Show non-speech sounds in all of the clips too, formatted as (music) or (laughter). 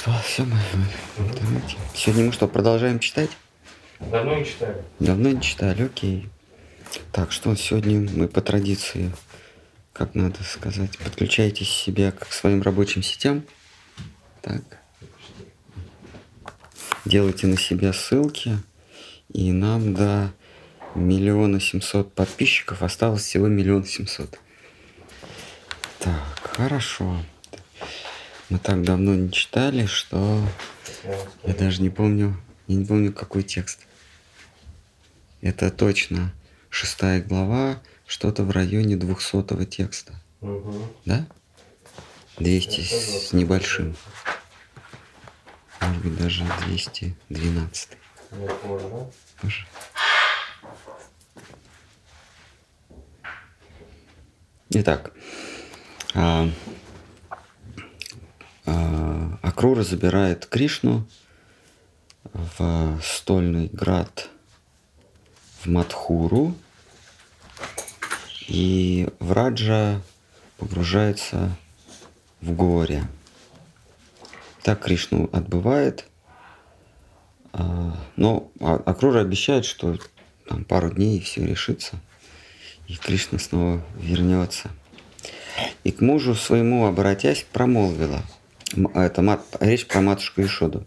что, все, мы в интернете. Сегодня мы что, продолжаем читать? Давно не читали. Давно не читали, окей. Так, что сегодня мы по традиции, как надо сказать, подключайтесь себя к своим рабочим сетям. Так. Делайте на себя ссылки. И нам до миллиона семьсот подписчиков осталось всего миллион семьсот. Так, хорошо. Мы так давно не читали, что я даже не помню, я не помню, какой текст. Это точно шестая глава, что-то в районе двухсотого текста. Угу. Да? 200 с небольшим. Может быть, даже 212. Нет, можно. Итак, а, Акрура забирает Кришну в стольный град в Мадхуру, и Враджа погружается в горе. Так Кришну отбывает, а, но А- Акрура обещает, что там пару дней и все решится, и Кришна снова вернется. И к мужу своему, обратясь, промолвила, это мат- речь про матушку Ишоду.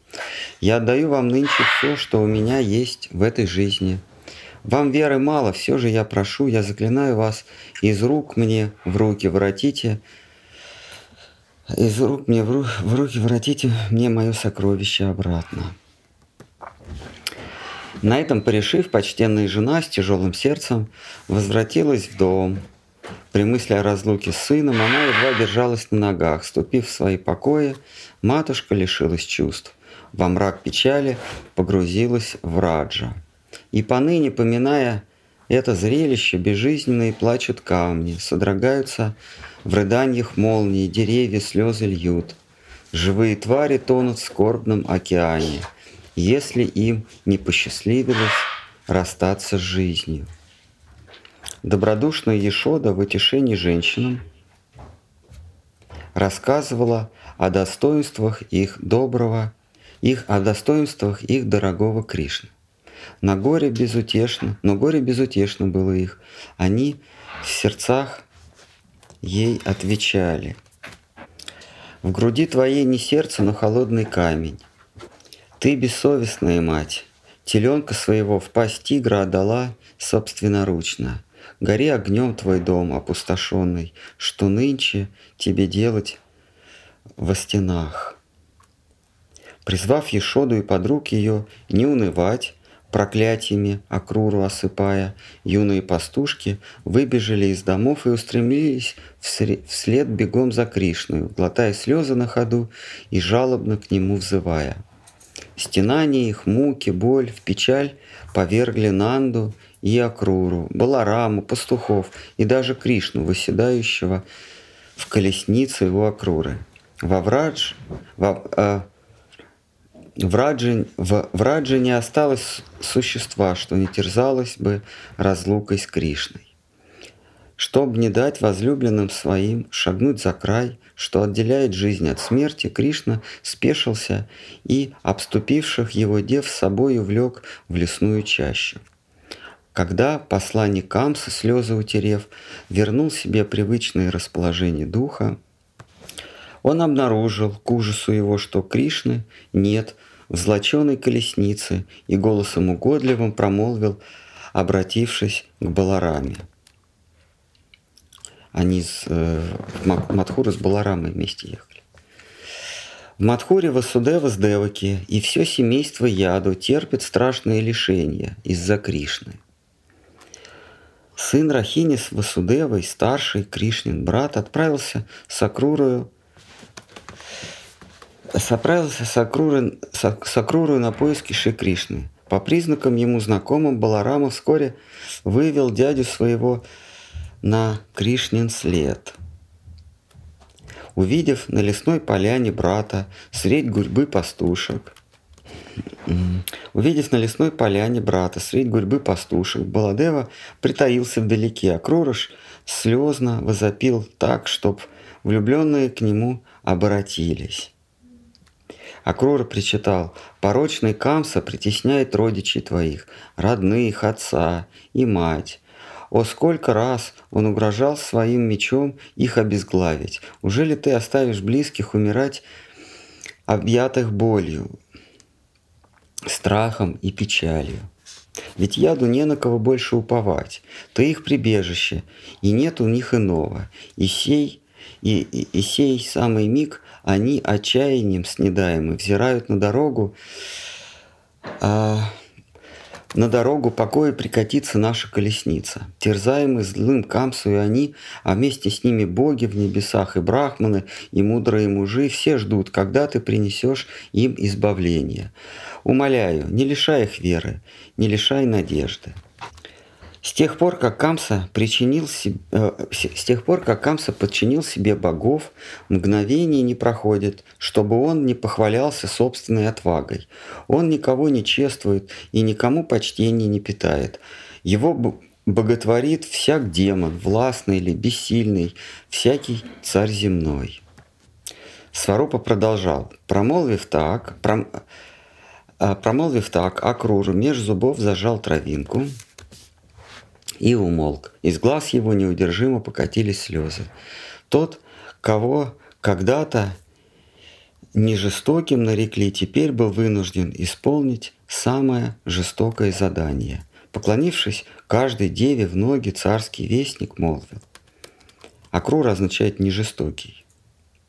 «Я отдаю вам нынче все, что у меня есть в этой жизни. Вам веры мало, все же я прошу, я заклинаю вас, из рук мне в руки воротите, из рук мне в, ру- в руки воротите мне мое сокровище обратно». На этом порешив, почтенная жена с тяжелым сердцем возвратилась в дом. При мысли о разлуке с сыном она едва держалась на ногах. Ступив в свои покои, матушка лишилась чувств. Во мрак печали погрузилась в Раджа. И поныне, поминая это зрелище, безжизненные плачут камни, содрогаются в рыданьях молнии, деревья слезы льют. Живые твари тонут в скорбном океане, если им не посчастливилось расстаться с жизнью. Добродушная Ешода в утешении женщинам рассказывала о достоинствах их доброго, их о достоинствах их дорогого Кришны. На горе безутешно, но горе безутешно было их. Они в сердцах ей отвечали. В груди твоей не сердце, но холодный камень. Ты бессовестная мать, теленка своего в пасть тигра отдала собственноручно. Гори огнем твой дом опустошенный, что нынче тебе делать во стенах. Призвав Ешоду и подруг ее не унывать, проклятиями Акруру осыпая, юные пастушки выбежали из домов и устремились вслед бегом за Кришную, глотая слезы на ходу и жалобно к нему взывая. Стенания их, муки, боль, в печаль повергли Нанду и Акруру, Балараму, пастухов и даже Кришну, выседающего в колеснице у Акруры. Во Врадж, во, э, в Радже, в, в Радже не осталось существа, что не терзалось бы разлукой с Кришной. Чтоб не дать возлюбленным своим шагнуть за край, что отделяет жизнь от смерти, Кришна спешился и обступивших его дев с собою влек в лесную чащу. Когда посланник Камса, слезы утерев, вернул себе привычное расположение духа, он обнаружил к ужасу его, что Кришны нет в злоченой колеснице и голосом угодливым промолвил, обратившись к Балараме. Они с э, в Ма- Мадхуру с Баларамой вместе ехали. В Мадхуре Васудева с Деваки и все семейство Яду терпит страшные лишения из-за Кришны. Сын Рахини с Васудевой, старший Кришнин брат, отправился с Акрурою отправился с Акрурой, с, Акрурой на поиски Шри Кришны. По признакам ему знакомым Баларама вскоре вывел дядю своего на Кришнин след. Увидев на лесной поляне брата средь гурьбы пастушек, увидев на лесной поляне брата средь гурьбы пастушек, Баладева притаился вдалеке, а Крурош слезно возопил так, чтоб влюбленные к нему обратились. Акрура причитал, «Порочный Камса притесняет родичей твоих, родных, отца и мать. О, сколько раз он угрожал своим мечом их обезглавить. Уже ли ты оставишь близких умирать, объятых болью, страхом и печалью? Ведь яду не на кого больше уповать. Ты их прибежище, и нет у них иного. И сей, и, и, и сей самый миг они отчаянием снедаемы взирают на дорогу, а, на дорогу покоя прикатится наша колесница. Терзаемы злым камсою они, а вместе с ними боги в небесах и брахманы, и мудрые мужи, все ждут, когда ты принесешь им избавление. Умоляю, не лишай их веры, не лишай надежды. С тех пор, как Камса причинил себе, э, с тех пор, как Камса подчинил себе богов, мгновение не проходит, чтобы он не похвалялся собственной отвагой. Он никого не чествует и никому почтения не питает. Его боготворит всяк демон, властный или бессильный, всякий царь земной. Сварупа продолжал, промолвив так, пром, э, промолвив так, Акруру меж зубов зажал травинку – и умолк. Из глаз его неудержимо покатились слезы. Тот, кого когда-то не жестоким нарекли, теперь был вынужден исполнить самое жестокое задание. Поклонившись каждой деве в ноги, царский вестник молвил. Акрур означает «не жестокий».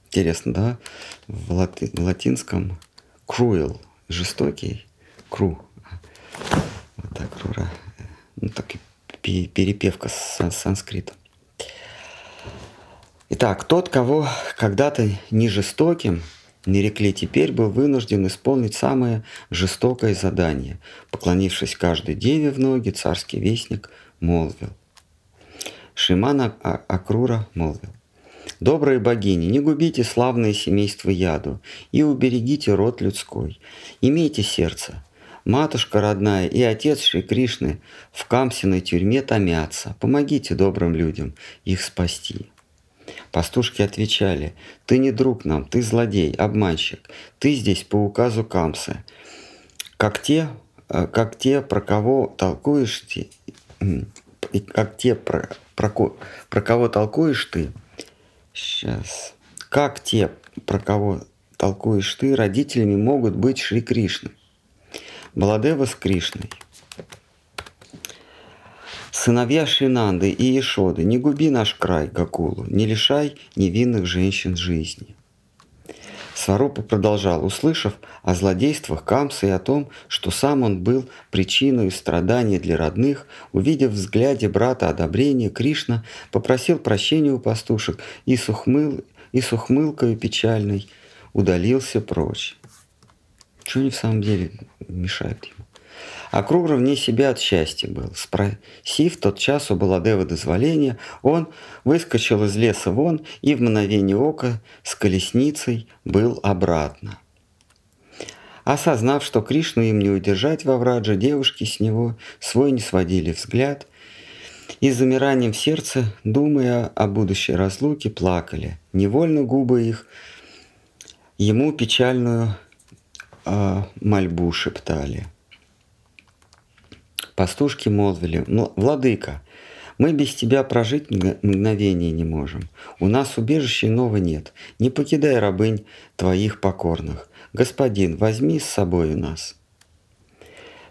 Интересно, да? В, лати- в латинском cruel – жестокий, кру. Вот так, Рура. Ну, так и перепевка с санскритом. Итак, тот, кого когда-то не жестоким не рекли, теперь был вынужден исполнить самое жестокое задание. Поклонившись каждой деве в ноги, царский вестник молвил. Шимана Акрура молвил. Добрые богини, не губите славное семейство яду и уберегите род людской. Имейте сердце, Матушка родная и отец Шри Кришны в Камсиной тюрьме томятся. Помогите добрым людям их спасти. Пастушки отвечали, ты не друг нам, ты злодей, обманщик, ты здесь по указу Камсы. Как те, э, как те, про кого толкуешь ты, как те, про, про, про кого толкуешь ты, сейчас, как те, про кого толкуешь ты, родителями могут быть Шри Кришны. Баладева с Кришной. Сыновья Шинанды и Ешоды, не губи наш край, Гакулу, не лишай невинных женщин жизни. Сварупа продолжал, услышав о злодействах Камса и о том, что сам он был причиной страданий для родных, увидев в взгляде брата одобрение, Кришна попросил прощения у пастушек и с, ухмыл, и с ухмылкой печальной удалился прочь. Что они в самом деле мешают ему? А Кругер вне себя от счастья был. Спросив тот час у Баладева дозволения, он выскочил из леса вон и в мгновение ока с колесницей был обратно. Осознав, что Кришну им не удержать во врадже, девушки с него свой не сводили взгляд и с замиранием в сердце, думая о будущей разлуке, плакали. Невольно губы их ему печальную а, мольбу шептали. Пастушки молвили, «Владыка, мы без тебя прожить мгновение не можем. У нас убежища иного нет. Не покидай рабынь твоих покорных. Господин, возьми с собой у нас».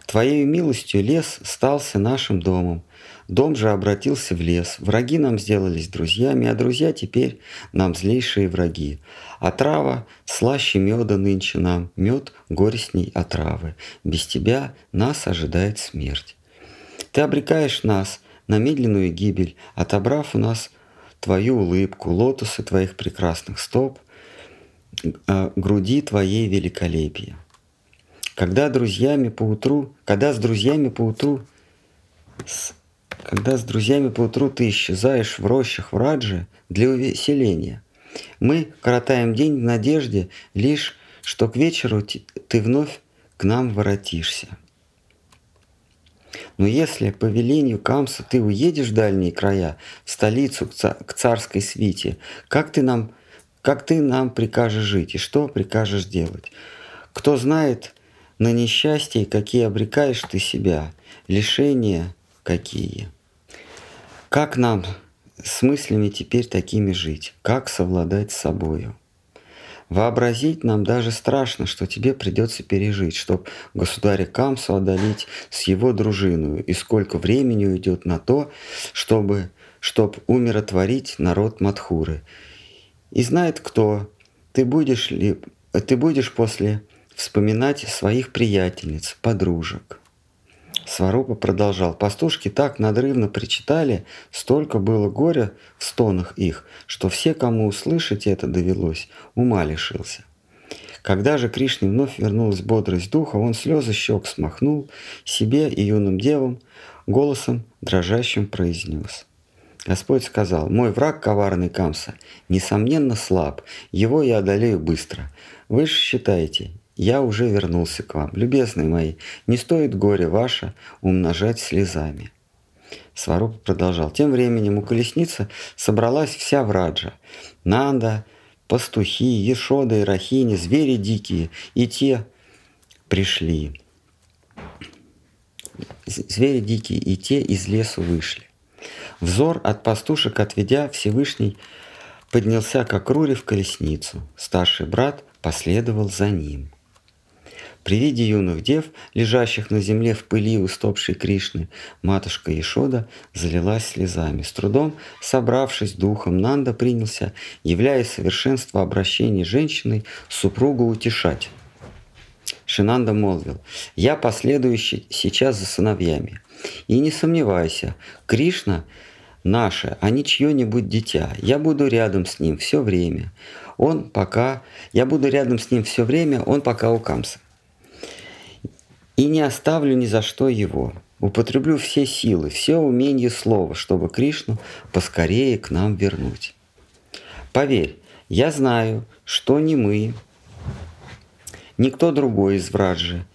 Твоей милостью лес стался нашим домом. Дом же обратился в лес. Враги нам сделались друзьями, а друзья теперь нам злейшие враги. Отрава слаще меда нынче нам, мед горестней отравы. Без тебя нас ожидает смерть. Ты обрекаешь нас на медленную гибель, отобрав у нас твою улыбку, лотосы твоих прекрасных стоп, а, груди твоей великолепия. Когда друзьями по утру, когда с друзьями по утру, с, когда с друзьями по утру ты исчезаешь в рощах в Радже для увеселения, мы коротаем день в надежде лишь, что к вечеру ты вновь к нам воротишься. Но если по велению Камса ты уедешь в дальние края, в столицу, к царской свите, как ты нам, как ты нам прикажешь жить и что прикажешь делать? Кто знает на несчастье, какие обрекаешь ты себя, лишения какие. Как нам с мыслями теперь такими жить? Как совладать с собою? Вообразить нам даже страшно, что тебе придется пережить, чтоб государя Камсу одолеть с его дружиной, и сколько времени уйдет на то, чтобы, чтоб умиротворить народ Мадхуры. И знает кто, ты будешь ли, ты будешь после вспоминать своих приятельниц, подружек. Сварупа продолжал. Пастушки так надрывно причитали, столько было горя в стонах их, что все, кому услышать это довелось, ума лишился. Когда же Кришне вновь вернулась бодрость духа, он слезы щек смахнул себе и юным девам, голосом дрожащим произнес. Господь сказал, «Мой враг, коварный Камса, несомненно слаб, его я одолею быстро. Вы же считаете, я уже вернулся к вам. Любезные мои, не стоит горе ваше умножать слезами. Сварупа продолжал. Тем временем у колесницы собралась вся враджа. Нанда, пастухи, Ешода и Рахини, звери дикие, и те пришли. Звери дикие, и те из лесу вышли. Взор от пастушек отведя, Всевышний поднялся к Акруре в колесницу. Старший брат последовал за ним. При виде юных дев, лежащих на земле в пыли устопшей Кришны, матушка Ишода залилась слезами. С трудом, собравшись духом, Нанда принялся, являя совершенство обращения женщины, супругу утешать. Шинанда молвил, «Я последую сейчас за сыновьями. И не сомневайся, Кришна наше, а не чье-нибудь дитя. Я буду рядом с ним все время. Он пока... Я буду рядом с ним все время, он пока у Камса и не оставлю ни за что его. Употреблю все силы, все умение слова, чтобы Кришну поскорее к нам вернуть. Поверь, я знаю, что не мы, никто другой из Враджи,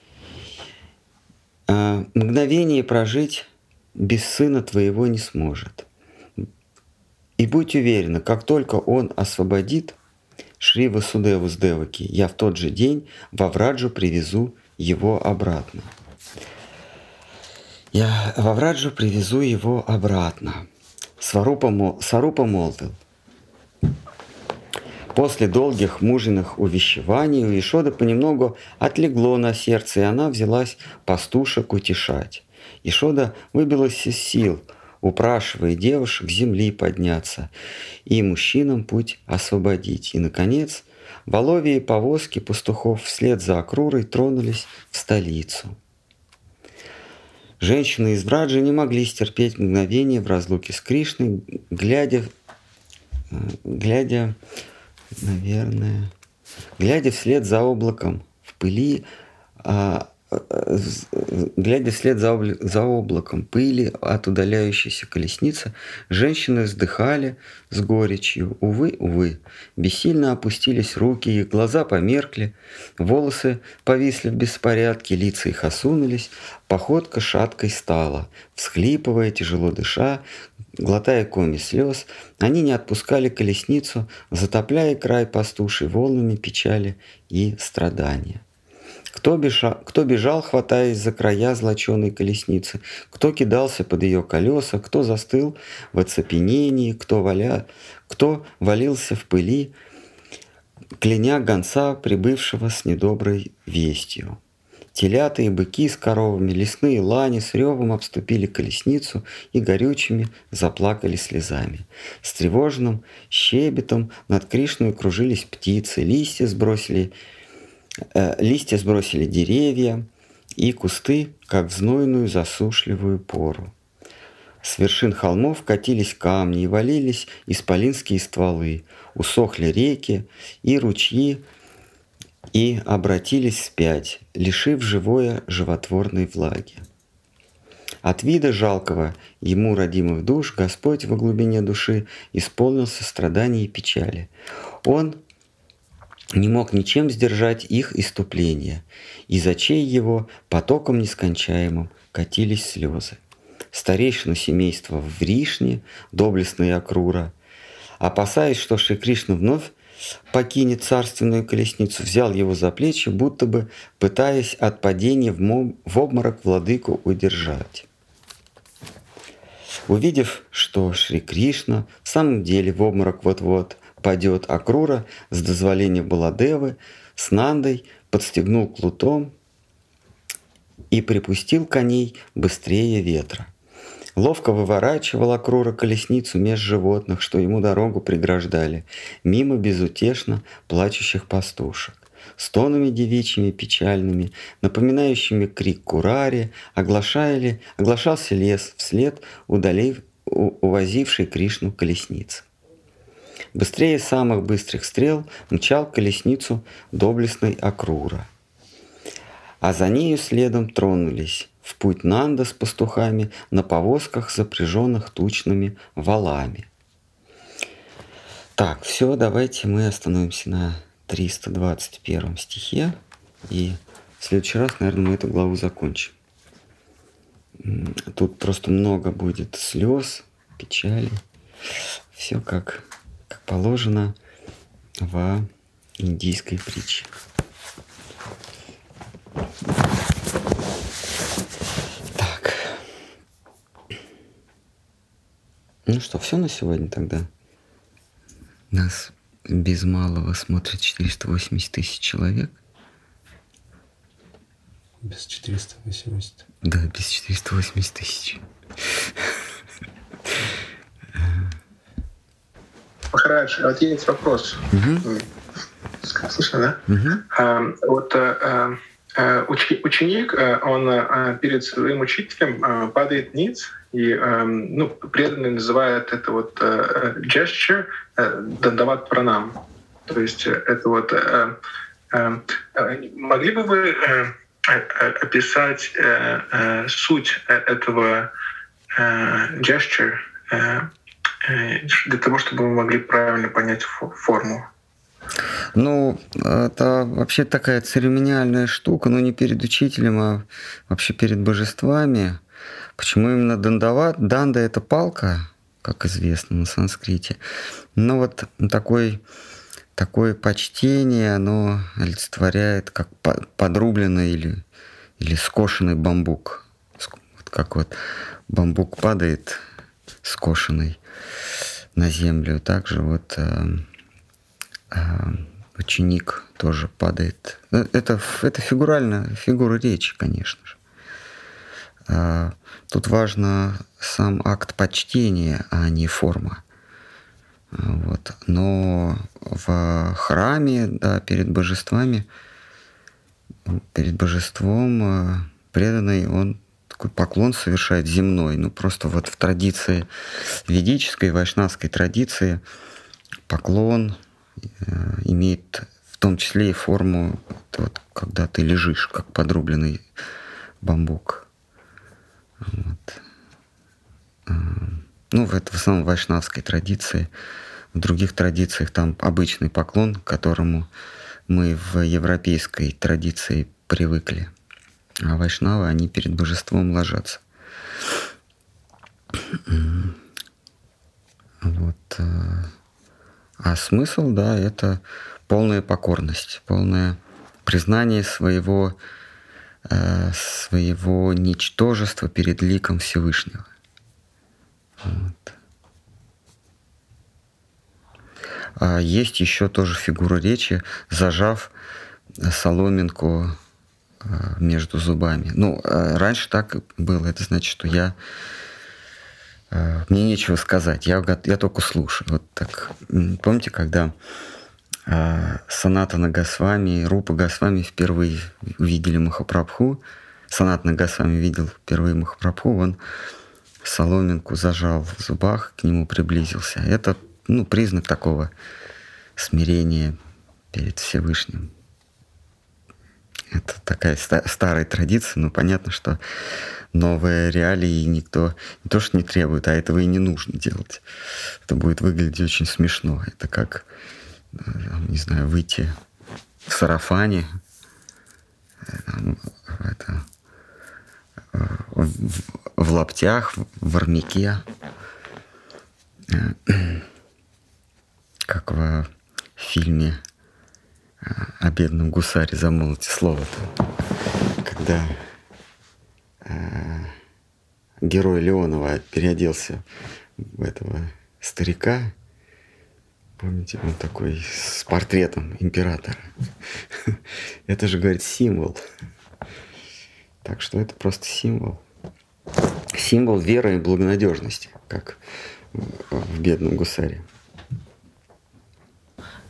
а мгновение прожить без сына твоего не сможет. И будь уверена, как только он освободит Шри Васудеву с Деваки, я в тот же день во Враджу привезу его обратно. Я во Враджу привезу его обратно. Сварупа, Сварупа молвил. После долгих мужиных увещеваний у Ишода понемногу отлегло на сердце, и она взялась пастушек утешать. Ишода выбилась из сил, упрашивая девушек земли подняться и мужчинам путь освободить. И, наконец, Воловьи и повозки пастухов вслед за Акрурой тронулись в столицу. Женщины из Враджи не могли стерпеть мгновение в разлуке с Кришной, глядя, глядя, наверное, глядя вслед за облаком в пыли, а, Глядя вслед за, обли... за облаком пыли от удаляющейся колесницы, женщины вздыхали с горечью. Увы, увы, бессильно опустились руки, их глаза померкли, волосы повисли в беспорядке, лица их осунулись, походка шаткой стала. Всхлипывая, тяжело дыша, глотая коми слез, они не отпускали колесницу, затопляя край пастушей волнами печали и страдания. Кто бежал, кто бежал, хватаясь за края злоченой колесницы, кто кидался под ее колеса, кто застыл в оцепенении, кто, валя, кто валился в пыли, кляня гонца, прибывшего с недоброй вестью. Телята и быки с коровами, лесные лани с ревом обступили колесницу и горючими заплакали слезами. С тревожным щебетом над Кришной кружились птицы, листья сбросили листья сбросили деревья и кусты, как в знойную засушливую пору. С вершин холмов катились камни и валились исполинские стволы, усохли реки и ручьи и обратились вспять, лишив живое животворной влаги. От вида жалкого ему родимых душ Господь во глубине души исполнился страданий и печали. Он не мог ничем сдержать их иступление. Из очей его потоком нескончаемым катились слезы. Старейшина семейства в Ришне, доблестный Акрура, опасаясь, что Шри Кришна вновь покинет царственную колесницу, взял его за плечи, будто бы пытаясь от падения в, в обморок владыку удержать. Увидев, что Шри Кришна в самом деле в обморок вот-вот падет, Акрура с дозволения Баладевы с Нандой подстегнул клутом и припустил коней быстрее ветра. Ловко выворачивал Акрура колесницу меж животных, что ему дорогу преграждали, мимо безутешно плачущих пастушек. Стонами девичьими печальными, напоминающими крик курари, оглашали, оглашался лес вслед удалив, увозивший Кришну колесницы. Быстрее самых быстрых стрел мчал колесницу доблестной Акрура – а за нею следом тронулись в путь Нанда с пастухами на повозках, запряженных тучными валами. Так, все, давайте мы остановимся на 321 стихе, и в следующий раз, наверное, мы эту главу закончим. Тут просто много будет слез, печали, все как, как положено в индийской притче. Так. Ну что, все на сегодня тогда? Нас без малого смотрит 480 тысяч человек. Без 480. Да, без 480 тысяч. (laughs) Хорошо, вот есть вопрос. Угу. Слышно, да? Угу. А, вот а, Э, ученик, э, он э, перед своим учителем падает ниц, и ну, преданный называет это вот gesture дандават пранам. То есть это вот... Могли бы вы описать суть этого gesture для того, чтобы мы могли правильно понять форму? Ну, это вообще такая церемониальная штука, но не перед учителем, а вообще перед божествами. Почему именно дандават? Данда – это палка, как известно на санскрите. Но вот такой, такое почтение, оно олицетворяет как подрубленный или, или скошенный бамбук. Вот как вот бамбук падает скошенный на землю, также вот э, а, ученик тоже падает. Э, это, это фигурально, фигура речи, конечно же. А, тут важно сам акт почтения, а не форма. А, вот. Но в храме, да, перед божествами, перед божеством преданный, он такой поклон совершает земной. Ну, просто вот в традиции ведической, вайшнавской традиции поклон – Э, имеет в том числе и форму, вот, когда ты лежишь, как подрубленный бамбук. Вот. Э, ну, это в основном в вайшнавской традиции. В других традициях там обычный поклон, к которому мы в европейской традиции привыкли. А вайшнавы, они перед божеством ложатся. Вот. Э, а смысл, да, это полная покорность, полное признание своего, э, своего ничтожества перед ликом Всевышнего. Вот. А есть еще тоже фигура речи, зажав соломинку между зубами. Ну, э, раньше так было. Это значит, что я Э, мне нечего сказать, я, я только слушаю. Вот так. Помните, когда э, Соната на Госвами, Рупа Госвами впервые увидели Махапрабху, Санат на Госвами видел впервые Махапрабху, он соломинку зажал в зубах, к нему приблизился. Это ну, признак такого смирения перед Всевышним. Это такая старая традиция, но понятно, что новые реалии никто не то что не требует, а этого и не нужно делать. Это будет выглядеть очень смешно. Это как, э, не знаю, выйти в сарафане, э, это, э, в, в лаптях, в армяке, (clears throat) как в фильме о бедном гусаре замолвите слово-то, когда а, герой Леонова переоделся в этого старика, помните, он такой с портретом императора. (laughs) Это же, говорит, символ. Так что это просто символ. Символ веры и благонадежности, как в бедном гусаре.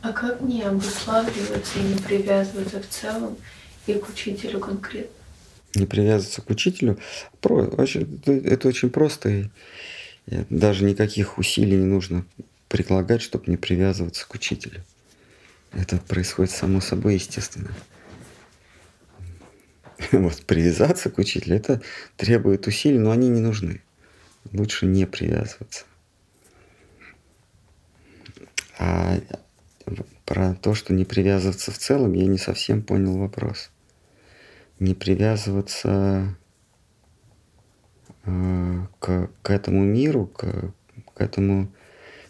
А как не обуславливаться и не привязываться в целом и к учителю конкретно? Не привязываться к учителю? Про, очень, это очень просто. И даже никаких усилий не нужно предлагать, чтобы не привязываться к учителю. Это происходит само собой, естественно. (laughs) Вот привязаться к учителю, это требует усилий, но они не нужны. Лучше не привязываться. А про то, что не привязываться в целом, я не совсем понял вопрос. Не привязываться э, к, к этому миру, к, к этому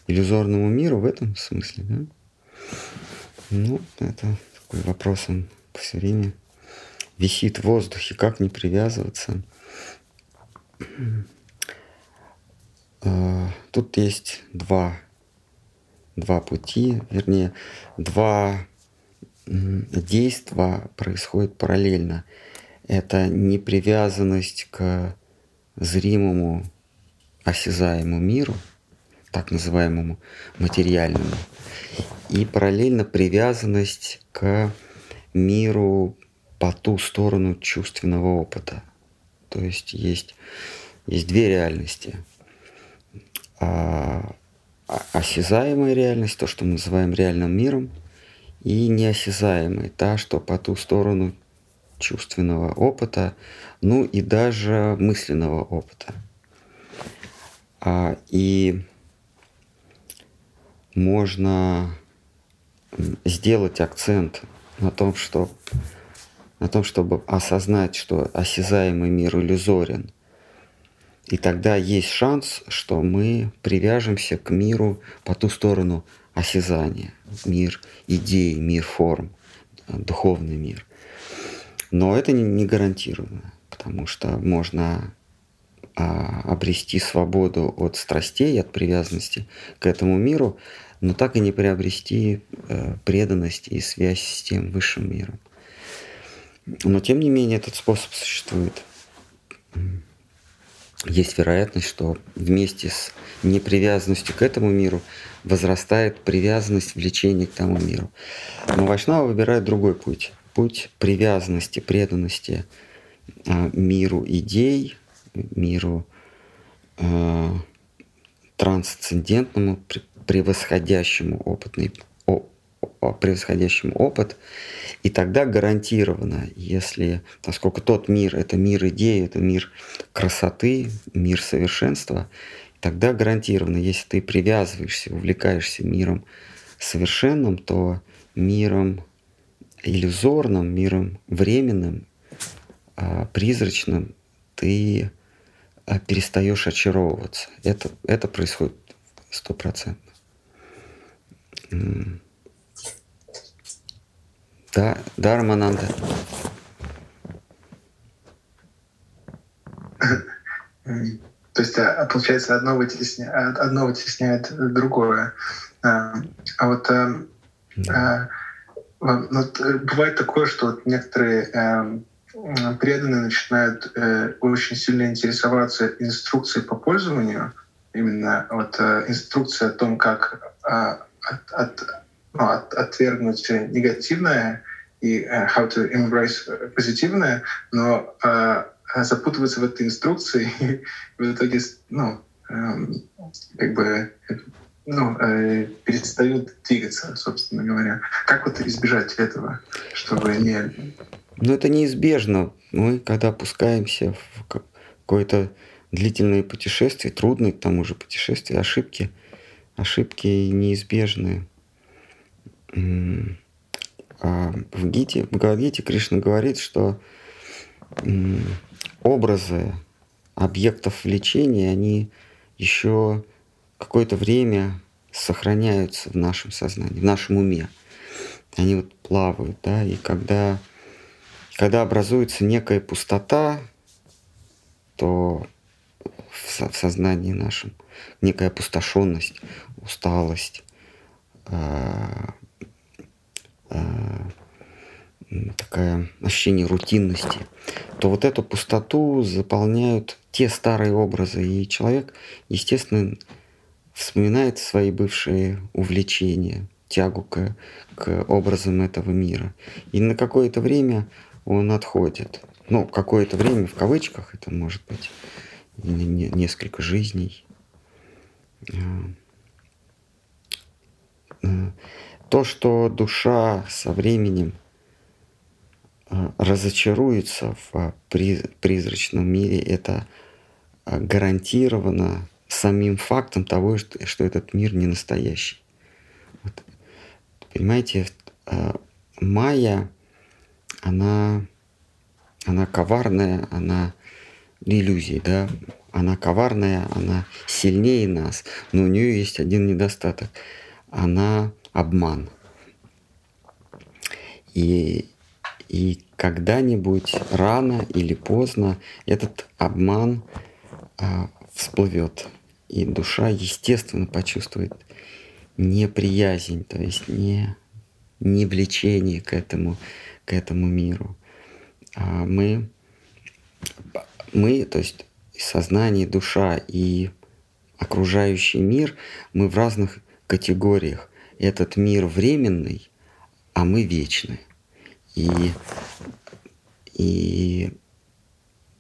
иллюзорному миру в этом смысле, да? Ну, это такой вопрос, он все время висит в воздухе, как не привязываться. Э, тут есть два два пути, вернее, два действия происходят параллельно. Это непривязанность к зримому, осязаемому миру, так называемому материальному, и параллельно привязанность к миру по ту сторону чувственного опыта. То есть есть, есть две реальности. А осязаемая реальность, то, что мы называем реальным миром, и неосязаемая, та, что по ту сторону чувственного опыта, ну и даже мысленного опыта. А, и можно сделать акцент на том, что на том, чтобы осознать, что осязаемый мир иллюзорен – и тогда есть шанс, что мы привяжемся к миру по ту сторону осязания. Мир идей, мир форм, духовный мир. Но это не гарантированно, потому что можно а, обрести свободу от страстей, от привязанности к этому миру, но так и не приобрести э, преданность и связь с тем высшим миром. Но тем не менее этот способ существует есть вероятность, что вместе с непривязанностью к этому миру возрастает привязанность, влечение к тому миру. Но Вайшнава выбирает другой путь. Путь привязанности, преданности а, миру идей, миру э, трансцендентному, превосходящему опытный, превосходящему опыт – и тогда гарантированно, если, поскольку тот мир – это мир идеи, это мир красоты, мир совершенства, тогда гарантированно, если ты привязываешься, увлекаешься миром совершенным, то миром иллюзорным, миром временным, а, призрачным ты а, перестаешь очаровываться. Это, это происходит стопроцентно. Да, да, Романанда. (laughs) То есть, а, получается, одно вытесняет, одно вытесняет другое. А, а вот, да. вот э, бывает такое, что вот некоторые преданные начинают э, очень сильно интересоваться инструкцией по пользованию, именно вот э, инструкция о том, как от, от, ну, от, отвергнуть негативное и uh, how to embrace позитивное, но uh, запутываться в этой инструкции (laughs) и в итоге ну, um, как бы ну, э, перестают двигаться, собственно говоря. Как вот избежать этого, чтобы не... Ну, это неизбежно. Мы, когда опускаемся в какое-то длительное путешествие, трудное к тому же путешествие, ошибки, ошибки неизбежные. А в Гите, в Бхагавадгите Кришна говорит, что образы объектов влечения, они еще какое-то время сохраняются в нашем сознании, в нашем уме. Они вот плавают, да, и когда, когда образуется некая пустота, то в, сознании нашем некая опустошенность, усталость, а, такое ощущение рутинности, то вот эту пустоту заполняют те старые образы, и человек, естественно, вспоминает свои бывшие увлечения, тягу к, к образам этого мира. И на какое-то время он отходит. Ну, какое-то время в кавычках, это может быть несколько жизней. А, а, то, что душа со временем а, разочаруется в призрачном мире, это гарантированно самим фактом того, что, этот мир не настоящий. Вот. Понимаете, Майя, она, она коварная, она иллюзий, да, она коварная, она сильнее нас, но у нее есть один недостаток. Она обман. И, и когда-нибудь рано или поздно этот обман а, всплывет, и душа, естественно, почувствует неприязнь, то есть не, не влечение к этому, к этому миру. А мы, мы, то есть сознание, душа и окружающий мир, мы в разных категориях. Этот мир временный, а мы вечны. И, и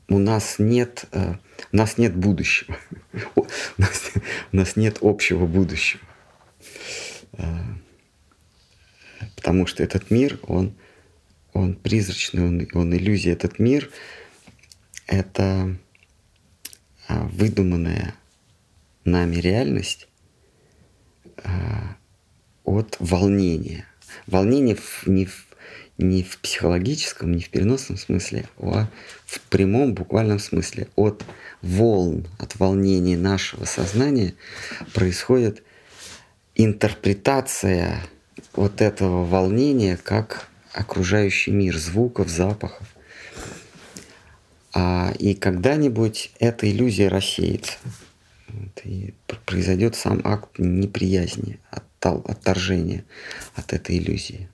у нас нет, э, у нас нет будущего. (laughs) У нас, у нас нет общего будущего. Э, потому что этот мир, он, он призрачный, он, он иллюзия. Этот мир — это а, выдуманная нами реальность а, от волнения. Волнение не в, не в психологическом, не в переносном смысле, а в прямом буквальном смысле. От волн, от волнения нашего сознания происходит интерпретация вот этого волнения как окружающий мир звуков, запахов. А, и когда-нибудь эта иллюзия рассеется. Вот, и произойдет сам акт неприязни, отторжения от этой иллюзии.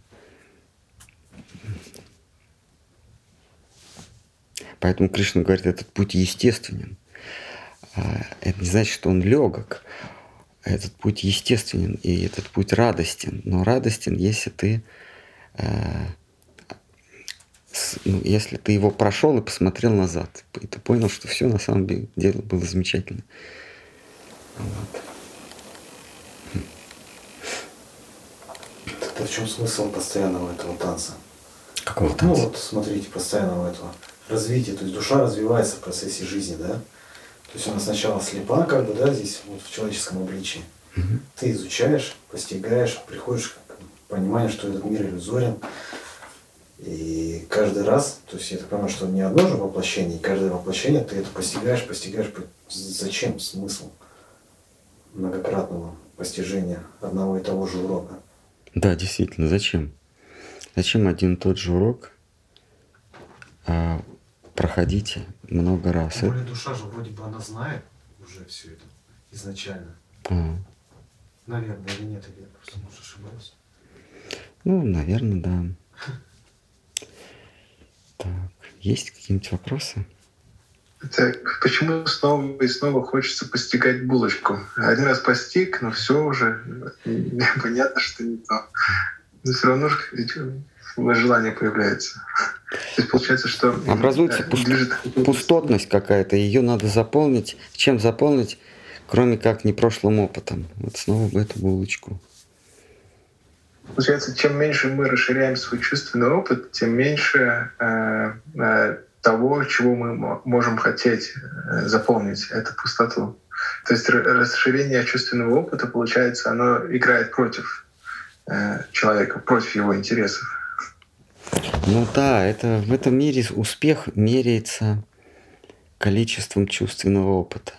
Поэтому Кришна говорит, этот путь естественен. А, это не значит, что он легок. Этот путь естественен, и этот путь радостен. Но радостен, если ты э, ну, если ты его прошел и посмотрел назад, и ты понял, что все на самом деле было замечательно. Вот. Тогда в чем смысл постоянного этого танца? Какого ну, танца? Ну вот смотрите, постоянного этого развития. То есть душа развивается в процессе жизни, да? То есть она сначала слепа, как бы, да, здесь вот в человеческом обличии. Угу. Ты изучаешь, постигаешь, приходишь к пониманию, что этот мир иллюзорен, и каждый раз, то есть я так понимаю, что не одно же воплощение, и каждое воплощение ты это постигаешь, постигаешь. Зачем смысл многократного постижения одного и того же урока? Да, действительно, зачем? Зачем один и тот же урок а, проходить много раз? Тем более душа же вроде бы она знает уже все это изначально. А. Наверное, или нет, или я просто может ошибаюсь. Ну, наверное, да. (laughs) Так, есть какие-нибудь вопросы? Так, почему снова и снова хочется постигать булочку? Один раз постиг, но все уже (laughs) понятно, что не то. Но все равно же желание появляется. То есть получается, что образуется пуст... пустотность какая-то, ее надо заполнить. Чем заполнить, кроме как не прошлым опытом? Вот снова в эту булочку. Получается, чем меньше мы расширяем свой чувственный опыт, тем меньше э, э, того, чего мы можем хотеть э, заполнить, эту пустоту. То есть расширение чувственного опыта, получается, оно играет против э, человека, против его интересов. Ну да, это в этом мире успех меряется количеством чувственного опыта.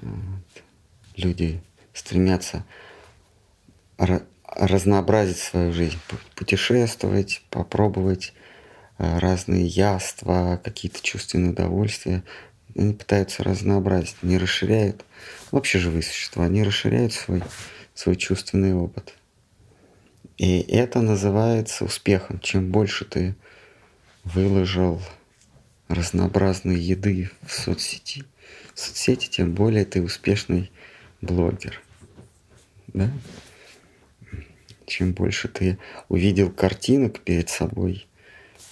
Вот. Люди стремятся разнообразить свою жизнь, путешествовать, попробовать разные яства, какие-то чувственные удовольствия. Они пытаются разнообразить, не расширяют, вообще живые существа, они расширяют свой, свой чувственный опыт. И это называется успехом. Чем больше ты выложил разнообразной еды в соцсети, в соцсети, тем более ты успешный блогер. Да? Чем больше ты увидел картинок перед собой,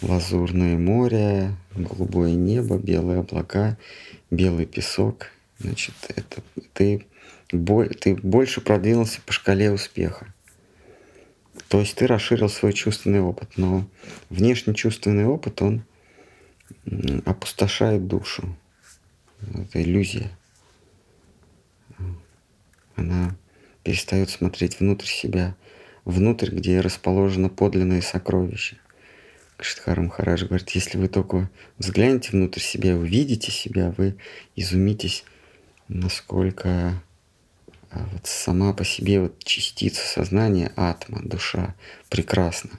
лазурное море, голубое небо, белые облака, белый песок, значит, это ты, ты больше продвинулся по шкале успеха. То есть ты расширил свой чувственный опыт, но внешний чувственный опыт, он опустошает душу. Это иллюзия. Она перестает смотреть внутрь себя, внутрь, где расположено подлинное сокровище. Кшитхар Махарадж говорит, если вы только взглянете внутрь себя, увидите себя, вы изумитесь, насколько а, вот сама по себе вот частица сознания, атма, душа, прекрасна.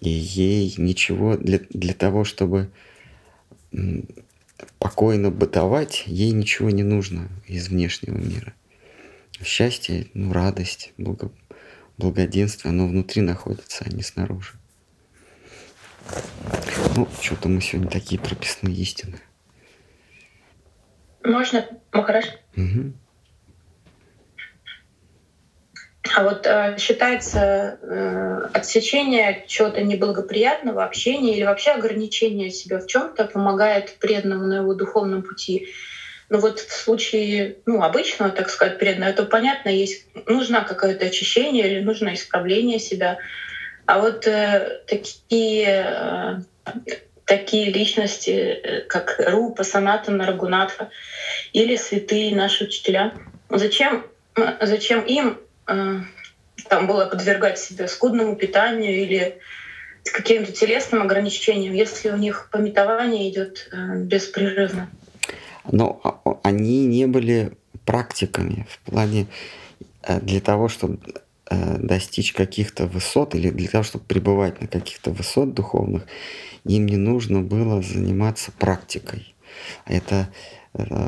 И ей ничего для, для того, чтобы покойно бытовать, ей ничего не нужно из внешнего мира. Счастье, ну, радость, благо, благоденствие, оно внутри находится, а не снаружи. Ну, что-то мы сегодня такие прописные истины. Можно, Махараш? Угу. А вот э, считается э, отсечение чего-то неблагоприятного, общения или вообще ограничение себя в чем-то помогает преданному на его духовном пути. Но вот в случае ну, обычного, так сказать, преданного, это понятно, есть нужно какое-то очищение или нужно исправление себя. А вот э, такие, э, такие личности, э, как Рупа, Санатана, Рагунатха или святые наши учителя, зачем, зачем им Э, там было подвергать себя скудному питанию или каким-то телесным ограничениям, если у них пометование идет э, беспрерывно. Но а, они не были практиками в плане э, для того, чтобы достичь каких-то высот или для того, чтобы пребывать на каких-то высот духовных, им не нужно было заниматься практикой. Это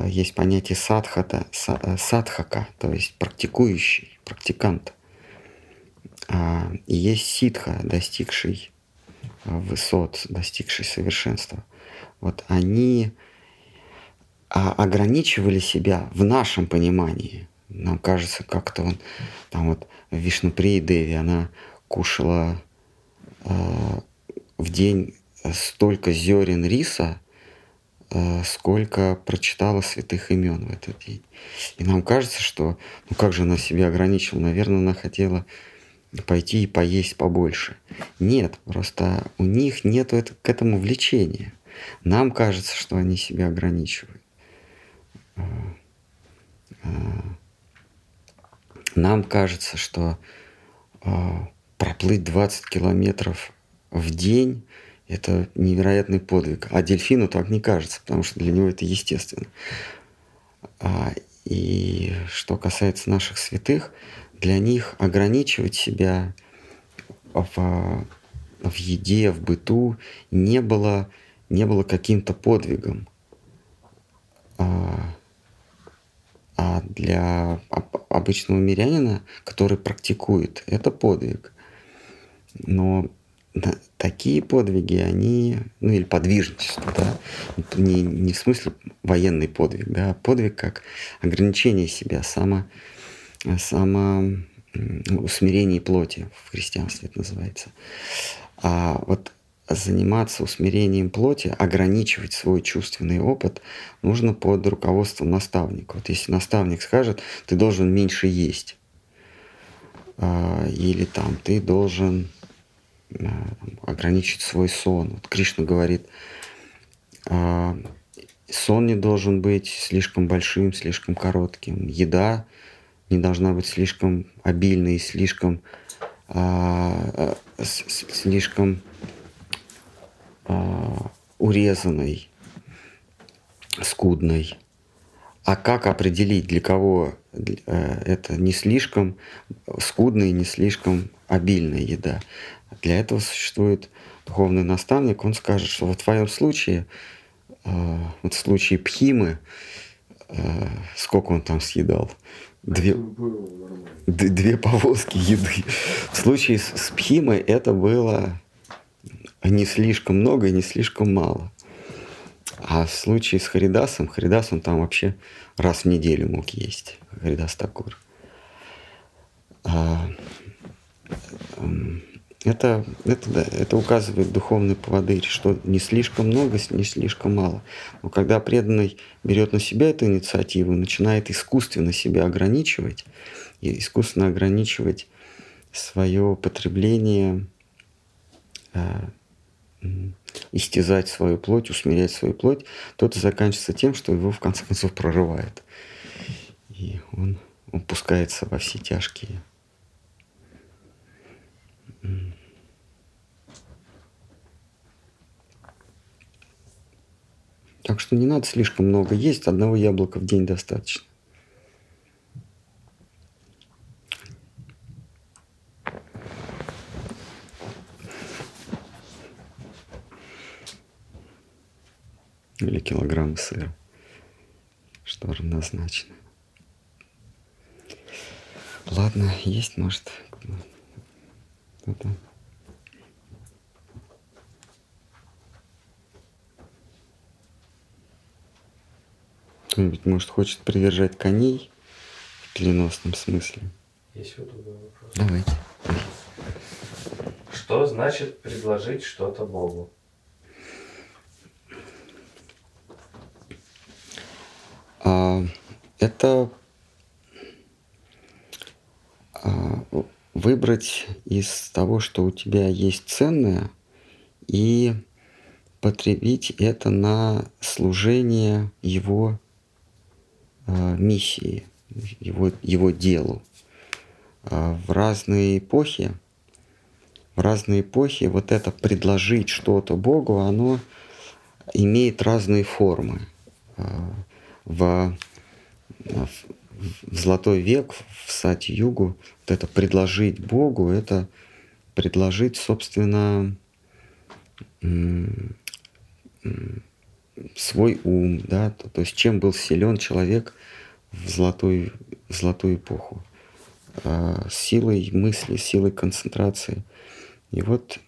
есть понятие садхата, садхака, то есть практикующий практикант. А, и есть ситха, достигший высот, достигший совершенства. Вот они а, ограничивали себя в нашем понимании. Нам кажется, как-то он, там вот Вишнуприя Деви, она кушала э, в день столько зерен риса, Э, сколько прочитала святых имен в этот день. И нам кажется, что ну как же она себя ограничила? Наверное, она хотела пойти и поесть побольше. Нет, просто у них нет к этому влечения. Нам кажется, что они себя ограничивают. Э, э, нам кажется, что проплыть 20 километров в день это невероятный подвиг. А дельфину так не кажется, потому что для него это естественно. А, и что касается наших святых, для них ограничивать себя в, в еде, в быту не было, не было каким-то подвигом. А, а для обычного мирянина, который практикует, это подвиг. Но такие подвиги, они, ну или подвижничество, да, не, не в смысле военный подвиг, да, а подвиг как ограничение себя, само, само усмирение плоти в христианстве это называется. А вот заниматься усмирением плоти, ограничивать свой чувственный опыт нужно под руководством наставника. Вот если наставник скажет, ты должен меньше есть, а, или там ты должен Э, ограничить свой сон. Вот Кришна говорит, а, сон не должен быть слишком большим, слишком коротким. Еда не должна быть слишком обильной, слишком, а, слишком а, урезанной, скудной. а как определить, для кого э, это не слишком скудная и не слишком обильная еда? Для этого существует духовный наставник, он скажет, что в твоем случае, э, вот в случае Пхимы, э, сколько он там съедал? Две, две повозки еды. В случае с Пхимой это было не слишком много и не слишком мало. А в случае с Харидасом, Харидас он там вообще раз в неделю мог есть. Харидас Такур. А, это, это, да, это указывает духовный поводырь, что не слишком много, не слишком мало. Но когда преданный берет на себя эту инициативу, начинает искусственно себя ограничивать, и искусственно ограничивать свое потребление, а, истязать свою плоть, усмирять свою плоть, то это заканчивается тем, что его в конце концов прорывает. И он, он во все тяжкие. Так что не надо слишком много есть, одного яблока в день достаточно. Или килограмм сыра, что равнозначно. Ладно, есть, может, кто-то. Кто-нибудь, может, хочет придержать коней в переносном смысле? Есть вот другой вопрос. Давайте. Что значит предложить что-то Богу? Это а, выбрать из того, что у тебя есть ценное, и потребить это на служение его а, миссии, его, его делу. В разные эпохи, в разные эпохи вот это предложить что-то Богу, оно имеет разные формы в, в золотой век, в сати-югу, вот это предложить Богу, это предложить, собственно, свой ум, да, то, то есть чем был силен человек в золотую, в золотую эпоху. А, силой мысли, силой концентрации. И вот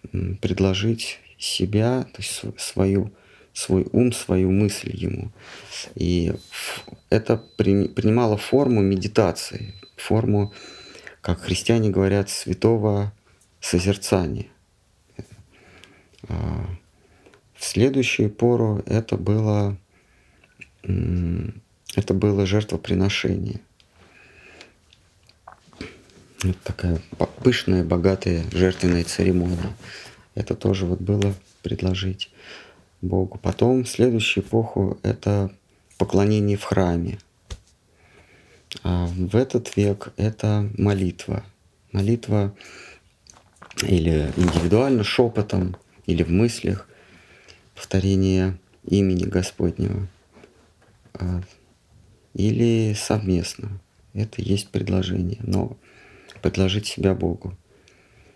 предложить себя, то есть свою свой ум, свою мысль ему. И это принимало форму медитации, форму, как христиане говорят, святого созерцания. А, в следующую пору это было, это было жертвоприношение. Вот такая пышная, богатая жертвенная церемония. Это тоже вот было предложить. Богу. Потом следующую эпоху это поклонение в храме. А в этот век это молитва. Молитва или индивидуально, шепотом, или в мыслях, повторение имени Господнего, а, или совместно. Это есть предложение. Но предложить себя Богу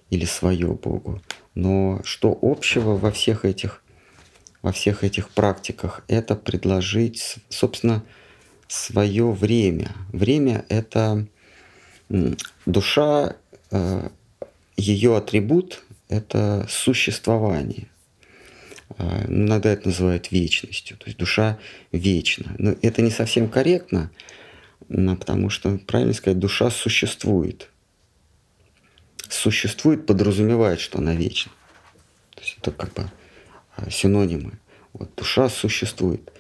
или свое Богу. Но что общего во всех этих во всех этих практиках, это предложить, собственно, свое время. Время — это душа, э, ее атрибут — это существование. Э, иногда это называют вечностью, то есть душа вечна. Но это не совсем корректно, потому что, правильно сказать, душа существует. Существует подразумевает, что она вечна. То есть это как бы Э, синонимы. Вот душа существует.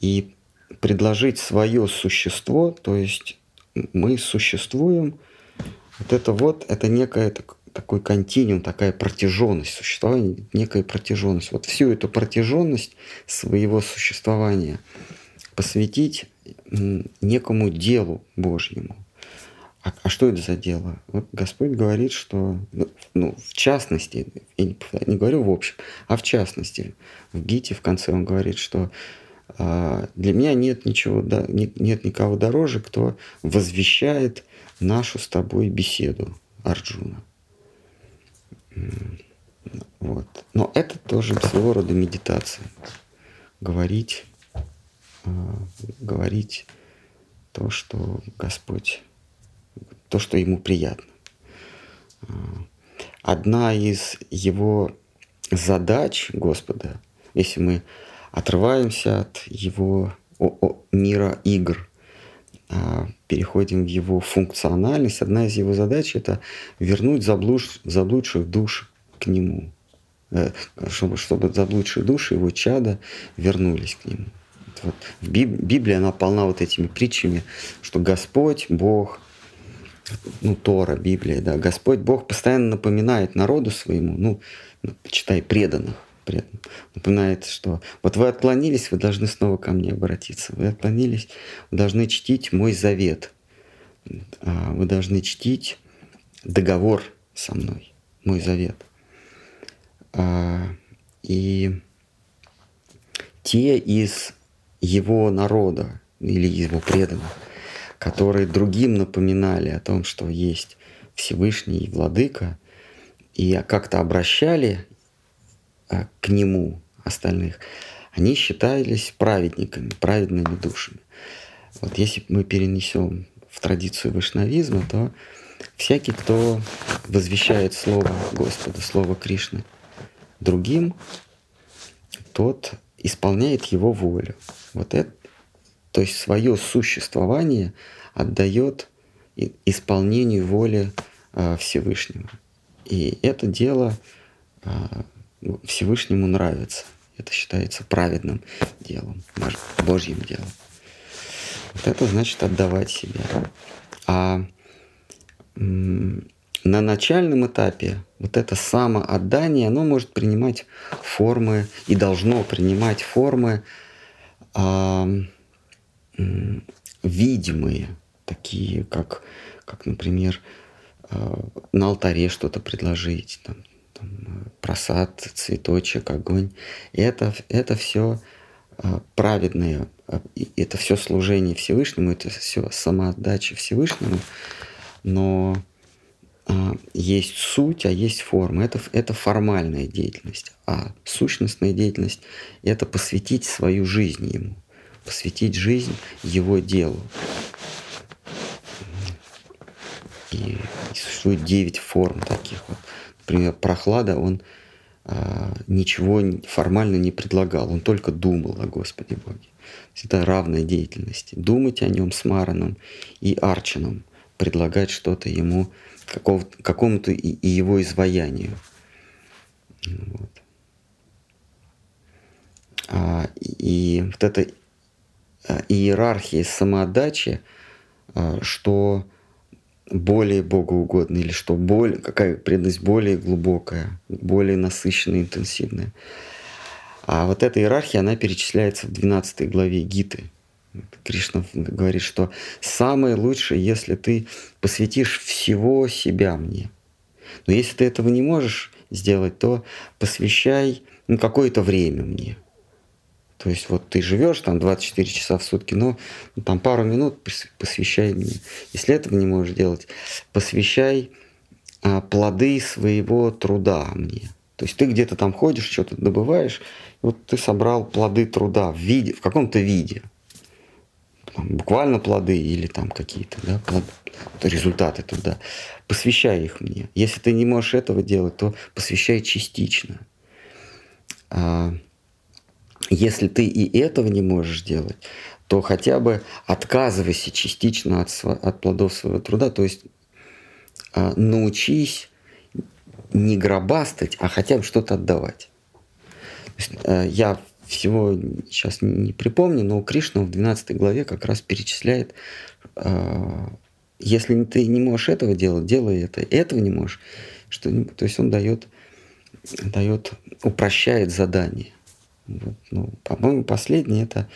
И предложить свое существо, то есть мы существуем, вот это вот, это некая так, такой континуум, такая протяженность существования, некая протяженность. Вот всю эту протяженность своего существования посвятить некому делу Божьему. А, а что это за дело? Вот Господь говорит, что, ну, ну в частности, я не, не говорю в общем, а в частности, в Гите в конце он говорит, что а, для меня нет ничего, да, нет никого дороже, кто возвещает нашу с тобой беседу Арджуна. Вот. Но это тоже своего рода медитация. Говорить, а, говорить то, что Господь, то, что Ему приятно. А, одна из Его задач Господа, если мы отрываемся от Его мира игр, а, переходим в его функциональность, одна из его задач это вернуть заблуж, заблудших душ к нему, э, чтобы, чтобы заблудшие души, его чада вернулись к нему. Вот в Библии она полна вот этими притчами, что Господь, Бог, ну, Тора, Библия, да, Господь, Бог постоянно напоминает народу своему, ну, читай, преданных, преданных, напоминает, что вот вы отклонились, вы должны снова ко мне обратиться, вы отклонились, вы должны чтить мой завет, а, вы должны чтить договор со мной, мой завет. А, и те из его народа или его преданных, которые другим напоминали о том, что есть Всевышний Владыка, и как-то обращали а, к нему остальных, они считались праведниками, праведными душами. Вот если мы перенесем в традицию вайшнавизма, то всякий, кто возвещает Слово Господа, Слово Кришны другим, тот исполняет его волю. Вот это, то есть свое существование отдает исполнению воли э, Всевышнего. И это дело э, Всевышнему нравится. Это считается праведным делом, Божьим делом. Вот это значит отдавать себя. А на начальном этапе вот это самоотдание, оно может принимать формы и должно принимать формы а, видимые, такие как, как например, а, на алтаре что-то предложить, там, там, просад, цветочек, огонь. И это, это все а, праведное, это все служение Всевышнему, это все самоотдача Всевышнему, но есть суть, а есть форма. Это, это формальная деятельность. А сущностная деятельность – это посвятить свою жизнь ему, посвятить жизнь его делу. И существует девять форм таких. Вот. Например, прохлада, он а, ничего формально не предлагал, он только думал о Господе Боге. Это равная деятельность. Думать о нем с Мараном и Арчином, предлагать что-то ему – какому-то и его изваянию. Вот. А, и вот эта а, иерархия самоотдачи, а, что более богоугодно или что более, какая преданность более глубокая, более насыщенная, интенсивная. А вот эта иерархия, она перечисляется в 12 главе Гиты – Кришна говорит, что самое лучшее, если ты посвятишь всего себя мне. Но если ты этого не можешь сделать, то посвящай ну, какое-то время мне. То есть вот ты живешь там 24 часа в сутки, но ну, там пару минут посвящай мне. Если этого не можешь делать, посвящай а, плоды своего труда мне. То есть ты где-то там ходишь, что-то добываешь, вот ты собрал плоды труда в виде, в каком-то виде – там, буквально плоды или там какие-то да, плоды, результаты труда. Посвящай их мне. Если ты не можешь этого делать, то посвящай частично. А если ты и этого не можешь делать, то хотя бы отказывайся частично от, от плодов своего труда, то есть а, научись не гробастать, а хотя бы что-то отдавать. Есть, а, я всего сейчас не припомню, но Кришна в 12 главе как раз перечисляет, а, если ты не можешь этого делать, делай это, этого не можешь. Что, то есть он дает, дает, упрощает задание. Ну, по-моему, последнее это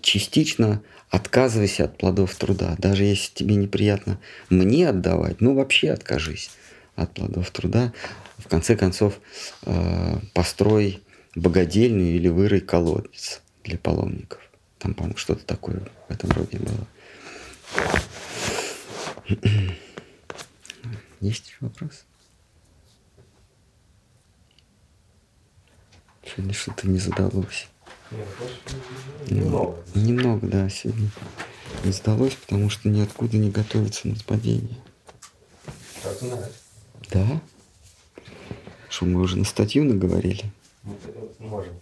частично отказывайся от плодов труда. Даже если тебе неприятно мне отдавать, ну вообще откажись от плодов труда. В конце концов, э, построй богадельню или вырой колодец. для паломников. Там, по-моему, что-то такое в этом роде было. (clears throat) Есть еще вопрос? Сегодня что-то не задалось. Ну, немного. Немного, да, сегодня не сдалось, потому что ниоткуда не готовится на падение. Как знать. Да? Что, мы уже на статью наговорили? Мы Можем.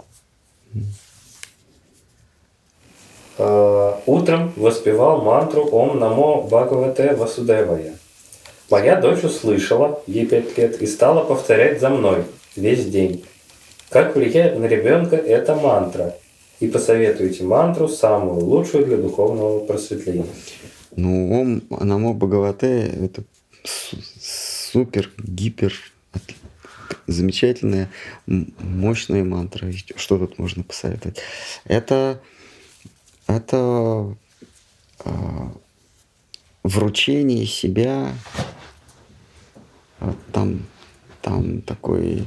Э, Утром воспевал мантру Ом Намо Бхагавате Васудевая. Моя дочь услышала, ей пять лет, и стала повторять за мной весь день. Как влияет на ребенка эта мантра? И посоветуйте мантру самую лучшую для духовного просветления. Ну, Ом Намо Бхагавате – это су- супер, гипер, замечательная, мощная мантра. Что тут можно посоветовать? Это, это а, вручение себя, а, там, там такой,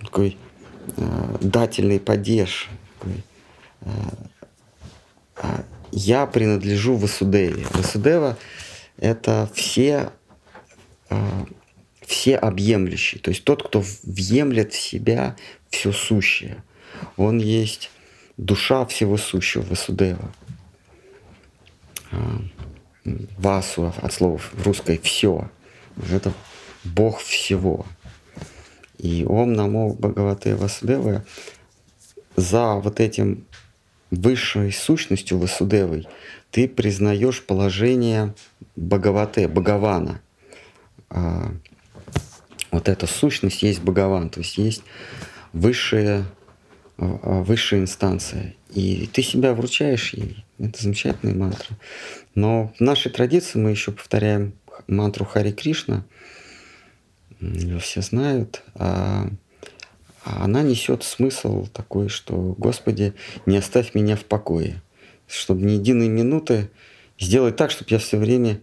такой дательный падеж, такой, а, я принадлежу Васудеве. Васудева – это все, а, все объемлющий, то есть тот, кто въемлет в себя все сущее. Он есть душа всего сущего, Васудева. Васу от слова в русской «все». Это Бог всего. И Ом Намо Бхагавате Васудева за вот этим высшей сущностью Васудевой ты признаешь положение Бхагавате, Бхагавана. А, вот эта сущность есть Бхагаван, то есть есть высшая, а, а, высшая инстанция. И ты себя вручаешь ей. Это замечательная мантра. Но в нашей традиции мы еще повторяем мантру Хари Кришна. Все знают. А а она несет смысл такой, что Господи, не оставь меня в покое, чтобы ни единой минуты сделать так, чтобы я все время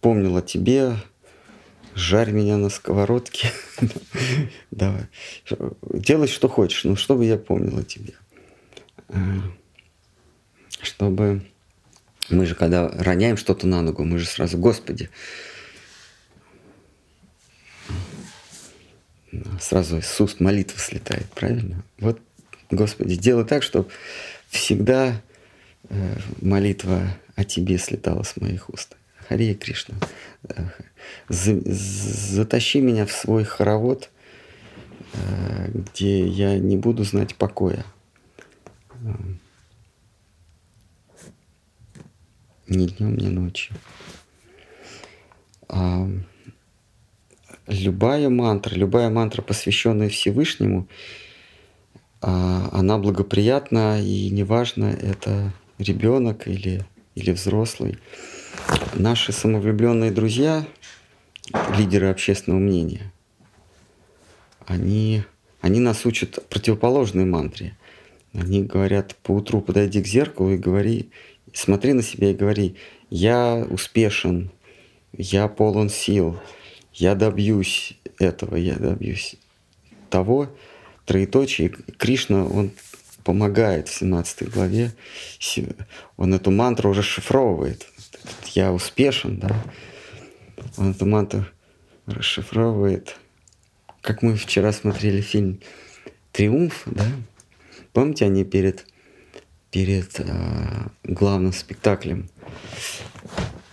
помнил о тебе, жарь меня на сковородке, (laughs) давай, делай, что хочешь, но чтобы я помнил о тебе. А, Чтобы мы же, когда роняем что-то на ногу, мы же сразу, Господи, сразу с уст молитва слетает, правильно? Вот, Господи, делай так, чтобы всегда э, молитва о Тебе слетала с моих уст. Харе Кришна, э, затащи меня в свой хоровод, э, где я не буду знать покоя. Ни днем, ни ночью. Любая мантра, любая мантра, посвященная Всевышнему, а, она благоприятна, и неважно, это ребенок или, или взрослый. Наши самовлюбленные друзья, лидеры общественного мнения, они, они нас учат противоположной мантре. Они говорят, по утру подойди к зеркалу и говори, смотри на себя и говори, я успешен, я полон сил, я добьюсь этого, я добьюсь того, троеточие. Кришна, он помогает в 17 главе, он эту мантру расшифровывает. Я успешен, да. Он эту мантру расшифровывает. Как мы вчера смотрели фильм «Триумф», да? Помните, они перед, перед э, главным спектаклем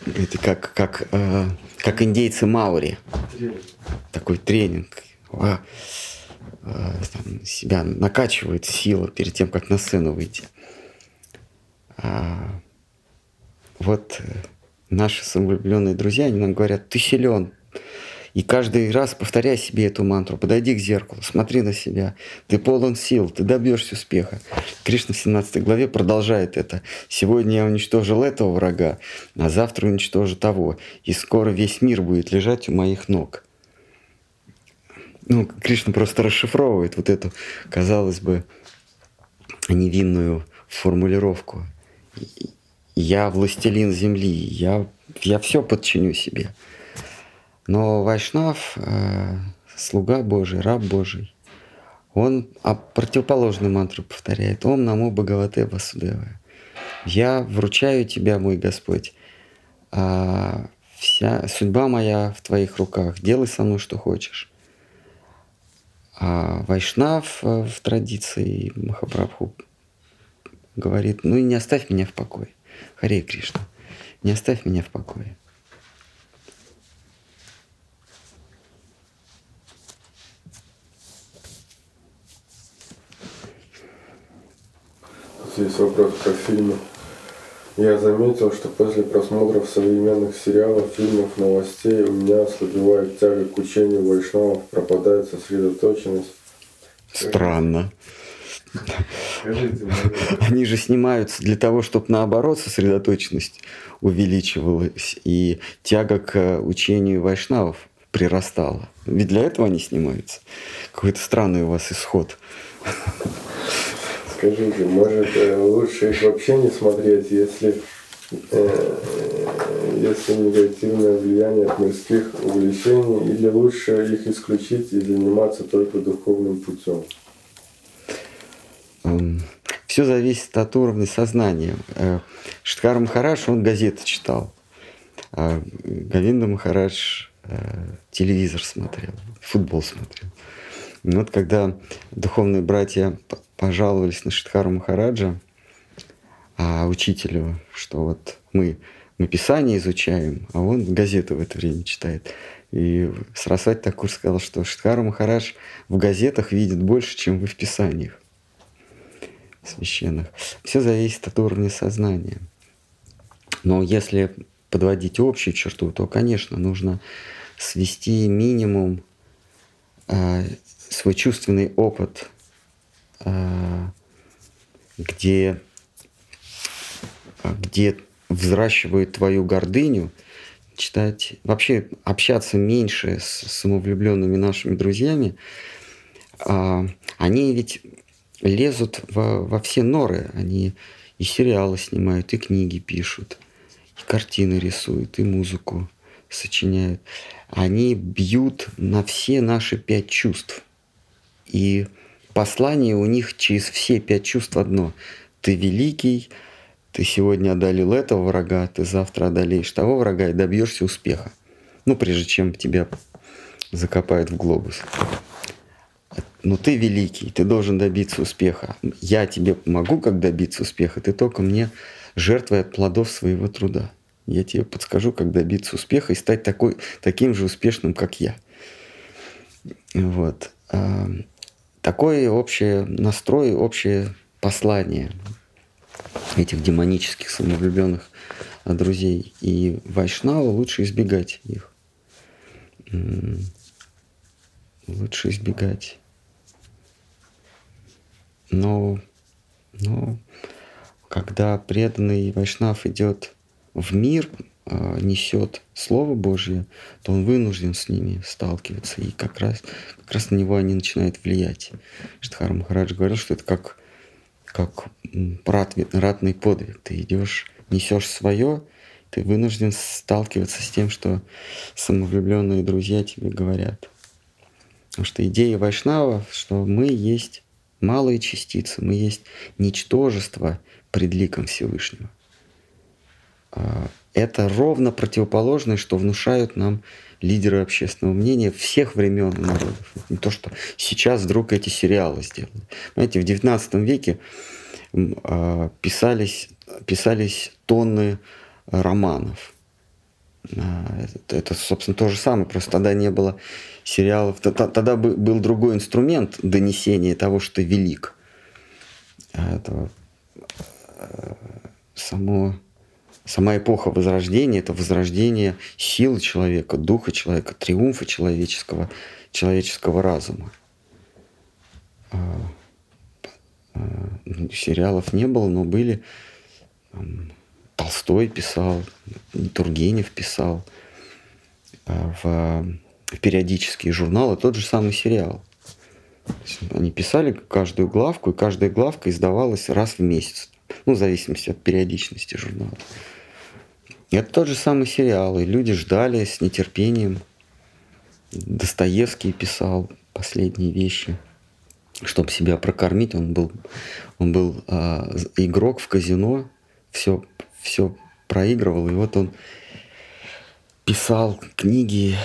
это как, как, э, как индейцы Маури. Такой тренинг. А, э, там себя накачивает сила перед тем, как на сцену выйти. А, вот э, наши самовлюбленные друзья, они нам говорят, ты силен. И каждый раз повторяй себе эту мантру. Подойди к зеркалу, смотри на себя. Ты полон сил, ты добьешься успеха. Кришна в 17 главе продолжает это. Сегодня я уничтожил этого врага, а завтра уничтожу того. И скоро весь мир будет лежать у моих ног. Ну, Кришна просто расшифровывает вот эту, казалось бы, невинную формулировку. Я властелин земли, я, я все подчиню себе. Но Вайшнав, э, слуга Божий, раб Божий, Он противоположную мантру повторяет. Ом намо Бхагавате Васудевая. Я вручаю тебя, мой Господь. А вся судьба моя в твоих руках. Делай со мной, что хочешь. А Вайшнав э, в традиции Махапрабху говорит, ну и не оставь меня в покое. Харе Кришна, не оставь меня в покое. Есть вопрос про фильмы. Я заметил, что после просмотров современных сериалов, фильмов, новостей у меня ослабевает тяга к учению вайшнавов, пропадает сосредоточенность. Странно. Скажите, Они же снимаются для того, чтобы наоборот сосредоточенность увеличивалась и тяга к учению вайшнавов прирастала. Ведь для этого они снимаются. Какой-то странный у вас исход. Скажите, может э, лучше их вообще не смотреть, если, э, если негативное влияние от мирских увлечений, или лучше их исключить и заниматься только духовным путем? Все зависит от уровня сознания. Э, Штхар Махарадж, он газеты читал. А Гавинда Махарадж э, телевизор смотрел, футбол смотрел. И вот когда духовные братья пожаловались на Штхару Махараджа, а учителю, что вот мы, мы Писание изучаем, а он газету в это время читает. И Сарасвати Такур сказал, что Штхару Махарадж в газетах видит больше, чем вы в Писаниях священных. Все зависит от уровня сознания. Но если подводить общую черту, то, конечно, нужно свести минимум э, свой чувственный опыт, где, где взращивают твою гордыню, читать, вообще общаться меньше с самовлюбленными нашими друзьями, э, они ведь лезут во, во все норы. Они и сериалы снимают, и книги пишут, и картины рисуют, и музыку сочиняют. Они бьют на все наши пять чувств. И послание у них через все пять чувств одно. Ты великий, ты сегодня одолел этого врага, ты завтра одолеешь того врага и добьешься успеха. Ну, прежде чем тебя закопают в глобус ну ты великий, ты должен добиться успеха. Я тебе помогу, как добиться успеха, ты только мне жертвой от плодов своего труда. Я тебе подскажу, как добиться успеха и стать такой, таким же успешным, как я. Вот. Такое общее настрой, общее послание этих демонических самовлюбленных друзей. И Вайшнава лучше избегать их. Лучше избегать. Но, но когда преданный Вайшнав идет в мир, несет Слово Божье, то он вынужден с ними сталкиваться. И как раз, как раз на него они начинают влиять. Штхар Махарадж говорил, что это как, как ратный подвиг. Ты идешь, несешь свое, ты вынужден сталкиваться с тем, что самовлюбленные друзья тебе говорят. Потому что идея Вайшнава, что мы есть малые частицы, мы есть ничтожество пред ликом Всевышнего. А, это ровно противоположное, что внушают нам лидеры общественного мнения всех времен и народов. Не то, что сейчас вдруг эти сериалы сделали. Знаете, в XIX веке а, писались, писались тонны романов. А, это, собственно, то же самое, просто тогда не было сериалов. Тогда был другой инструмент донесения того, что велик. Это само, сама эпоха Возрождения – это возрождение силы человека, духа человека, триумфа человеческого, человеческого разума. А, а, ну, сериалов не было, но были. Толстой писал, Тургенев писал. А, в периодические журналы, тот же самый сериал. Они писали каждую главку, и каждая главка издавалась раз в месяц. Ну, в зависимости от периодичности журнала. Это тот же самый сериал, и люди ждали с нетерпением. Достоевский писал последние вещи. чтобы себя прокормить, он был, он был а, игрок в казино, все, все проигрывал, и вот он писал книги,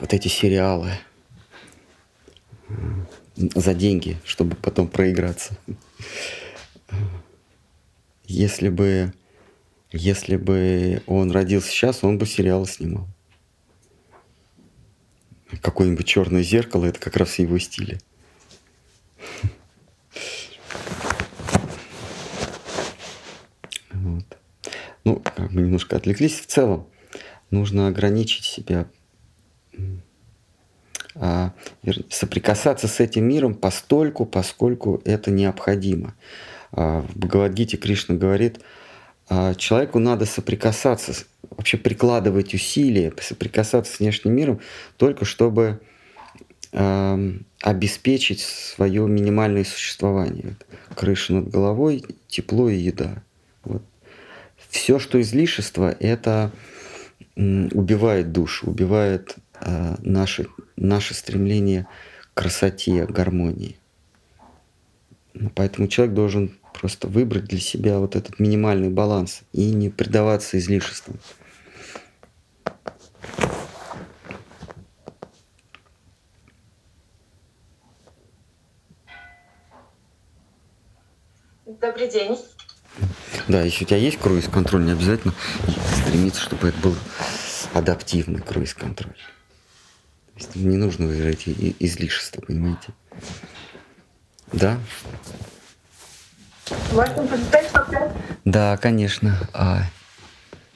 вот эти сериалы за деньги, чтобы потом проиграться. Если бы, если бы он родился сейчас, он бы сериалы снимал. Какое-нибудь черное зеркало это как раз его стиле. Вот. Ну, мы немножко отвлеклись. В целом, нужно ограничить себя, а, соприкасаться с этим миром постольку, поскольку это необходимо. А, в Бхагавадгите Кришна говорит, человеку надо соприкасаться, вообще прикладывать усилия, соприкасаться с внешним миром, только чтобы обеспечить свое минимальное существование. Крыша над головой, тепло и еда. Вот. Все, что излишество, это убивает душу, убивает э, наше, наше стремление к красоте, гармонии. Ну, поэтому человек должен просто выбрать для себя вот этот минимальный баланс и не предаваться излишествам. Добрый день. Да, если у тебя есть круиз-контроль, не обязательно стремиться, чтобы это был адаптивный круиз-контроль. То есть не нужно выражать излишества, понимаете? Да? Можно задать вопрос? Да, конечно. А...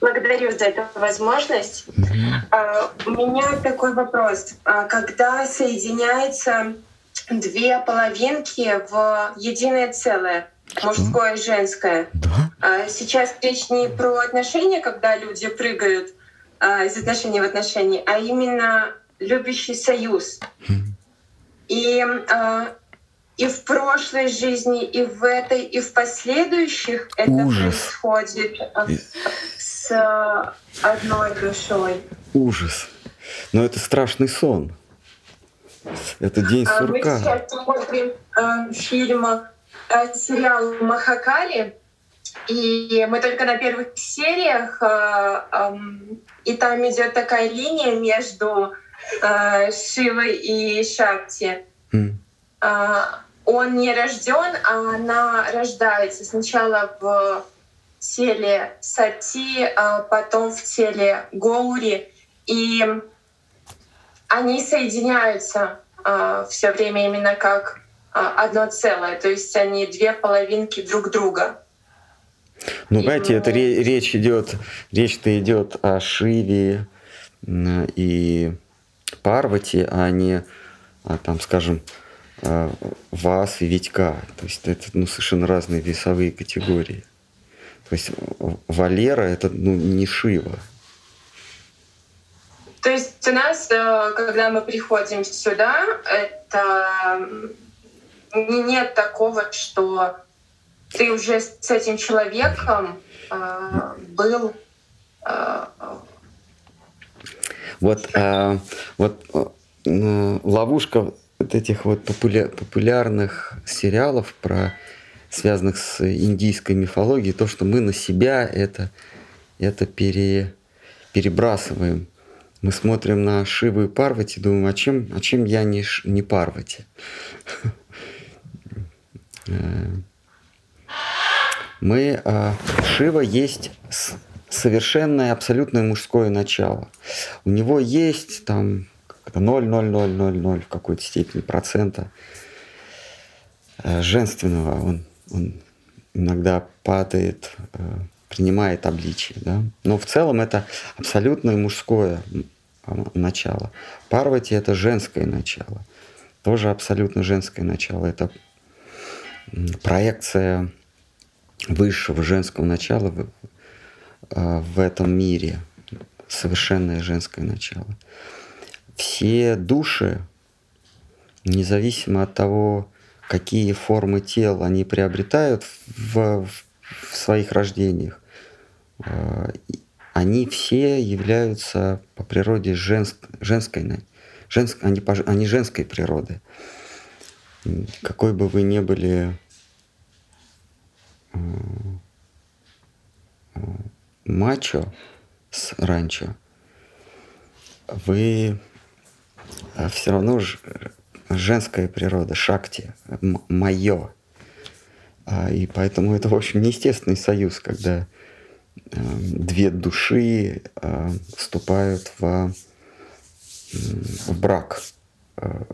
Благодарю за эту возможность. Угу. А, у меня такой вопрос. А, когда соединяются две половинки в единое целое, мужское и женское. Да? А, сейчас речь не про отношения, когда люди прыгают а, из отношений в отношения, а именно любящий союз. И, а, и в прошлой жизни, и в этой, и в последующих это Ужас. происходит с одной душой. Ужас. Но это страшный сон. Это день сурка. Мы сейчас смотрим фильм Э, сериал Махакали, и мы только на первых сериях, э, и там идет такая линия между э, Шивой и Шакти. Mm. Он не рожден, а она рождается сначала в теле Сати, а потом в теле Гоури. И они соединяются все время именно как а, одно целое, то есть они две половинки друг друга. Ну, и, понимаете, это речь идет, речь-то идет о Шиве и Парвати, а не, а, там, скажем, вас и Витька. То есть это ну, совершенно разные весовые категории. То есть Валера это ну, не Шива. То есть у нас, э, когда мы приходим сюда, это нет такого, что ты уже с этим человеком э, был. Э, вот, э, вот э, ловушка вот этих вот популя популярных сериалов про связанных с индийской мифологией, то, что мы на себя это, это пере, перебрасываем. Мы смотрим на Шиву и Парвати, думаем, а чем, а чем я не, не Парвати? (laughs) Э, мы, а, Шива есть совершенное, абсолютное мужское начало. У него есть там 0,0000 в какой-то степени процента э, женственного. Он, он иногда падает, э, принимает обличие. Да? Но в целом это абсолютное мужское начало. Парвати — это женское начало. Тоже абсолютно женское начало. Это проекция высшего женского начала в, а, в этом мире, совершенное женское начало. Все души, независимо от того, какие формы тел они приобретают в, в своих рождениях, а, они все являются по природе женск, женской, женск, они, они женской природы. какой бы вы ни были э, э, мачо с ранчо, вы все равно ж, женская природа, шакти, мое. А, и поэтому это, в общем, неестественный союз, когда две души вступают в, в брак, в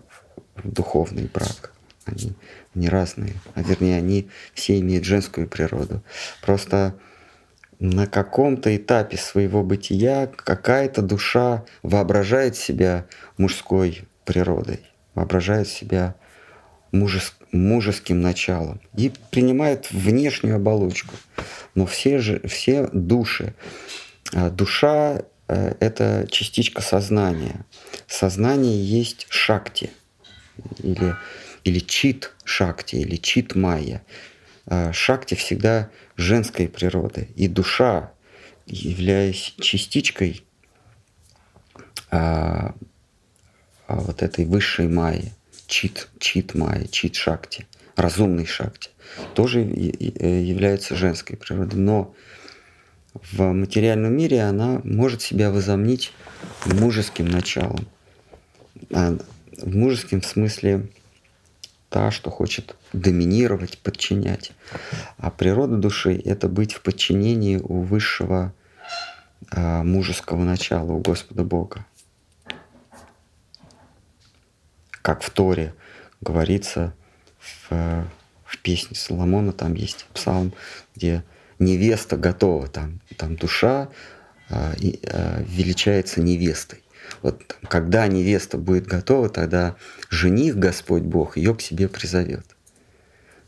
духовный брак. Они, они разные, а вернее, они все имеют женскую природу. Просто на каком-то этапе своего бытия какая-то душа воображает себя мужской природой, воображает себя мужес, мужеским началом и принимает внешнюю оболочку. Но все же, все души, а, душа э, — это частичка сознания. Сознание есть шакти или, или чит шакти, или чит майя. А, шакти всегда женской природы. И душа, являясь частичкой а, а, вот этой высшей майи, чит, чит майя, чит шакти, разумной шакти, тоже является женской природой. Но в материальном мире она может себя возомнить мужеским началом. А в мужеском смысле та, что хочет доминировать, подчинять. А природа души — это быть в подчинении у высшего а, мужеского начала, у Господа Бога. Как в Торе говорится в, в песне Соломона, там есть псалм, где невеста готова, там, там душа и, а, величается невестой. Вот когда невеста будет готова, тогда жених Господь Бог ее к себе призовет.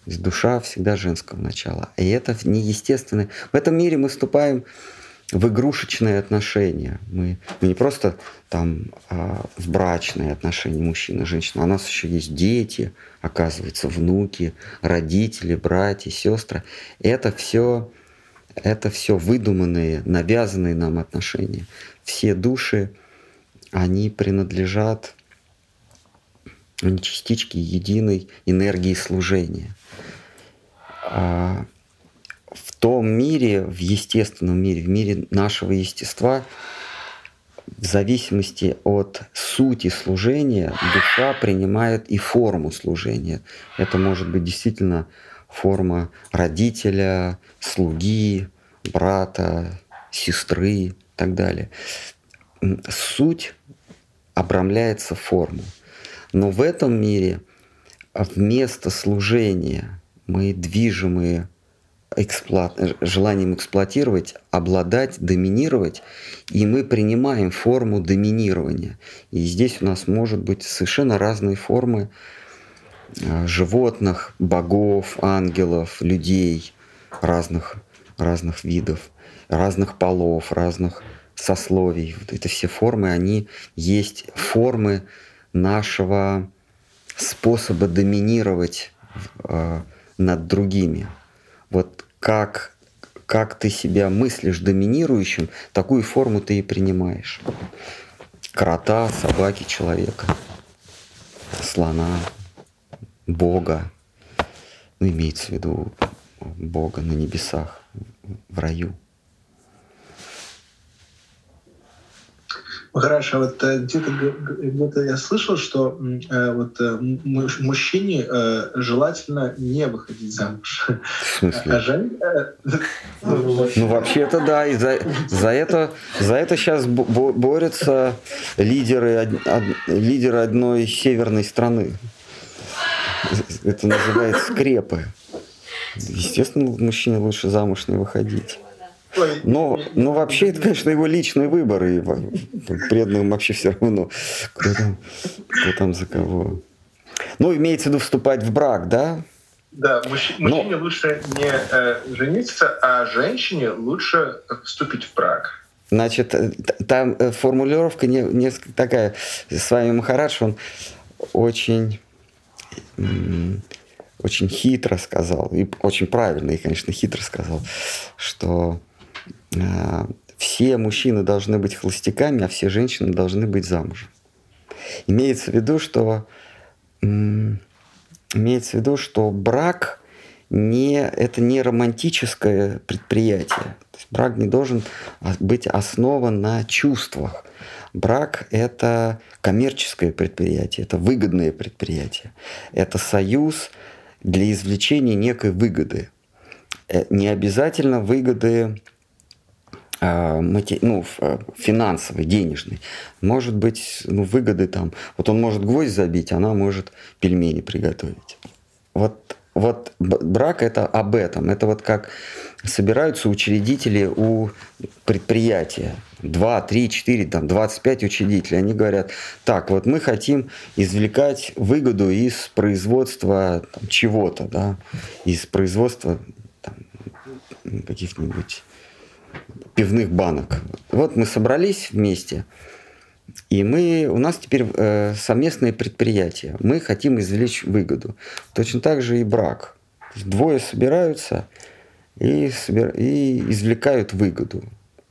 То есть душа всегда женского начала. И это неестественно. В этом мире мы вступаем в игрушечные отношения. Мы, мы не просто там а, в брачные отношения мужчина и женщина, а у нас еще есть дети, оказывается, внуки, родители, братья, сестры. Это все, это все выдуманные, навязанные нам отношения. Все души они принадлежат, они частички единой энергии служения. А в том мире, в естественном мире, в мире нашего естества, в зависимости от сути служения, душа принимает и форму служения. Это может быть действительно форма родителя, слуги, брата, сестры и так далее. Суть обрамляется форму. Но в этом мире вместо служения мы движимые эксплуат... желанием эксплуатировать, обладать, доминировать, и мы принимаем форму доминирования. И здесь у нас может быть совершенно разные формы а, животных, богов, ангелов, людей разных, разных видов, разных полов, разных сословий. Вот это все формы, они есть формы нашего способа доминировать э, над другими. Вот как, как ты себя мыслишь доминирующим, такую форму ты и принимаешь. Крота, собаки, человека, слона, Бога. Ну, имеется в виду Бога на небесах, в раю. Хорошо, вот э, где-то где я слышал, что э, вот э, мужчине э, желательно не выходить замуж. В смысле? А жаль, э, (laughs) ну вообще-то да, и за, за это за это сейчас борются лидеры од, лидеры одной северной страны. Это называется скрепы. Естественно, мужчине лучше замуж не выходить. Но, но вообще это, конечно, его личный выбор, и преданным вообще все равно, кто там, кто там за кого. Ну, имеется в виду вступать в брак, да? Да, мужч... но... мужчине лучше не э, жениться, а женщине лучше вступить в брак. Значит, э, там э, формулировка не, несколько такая. С вами Махарадж, он очень, очень хитро сказал, и очень правильно, и, конечно, хитро сказал, что все мужчины должны быть холостяками, а все женщины должны быть замужем. Имеется в виду, что имеется в виду, что брак не, это не романтическое предприятие. Брак не должен быть основан на чувствах. Брак – это коммерческое предприятие, это выгодное предприятие. Это союз для извлечения некой выгоды. Э, не обязательно выгоды ну, э, финансовый, денежный. Может быть, ну, выгоды там. Вот он может гвоздь забить, она может пельмени приготовить. Вот, вот брак это об этом. Это вот как собираются учредители у предприятия. 2, 3, 4, там 25 учредителей. Они говорят, так, вот мы хотим извлекать выгоду из производства чего-то, да, из производства каких-нибудь пивных банок. Вот мы собрались вместе, и мы, у нас теперь э, совместное предприятие. Мы хотим извлечь выгоду. Точно так же и брак. Двое собираются и, собир, и извлекают выгоду.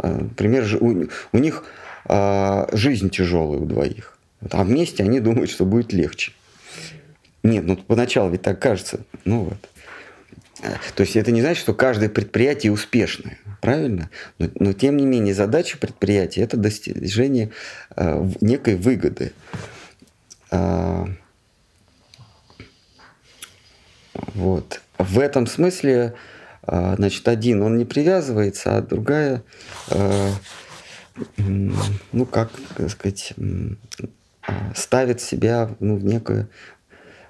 Э, например, у, у них э, жизнь тяжелая у двоих. А вместе они думают, что будет легче. Нет, ну поначалу ведь так кажется. Ну вот. То есть это не значит, что каждое предприятие успешное правильно? Но, но тем не менее задача предприятия – это достижение э, некой выгоды. Э, вот. В этом смысле, э, значит, один он не привязывается, а другая, э, ну как сказать, ставит себя ну, в некую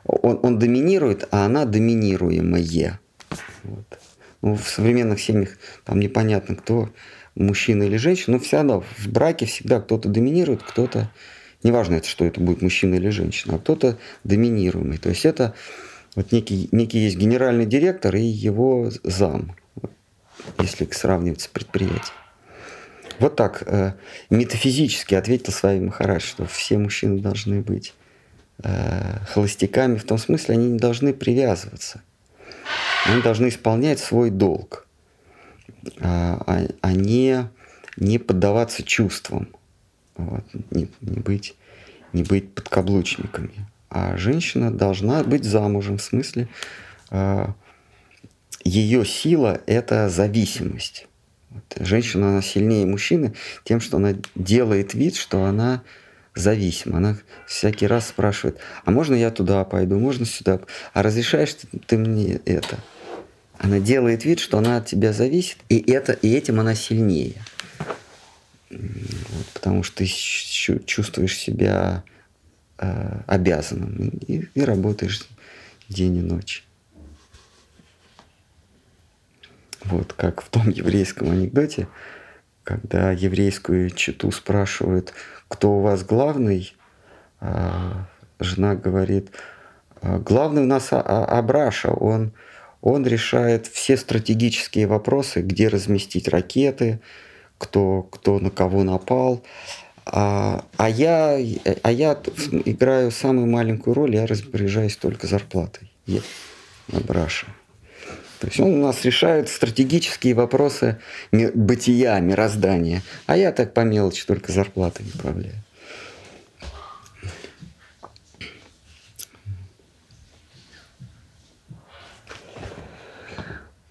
он, он доминирует, а она доминируемое. Вот. Ну, в современных семьях там непонятно, кто мужчина или женщина, но все равно в браке всегда кто-то доминирует, кто-то, неважно, это, что это будет мужчина или женщина, а кто-то доминируемый. То есть это вот некий, некий есть генеральный директор и его зам, если сравнивать с предприятием. Вот так э, метафизически ответил с вами Махарадж, что все мужчины должны быть э, холостяками, в том смысле, они не должны привязываться они должны исполнять свой долг, а, а, а не, не поддаваться чувствам, вот, не, не, быть, не быть подкаблучниками. А женщина должна быть замужем, в смысле, а, ее сила – это зависимость. Женщина, она сильнее мужчины тем, что она делает вид, что она зависима. Она всякий раз спрашивает, а можно я туда пойду, можно сюда, а разрешаешь ты, ты мне это? Она делает вид, что она от тебя зависит, и, это, и этим она сильнее. Вот, потому что ты чувствуешь себя э, обязанным и, и работаешь день и ночь. Вот как в том (laughs) еврейском анекдоте, когда еврейскую читу спрашивают, кто у вас главный, а жена говорит, «А, главный у нас а, Абраша, он, он решает все стратегические вопросы, где разместить ракеты, кто, кто на кого напал. А, а, я, а я играю самую маленькую роль, я распоряжаюсь только зарплатой. Я, Абраша. То есть он у нас решает стратегические вопросы бытия, мироздания. А я так по мелочи только зарплаты управляю.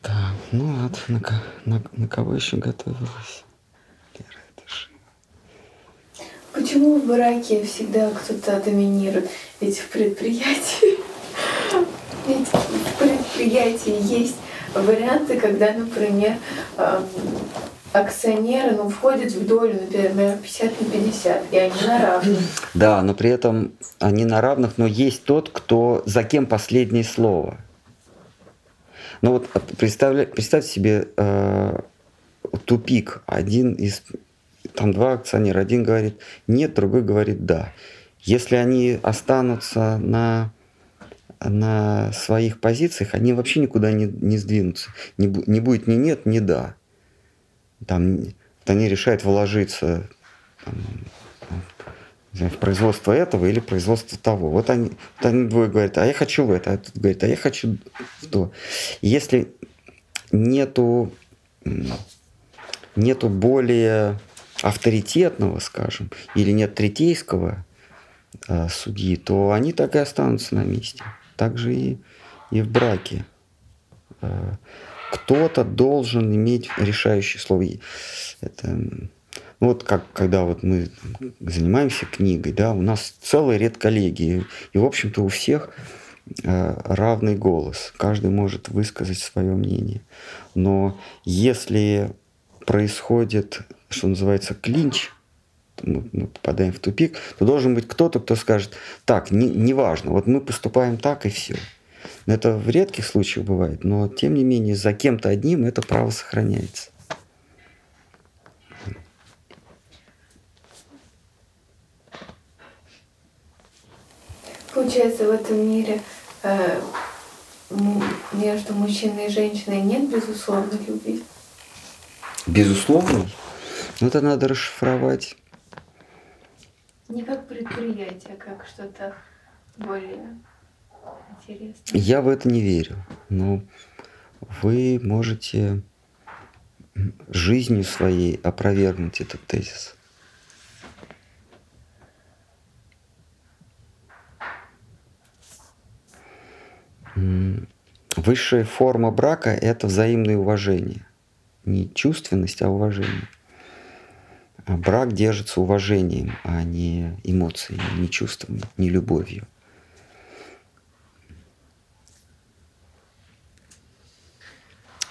Так, ну вот, на, на, на кого еще готовилась? Почему в браке всегда кто-то доминирует? Ведь в предприятии (laughs) ведь предприятии есть варианты, когда, например, акционеры ну, входят в долю, например, 50 на 50, и они на равных. Да, но при этом они на равных, но есть тот, кто за кем последнее слово. Ну вот представь, представь себе э, тупик. Один из там два акционера, один говорит нет, другой говорит да. Если они останутся на на своих позициях, они вообще никуда не, не сдвинутся. Не, не будет ни нет, ни да. Там, вот они решают вложиться там, в производство этого или производство того. Вот они, вот они двое говорят, а я хочу в это, а тут говорит, а я хочу в то. Если нету, нету более авторитетного, скажем, или нет третейского э, судьи, то они так и останутся на месте. Также и, и в браке. Э, кто-то должен иметь решающее слово. Это, вот как когда вот мы занимаемся книгой, да, у нас целый ряд коллегий, и, в общем-то, у всех э, равный голос. Каждый может высказать свое мнение. Но если происходит, что называется, клинч, мы, мы попадаем в тупик, то должен быть кто-то, кто скажет, так, не, неважно, вот мы поступаем так и все. Это в редких случаях бывает, но тем не менее за кем-то одним это право сохраняется. Получается, в этом мире э, между мужчиной и женщиной нет безусловной любви? Безусловно? Ну, это надо расшифровать. Не как предприятие, а как что-то более интересное. Я в это не верю. Но вы можете жизнью своей опровергнуть этот тезис. Высшая форма брака – это взаимное уважение. Не чувственность, а уважение. А брак держится уважением, а не эмоциями, не чувствами, не любовью.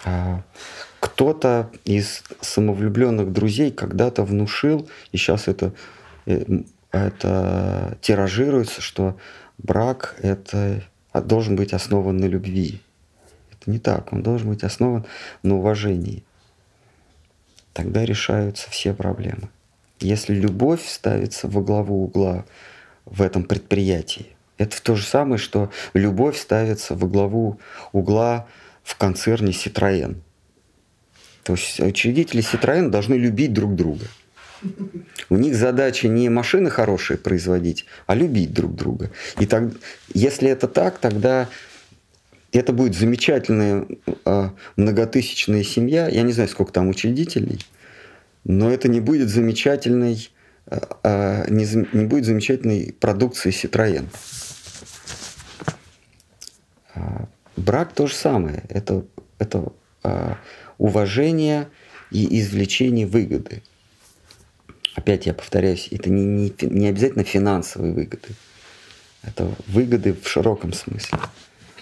А кто-то из самовлюбленных друзей когда-то внушил, и сейчас это, э, это тиражируется, что брак это должен быть основан на любви. Это не так, он должен быть основан на уважении тогда решаются все проблемы. Если любовь ставится во главу угла в этом предприятии, это то же самое, что любовь ставится во главу угла в концерне Citroën. То есть учредители Citroën должны любить друг друга. У них задача не машины хорошие производить, а любить друг друга. И так, если это так, тогда это будет замечательная э, многотысячная семья. Я не знаю, сколько там учредителей, но это не будет замечательной, э, э, не, не будет замечательной продукции Citroën. А, брак то же самое. Это, это а, уважение и извлечение выгоды. Опять я повторяюсь, это не, не, не обязательно финансовые выгоды. Это выгоды в широком смысле.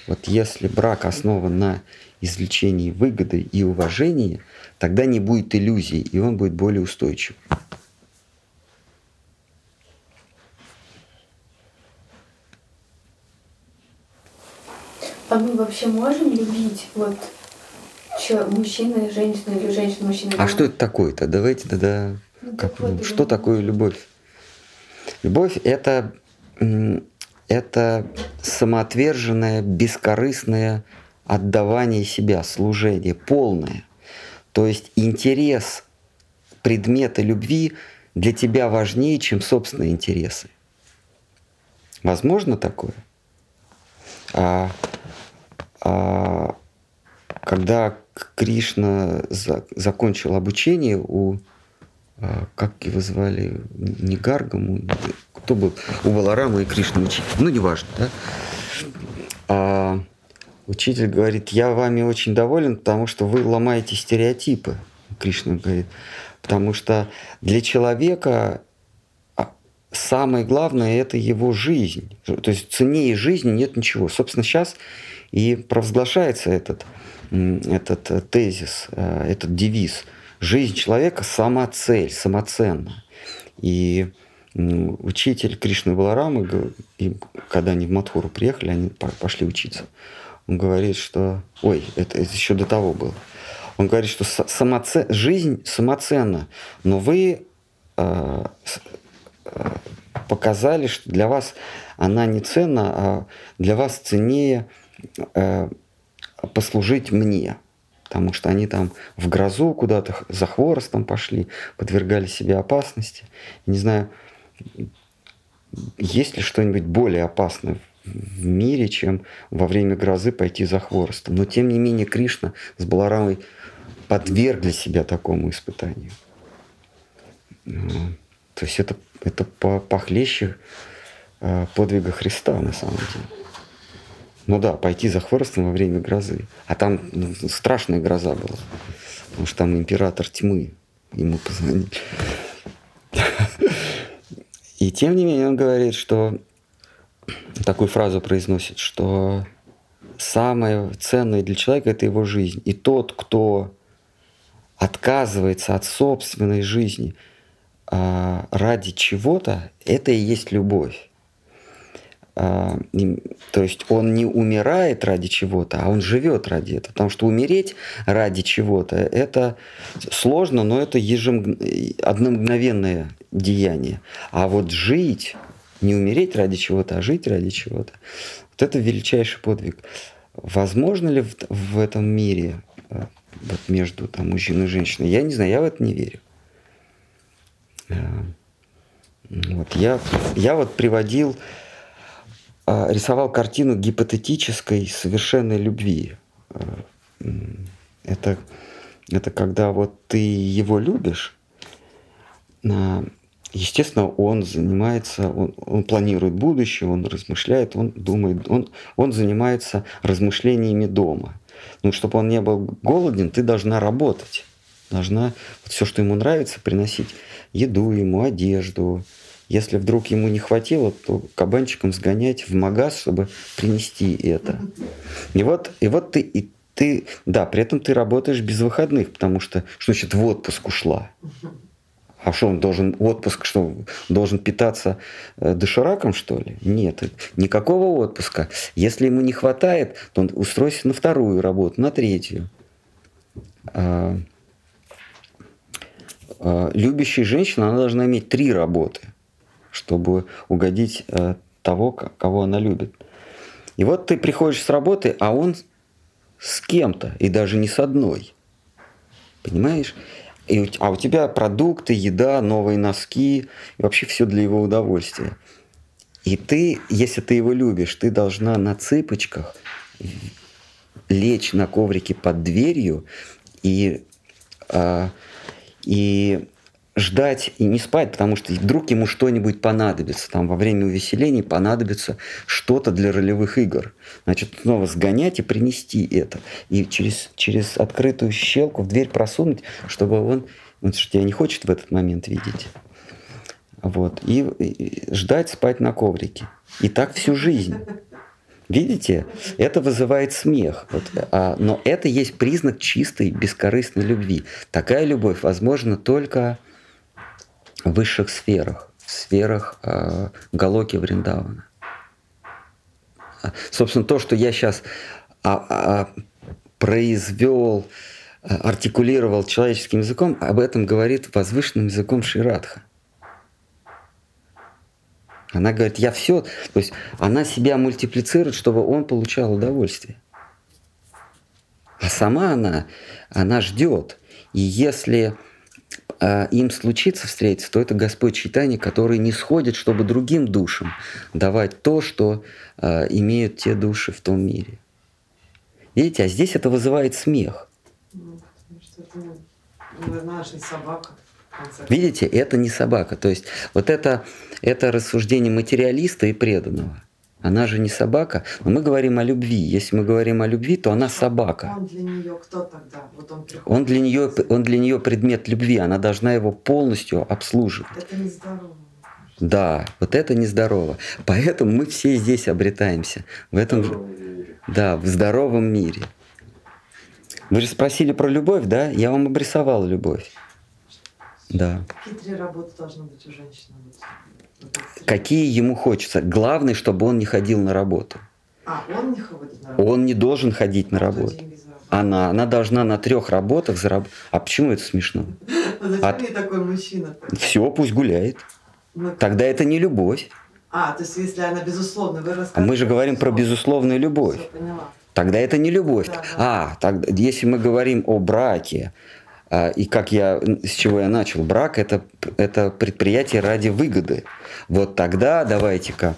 Вот если брак основан на извлечении выгоды и уважении, тогда не будет иллюзий, и он будет более устойчив. А мы вообще можем любить вот что, мужчина и женщина или женщина мужчина? А что это такое-то? Давайте тогда ну, как, вот, что такое любовь? Любовь это это самоотверженное, бескорыстное отдавание себя, служение, полное. То есть интерес предмета любви для тебя важнее, чем собственные интересы. Возможно такое? А, а, когда Кришна за, закончил обучение у как его звали, не Гаргаму, кто был у Валарама и Кришны учитель, ну неважно, да. А учитель говорит, я вами очень доволен, потому что вы ломаете стереотипы, Кришна говорит, потому что для человека а, самое главное это его жизнь, то есть ценнее жизни нет ничего. Собственно, сейчас и провозглашается этот, этот э, тезис, э, этот девиз – жизнь человека сама цель, самоценна. И учитель Кришны Баларамы, когда они в Матхуру приехали, они пошли учиться. Он говорит, что... Ой, это, это еще до того было. Он говорит, что самоце... жизнь самоценна, но вы э, показали, что для вас она не ценна, а для вас ценнее э, послужить мне потому что они там в грозу куда-то за хворостом пошли, подвергали себе опасности. Не знаю, есть ли что-нибудь более опасное в мире, чем во время грозы пойти за хворостом. Но тем не менее Кришна с Баларамой подвергли себя такому испытанию. Ну, то есть это, это похлеще э, подвига Христа на самом деле. Ну да, пойти за хворостом во время грозы. А там ну, страшная гроза была. Потому что там император тьмы ему позвонил. И тем не менее он говорит, что такую фразу произносит, что самое ценное для человека это его жизнь. И тот, кто отказывается от собственной жизни а, ради чего-то, это и есть любовь. А, то есть он не умирает ради чего-то, а он живет ради этого. Потому что умереть ради чего-то это сложно, но это ежемг... одномгновенное деяние. А вот жить, не умереть ради чего-то, а жить ради чего-то, вот это величайший подвиг. Возможно ли в, в этом мире а, вот между там, мужчиной и женщиной? Я не знаю, я в это не верю. А, вот, я, я вот приводил рисовал картину гипотетической совершенной любви. А, это, это когда вот ты его любишь, а, естественно, он занимается, он, он планирует будущее, он размышляет, он думает, он, он занимается размышлениями дома. Ну, чтобы он не был голоден, ты должна работать. Должна вот все, что ему нравится, приносить еду ему, одежду, если вдруг ему не хватило, то кабанчиком сгонять в магаз, чтобы принести это. И вот, и вот ты, и ты, да, при этом ты работаешь без выходных, потому что, что значит в отпуск ушла? А что он должен, отпуск, что должен питаться э, дошираком, что ли? Нет, никакого отпуска. Если ему не хватает, то он устроится на вторую работу, на третью. А, а, любящая женщина, она должна иметь три работы – чтобы угодить э, того, кого она любит. И вот ты приходишь с работы, а он с кем-то, и даже не с одной. Понимаешь? И, а у тебя продукты, еда, новые носки, и вообще все для его удовольствия. И ты, если ты его любишь, ты должна на цыпочках лечь на коврике под дверью и, а, и ждать и не спать, потому что вдруг ему что-нибудь понадобится. Там во время увеселений понадобится что-то для ролевых игр. Значит, снова сгонять и принести это. И через, через открытую щелку в дверь просунуть, чтобы он, он тебя не хочет в этот момент видеть. Вот. И, и ждать спать на коврике. И так всю жизнь. Видите, это вызывает смех. Вот, а, но это есть признак чистой, бескорыстной любви. Такая любовь возможна только высших сферах, в сферах э, Галоки Вриндавана. Собственно, то, что я сейчас а, а, произвел, а, артикулировал человеческим языком, об этом говорит возвышенным языком Ширадха. Она говорит, я все, то есть она себя мультиплицирует, чтобы он получал удовольствие. А сама она, она ждет. И если а, им случится встретиться, то это Господь Читание, который не сходит, чтобы другим душам давать то, что а, имеют те души в том мире. Видите, а здесь это вызывает смех. Ну, наша собака. Видите, это не собака. То есть вот это, это рассуждение материалиста и преданного. Она же не собака, но мы говорим о любви. Если мы говорим о любви, то она собака. Он для нее кто тогда? Вот он, он, для нее, он для нее предмет любви, она должна его полностью обслуживать. Это нездорово. Да, вот это нездорово. Поэтому мы все здесь обретаемся. В этом же, да, в здоровом мире. Вы же спросили про любовь, да? Я вам обрисовал любовь. Да. Какие три работы должны быть у женщины? Какие ему хочется. Главное, чтобы он не ходил на работу. А, он не ходит на работу? Он не должен ходить на работу. Она, она должна на трех работах заработать. А почему это смешно? (laughs) Зачем а... такой мужчина? Все, пусть гуляет. Ну, Тогда это не любовь. А, то есть если она безусловно, вы А мы же говорим про безусловную любовь. Все, поняла. Тогда это не любовь. Да, да. А, тогда, если мы говорим о браке, а, и как я, с чего я начал, брак это, это предприятие ради выгоды. Вот тогда давайте-ка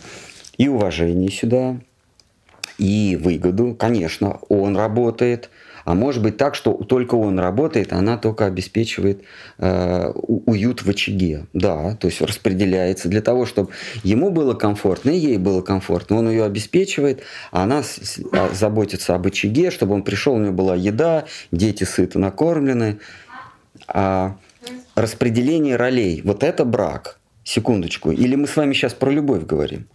и уважение сюда, и выгоду, конечно, он работает, а может быть так, что только он работает, а она только обеспечивает э, уют в очаге. Да, то есть распределяется для того, чтобы ему было комфортно и ей было комфортно. Он ее обеспечивает, а она с, а, заботится об очаге, чтобы он пришел, у него была еда, дети сыто накормлены. А распределение ролей, вот это брак. Секундочку. Или мы с вами сейчас про любовь говорим?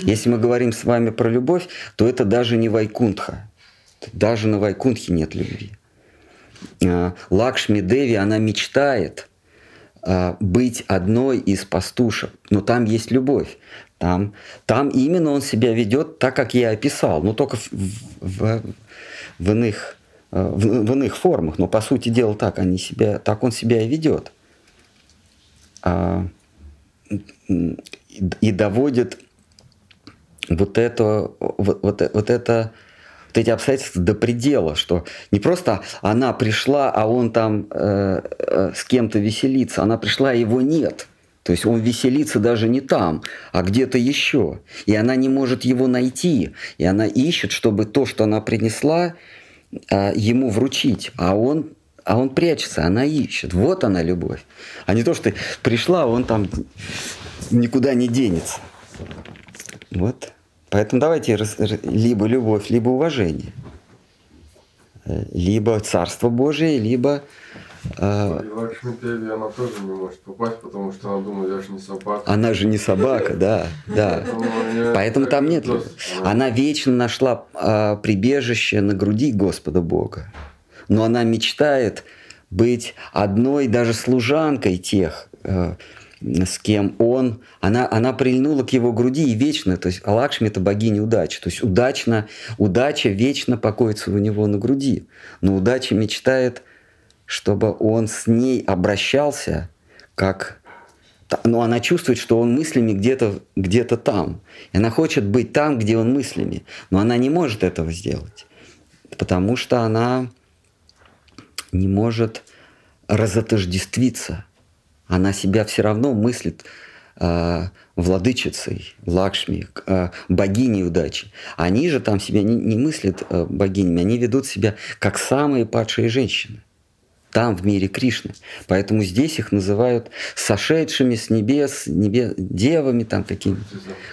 Если мы говорим с вами про любовь, то это даже не Вайкунтха. Даже на Вайкунтхе нет любви. А, Лакшми Деви, она мечтает а, быть одной из пастушек, но там есть любовь. Там, там именно он себя ведет так, как я описал, но только в, в, в, иных, а, в, в иных формах. Но по сути дела так, они себя, так он себя и ведет. И доводит вот это, вот, вот это вот эти обстоятельства до предела, что не просто она пришла, а он там э, э, с кем-то веселится, она пришла, а его нет. То есть он веселится даже не там, а где-то еще. И она не может его найти. И она ищет, чтобы то, что она принесла, э, ему вручить. А он, а он прячется, она ищет. Вот она любовь. А не то, что ты пришла, а он там никуда не денется. Вот. Поэтому давайте либо любовь, либо уважение. Э, либо Царство Божие, либо... Лакшми она тоже не может попасть, потому что она думает, я же не собака. Она же не собака, да, да. Поэтому там нет. Она вечно нашла э, прибежище на груди Господа Бога. Но она мечтает быть одной даже служанкой тех, э, с кем он, она, она прильнула к его груди и вечно, то есть Алакшми – это богиня удачи, то есть удачно, удача вечно покоится у него на груди, но удача мечтает, чтобы он с ней обращался как но она чувствует, что он мыслями где-то где там. И она хочет быть там, где он мыслями. Но она не может этого сделать. Потому что она не может разотождествиться она себя все равно мыслит э, владычицей, Лакшми, э, богиней удачи. Они же там себя не, не мыслят э, богинями, они ведут себя как самые падшие женщины. Там, в мире Кришны. Поэтому здесь их называют сошедшими с небес, небес девами, там такими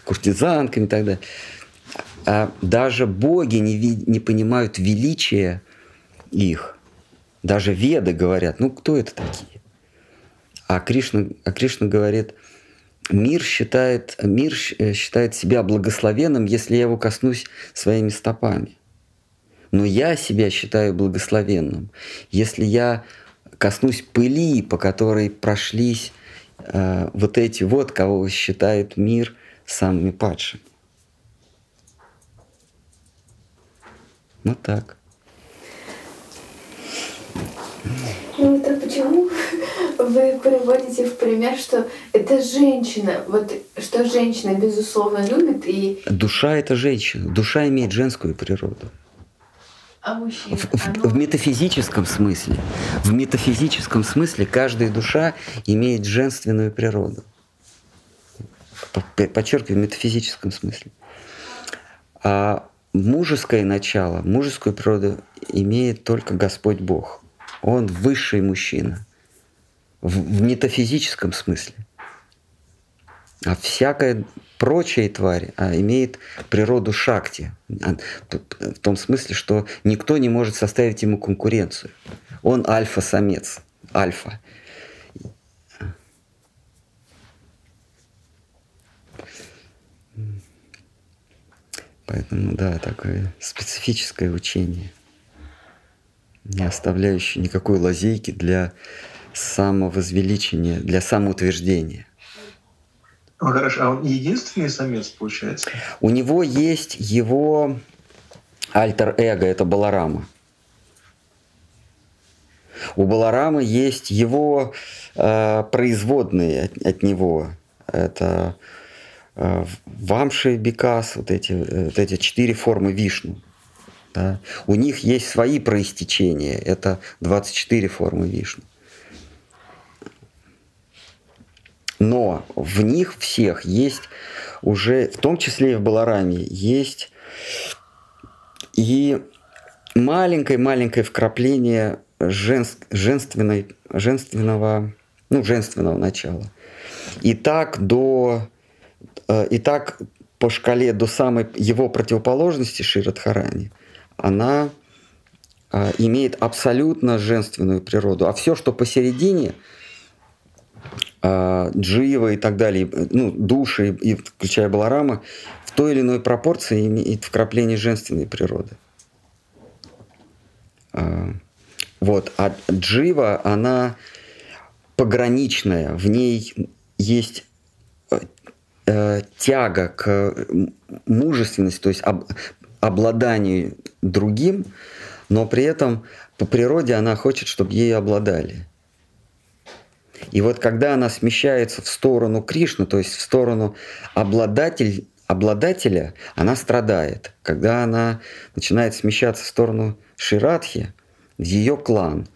куртизанками и так далее. А даже боги не, не понимают величия их. Даже веды говорят, ну кто это такие? А Кришна, а Кришна говорит, мир считает, мир считает себя благословенным, если я его коснусь своими стопами. Но я себя считаю благословенным, если я коснусь пыли, по которой прошлись э, вот эти вот, кого считает мир самыми падшими. Вот так. Ну, это почему (laughs) вы приводите в пример, что это женщина, вот что женщина безусловно любит и... Душа — это женщина. Душа имеет женскую природу. А? В, в, в метафизическом смысле. В метафизическом смысле каждая душа имеет женственную природу. Подчеркиваю, в метафизическом смысле. А мужеское начало, мужескую природу имеет только Господь Бог. Он высший мужчина в, в метафизическом смысле. А всякая прочая тварь а, имеет природу шакти. А, в том смысле, что никто не может составить ему конкуренцию. Он альфа-самец. Альфа. Поэтому, да, такое специфическое учение, не оставляющее никакой лазейки для самовозвеличения, для самоутверждения. Ну, хорошо, а он единственный самец, получается? У него есть его альтер-эго, это Баларама. У Баларамы есть его э, производные от, от него. Это э, Вамши Бикас, вот эти, вот эти четыре формы Вишну. Да? У них есть свои проистечения. Это 24 формы Вишну. Но в них всех есть уже, в том числе и в Балараме, есть И маленькое-маленькое вкрапление женс, женственной, женственного, ну, женственного начала. И так до, э, и так по шкале до самой его противоположности Ширадхарани, она э, имеет абсолютно женственную природу. А все, что посередине, Джива и так далее, ну, души, и, включая Баларама, в той или иной пропорции имеет вкрапление женственной природы. Вот. А Джива, она пограничная, в ней есть э, э, тяга к мужественности, то есть об, обладанию другим, но при этом по природе она хочет, чтобы ей обладали. И вот когда она смещается в сторону Кришны, то есть в сторону обладатель, обладателя, она страдает. Когда она начинает смещаться в сторону Ширадхи, в ее клан,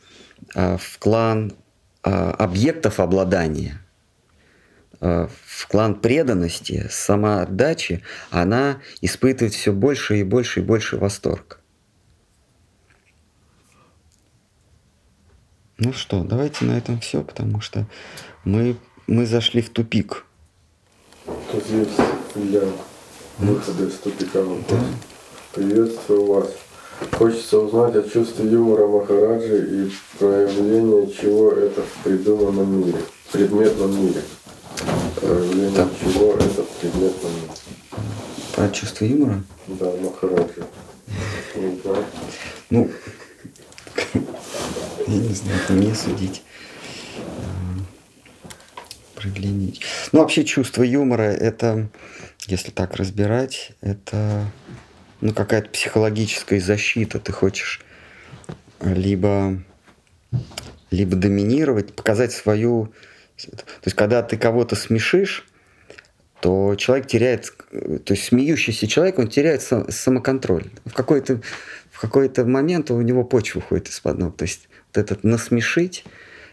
а, в клан а, объектов обладания, а, в клан преданности, самоотдачи, она испытывает все больше и больше и больше восторг. Ну что, давайте на этом все, потому что мы, мы зашли в тупик. Тут есть для выхода из тупика вопрос. Да. Приветствую вас. Хочется узнать о чувстве юмора Махараджи и проявление чего это в придуманном мире, в предметном мире. Проявление так. чего это в предметном мире. Про чувство юмора? Да, Махараджи. Ну, я не знаю, это мне судить. Проявление. Ну, вообще чувство юмора, это, если так разбирать, это ну, какая-то психологическая защита. Ты хочешь либо, либо доминировать, показать свою... То есть, когда ты кого-то смешишь, то человек теряет, то есть смеющийся человек, он теряет самоконтроль. В какой-то в какой-то момент у него почва уходит из-под ног. То есть этот насмешить,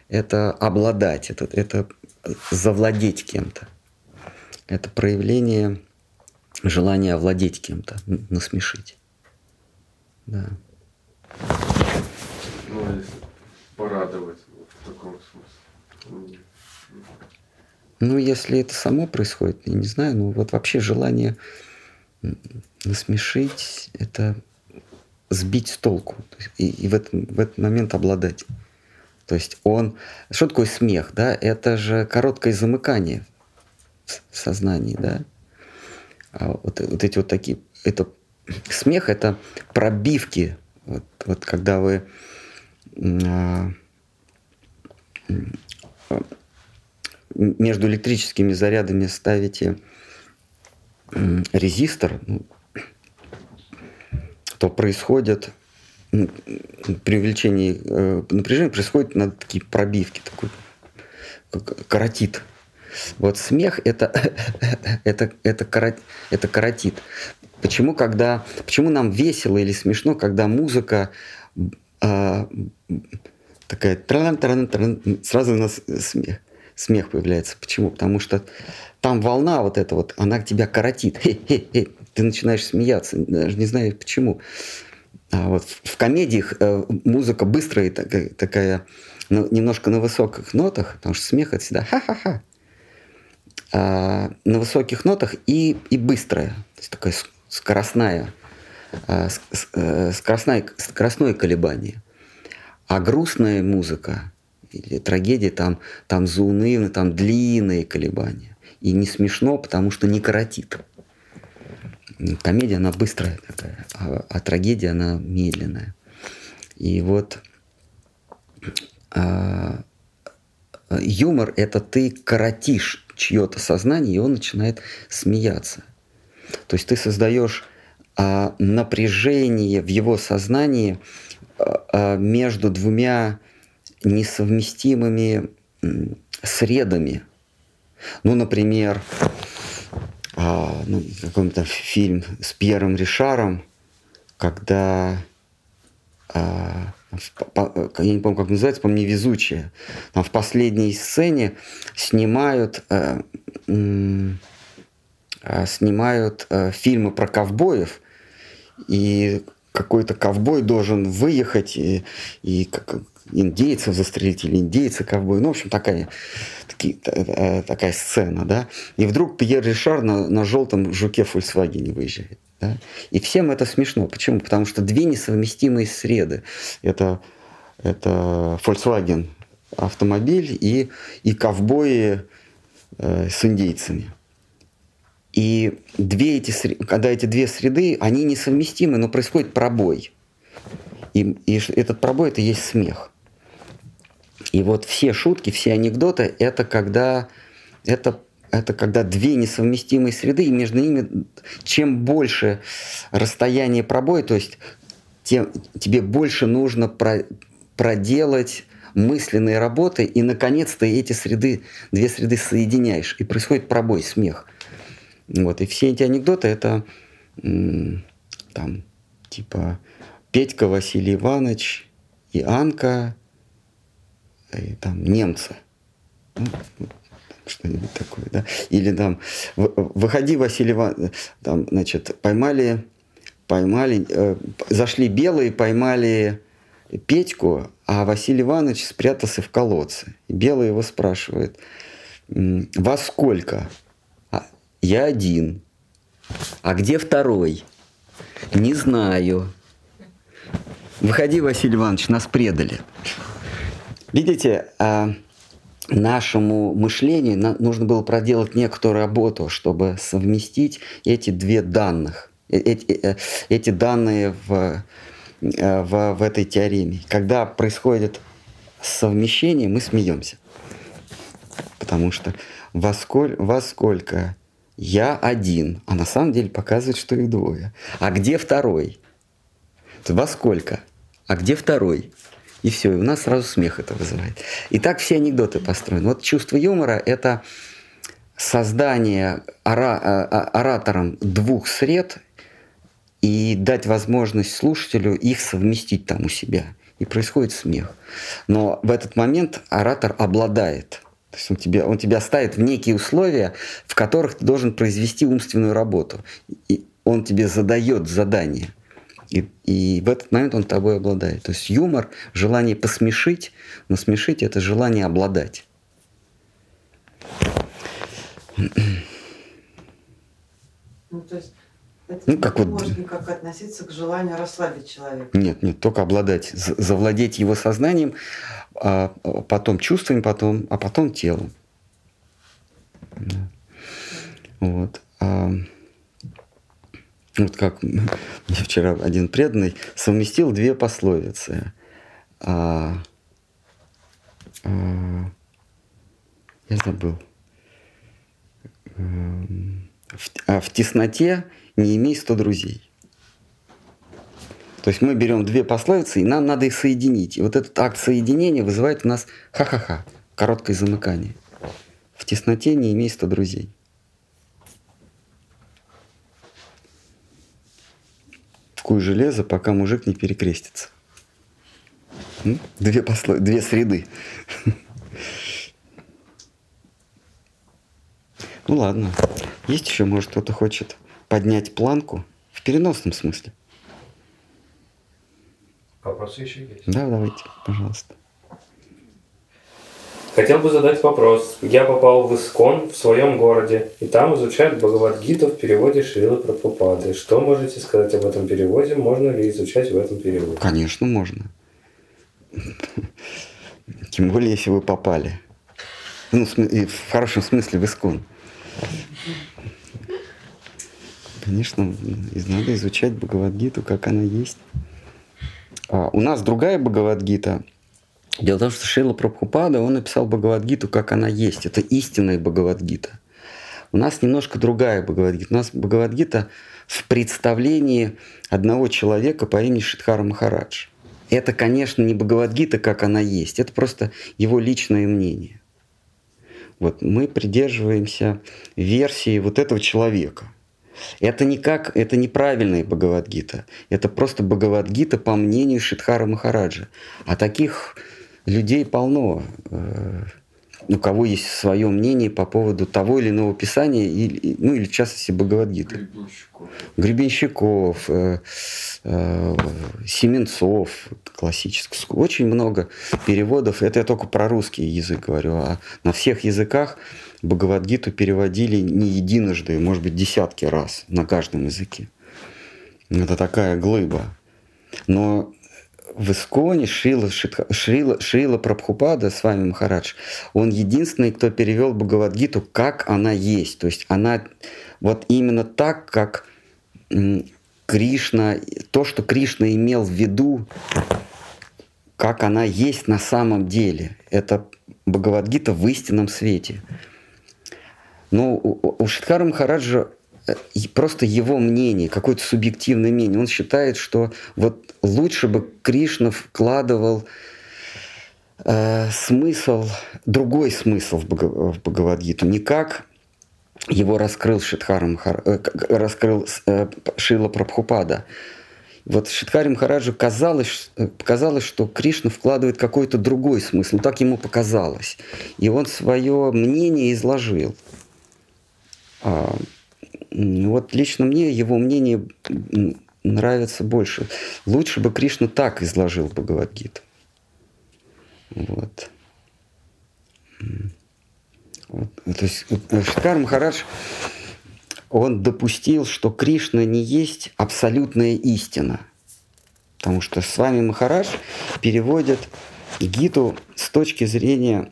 это обладать, это, это завладеть кем-то. Это проявление желание овладеть кем-то, насмешить. Да. Ну, а если порадовать в таком смысле. Ну, если это само происходит, я не знаю, ну вот вообще желание насмешить, это сбить с толку и, и в, этот, в этот момент обладать. То есть он... Что такое смех, да? Это же короткое замыкание в сознании, да? А вот, вот эти вот такие, это (clears throat) смех, это пробивки, вот, вот когда вы а, между электрическими зарядами ставите резистор, ну, то происходит при увеличении э, напряжения происходит на такие пробивки, такой каротит. Вот смех (laughs) это, это, это, корот, это коротит. Почему, когда, почему нам весело или смешно, когда музыка э, такая тран тран тран сразу у нас смех, смех появляется. Почему? Потому что там волна вот эта вот, она тебя коротит. Хе-хе-хе. (laughs) Ты начинаешь смеяться, даже не знаю почему. А вот в, комедиях э, музыка быстрая такая, такая ну, немножко на высоких нотах, потому что смех это всегда ха-ха-ха. А, на высоких нотах и, и быстрая, то есть такая скоростная, а, э, скоростное, скоростное колебание. А грустная музыка или трагедия, там, там заунывные, там длинные колебания. И не смешно, потому что не коротит. Комедия, она быстрая такая, а, а трагедия, она медленная. И вот а, юмор – это ты коротишь чье-то сознание, и он начинает смеяться. То есть ты создаешь а, напряжение в его сознании а, а, между двумя несовместимыми средами. Ну, например, а, ну, какой-то фильм с Пьером Ришаром, когда а, я не помню, как называется, по мне везучие. Там в последней сцене снимают, э, э, снимают э, фильмы про ковбоев, и какой-то ковбой должен выехать и, и как, индейцев застрелить или индейца ковбой. Ну, в общем, такая, таки, э, такая сцена, да. И вдруг Пьер Ришар на, на желтом жуке Volkswagen выезжает. Да? И всем это смешно. Почему? Потому что две несовместимые среды. Это, это Volkswagen автомобиль и, и ковбои э, с индейцами. И две эти, когда эти две среды, они несовместимы, но происходит пробой. И, и этот пробой это есть смех. И вот все шутки, все анекдоты это когда это это когда две несовместимые среды, и между ними чем больше расстояние пробоя, то есть тем, тебе больше нужно про, проделать мысленные работы, и наконец-то эти среды, две среды соединяешь, и происходит пробой, смех. Вот, и все эти анекдоты это там типа Петька Василий Иванович и Анка, и там немцы. Ну, что-нибудь такое, да. Или там, выходи, Василий Иванович, там, значит, поймали, поймали, э, зашли белые, поймали Петьку, а Василий Иванович спрятался в колодце. И белый его спрашивает, вас сколько? А, я один. А где второй? Не знаю. Выходи, Василий Иванович, нас предали. Видите, а, нашему мышлению нужно было проделать некоторую работу, чтобы совместить эти две данных, э, эти, э, эти данные в, э, в, в этой теореме. Когда происходит совмещение, мы смеемся. Потому что во сколько, во сколько я один, а на самом деле показывает, что их двое. А где второй? Во сколько? А где второй? И все, и у нас сразу смех это вызывает. И так все анекдоты построены. Вот чувство юмора – это создание ора, а, оратором двух сред и дать возможность слушателю их совместить там у себя. И происходит смех. Но в этот момент оратор обладает. То есть он тебя, он тебя ставит в некие условия, в которых ты должен произвести умственную работу. И он тебе задает задание. И, и в этот момент он тобой обладает. То есть юмор, желание посмешить, но смешить это желание обладать. Ну, то есть это ну, как вот... может никак относиться к желанию расслабить человека. Нет, нет, только обладать, завладеть его сознанием, а потом чувствами, потом, а потом телом. Да. Вот. Вот как мне вчера один преданный совместил две пословицы. А, а, я забыл. Эм, в, а в тесноте не имей сто друзей. То есть мы берем две пословицы, и нам надо их соединить. И вот этот акт соединения вызывает у нас ха-ха-ха, короткое замыкание. В тесноте не имей сто друзей. Куй железо, пока мужик не перекрестится. Две, посло... Две среды. Ну ладно. Есть еще, может, кто-то хочет поднять планку в переносном смысле? Вопросы еще есть? Да, давайте, пожалуйста. Хотел бы задать вопрос. Я попал в Искон в своем городе, и там изучают Бхагавадгиту в переводе Шрилы Прабхупады. Что можете сказать об этом переводе? Можно ли изучать в этом переводе? Конечно, можно. Тем более, если вы попали. Ну, в хорошем смысле в Искон. Конечно, надо изучать Бхагавадгиту, как она есть. А у нас другая Бхагавадгита – Дело в том, что Шейла Прабхупада, он написал Бхагавадгиту, как она есть. Это истинная Бхагавадгита. У нас немножко другая Бхагавадгита. У нас Бхагавадгита в представлении одного человека по имени Шидхара Махарадж. Это, конечно, не Бхагавадгита, как она есть. Это просто его личное мнение. Вот мы придерживаемся версии вот этого человека. Это никак, это неправильная Бхагавадгита. Это просто Бхагавадгита по мнению Шидхара Махараджа. А таких людей полно. Э, у кого есть свое мнение по поводу того или иного писания, или, ну или в частности Бхагавадгиты. Гребенщиков. Гребенщиков, э, э, Семенцов, классических. Очень много переводов. Это я только про русский язык говорю. А на всех языках Бхагавадгиту переводили не единожды, может быть, десятки раз на каждом языке. Это такая глыба. Но в Исконе Шрила, Шрила, Шрила Прабхупада с вами Махарадж, он единственный, кто перевел Бхагавадгиту, как она есть. То есть она вот именно так, как Кришна, то, что Кришна имел в виду, как она есть на самом деле. Это Бхагавадгита в истинном свете. Но у, у Шидхара Махараджа просто его мнение, какое-то субъективное мнение. Он считает, что вот лучше бы Кришна вкладывал э, смысл, другой смысл в, Бхагавадгиту, не как его раскрыл Шидхарам, э, раскрыл э, Шила Прабхупада. Вот Шидхари Махараджу казалось, э, показалось, что Кришна вкладывает какой-то другой смысл. Так ему показалось. И он свое мнение изложил. Вот лично мне его мнение нравится больше. Лучше бы Кришна так изложил Бхагавадгиту. Вот. вот. То есть э, Шикар Махарадж, он допустил, что Кришна не есть абсолютная истина. Потому что с вами Махарадж переводит Гиту с точки зрения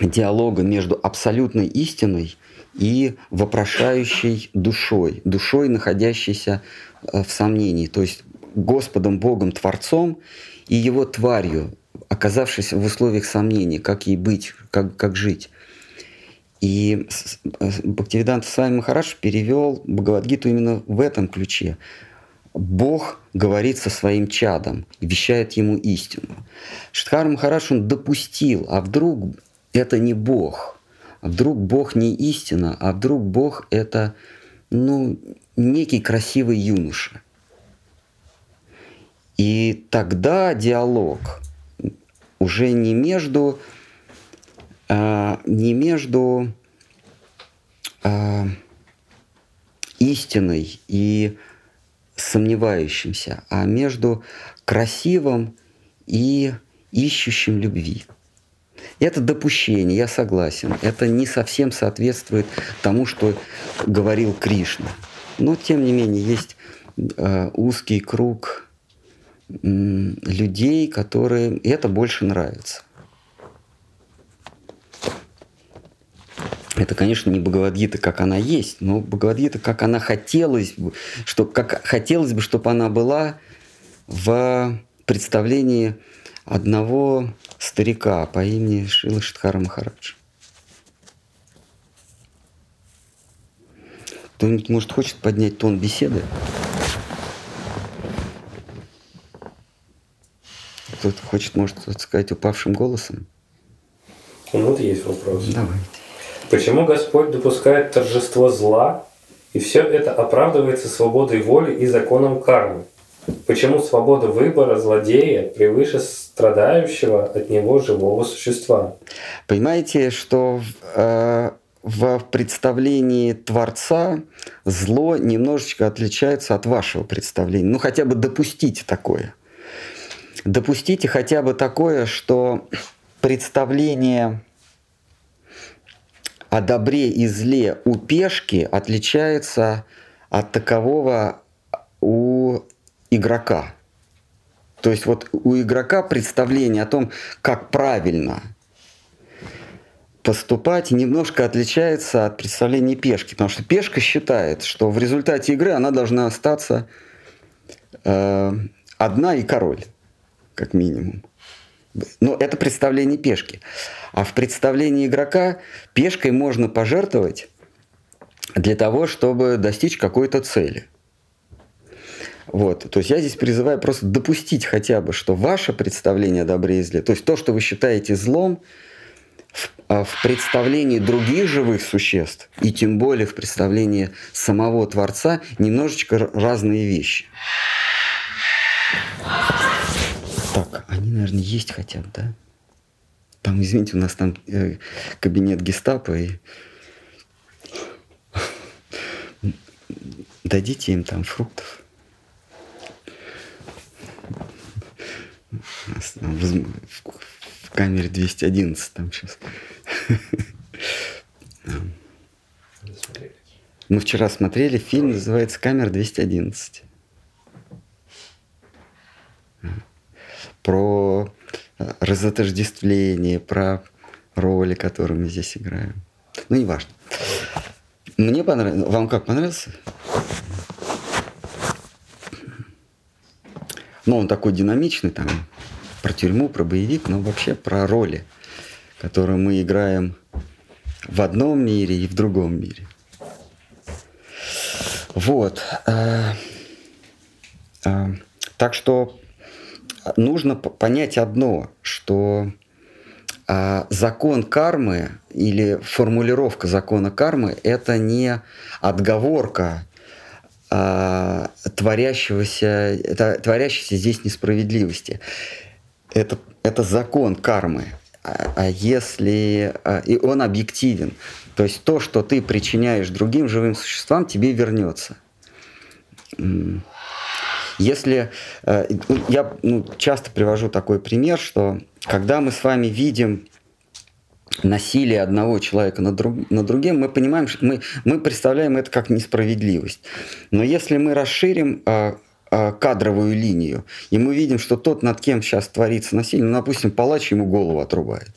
диалога между абсолютной истиной и вопрошающей душой, душой, находящейся Э, в сомнении, то есть Господом, Богом, Творцом и Его тварью, оказавшись в условиях сомнений, как ей быть, как, как жить. И э, Бхактивиданта Свами Махарадж перевел Бхагавадгиту именно в этом ключе. Бог говорит со своим чадом, вещает ему истину. Шидхар Махарадж он допустил, а вдруг это не Бог, а вдруг Бог не истина, а вдруг Бог это ну, некий красивый юноша. И тогда диалог уже не между, э, не между э, истиной и сомневающимся, а между красивым и ищущим любви. Это допущение, я согласен. Это не совсем соответствует тому, что говорил Кришна. Но, тем не менее, есть э, узкий круг э, людей, которые это больше нравится. Это, конечно, не Бхагавадгита, как она есть, но Бхагавадгита, как она хотелось бы, что, как хотелось бы, чтобы она была в представлении одного старика по имени Шила Шидхара Махараджа. Кто-нибудь, может, хочет поднять тон беседы? Кто-то хочет, может, сказать упавшим голосом? Ну, вот есть вопрос. Давайте. Почему Господь допускает торжество зла, и все это оправдывается свободой воли и законом кармы? Почему свобода выбора злодея превыше страдающего от него живого существа? Понимаете, что э, в представлении Творца зло немножечко отличается от вашего представления. Ну, хотя бы допустите такое. Допустите хотя бы такое, что представление о добре и зле у пешки отличается от такового у игрока. То есть вот у игрока представление о том, как правильно – поступать немножко отличается от представления пешки, потому что пешка считает, что в результате игры она должна остаться э, одна и король, как минимум. Но это представление пешки. А в представлении игрока пешкой можно пожертвовать для того, чтобы достичь какой-то цели. Вот. То есть я здесь призываю просто допустить хотя бы, что ваше представление о добре и зле, то есть то, что вы считаете злом, а в представлении других живых существ, и тем более в представлении самого Творца, немножечко разные вещи. Так, они, наверное, есть хотят, да? Там, извините, у нас там э, кабинет гестапо, и (laughs) дадите им там фруктов. В, камере 211 там сейчас. Мы вчера смотрели фильм, называется «Камера 211». Про разотождествление, про роли, которые мы здесь играем. Ну, не важно. Мне понравилось. Вам как понравился? Ну, он такой динамичный, там, про тюрьму, про боевик, но вообще про роли, которые мы играем в одном мире и в другом мире. Вот. Э, э, так что нужно понять одно, что э, закон кармы или формулировка закона кармы – это не отговорка творящегося, творящейся здесь несправедливости. Это, это закон кармы. А, а если... И он объективен. То есть то, что ты причиняешь другим живым существам, тебе вернется. Если э, я ну, часто привожу такой пример, что когда мы с вами видим насилие одного человека над, друг, над другим, мы понимаем, что мы, мы представляем это как несправедливость. Но если мы расширим э, э, кадровую линию, и мы видим, что тот, над кем сейчас творится насилие, ну, допустим, палач ему голову отрубает,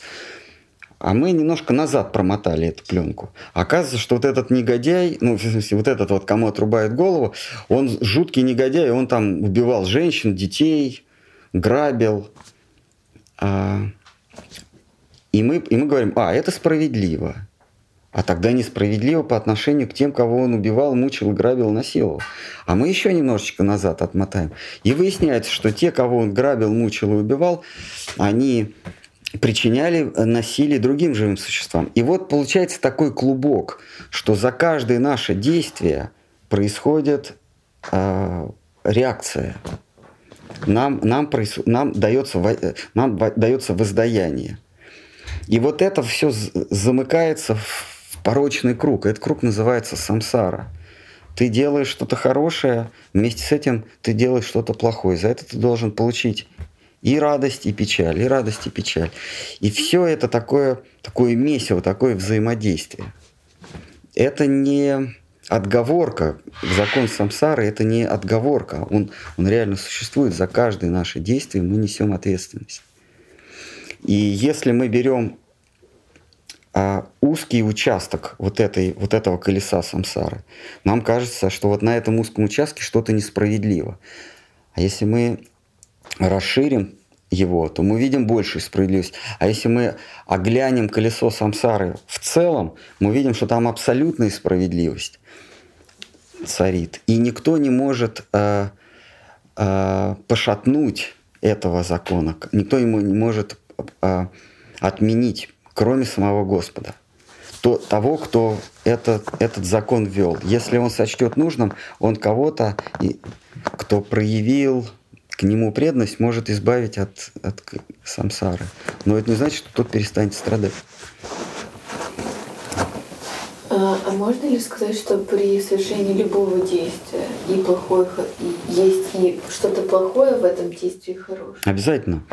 а мы немножко назад промотали эту пленку. Оказывается, что вот этот негодяй, ну, в смысле, вот этот вот, кому отрубает голову, он жуткий негодяй, он там убивал женщин, детей, грабил. А, и, мы, и мы говорим, а, это справедливо. А тогда несправедливо по отношению к тем, кого он убивал, мучил, грабил, насиловал. А мы еще немножечко назад отмотаем. И выясняется, что те, кого он грабил, мучил и убивал, они причиняли насилие другим живым существам. И вот получается такой клубок, что за каждое наше действие происходит э, реакция. Нам, нам, нам, дается, нам дается воздаяние. И вот это все замыкается в порочный круг. Этот круг называется самсара. Ты делаешь что-то хорошее, вместе с этим ты делаешь что-то плохое. За это ты должен получить и радость, и печаль, и радость, и печаль. И все это такое, такое месиво, такое взаимодействие. Это не отговорка, закон самсары – это не отговорка, он, он реально существует, за каждое наше действие мы несем ответственность. И если мы берем а, узкий участок вот, этой, вот этого колеса самсары, нам кажется, что вот на этом узком участке что-то несправедливо. А если мы расширим его, то мы видим большую справедливость. А если мы оглянем колесо самсары в целом, мы видим, что там абсолютная справедливость царит. И никто не может э, э, пошатнуть этого закона. Никто ему не может отменить, кроме самого Господа. То, того, кто этот, этот закон ввел. Если он сочтет нужным, он кого-то, кто проявил к нему преданность может избавить от, от самсары. Но это не значит, что тот перестанет страдать. А, а можно ли сказать, что при совершении любого действия и плохое, и есть и что-то плохое в этом действии хорошее? Обязательно.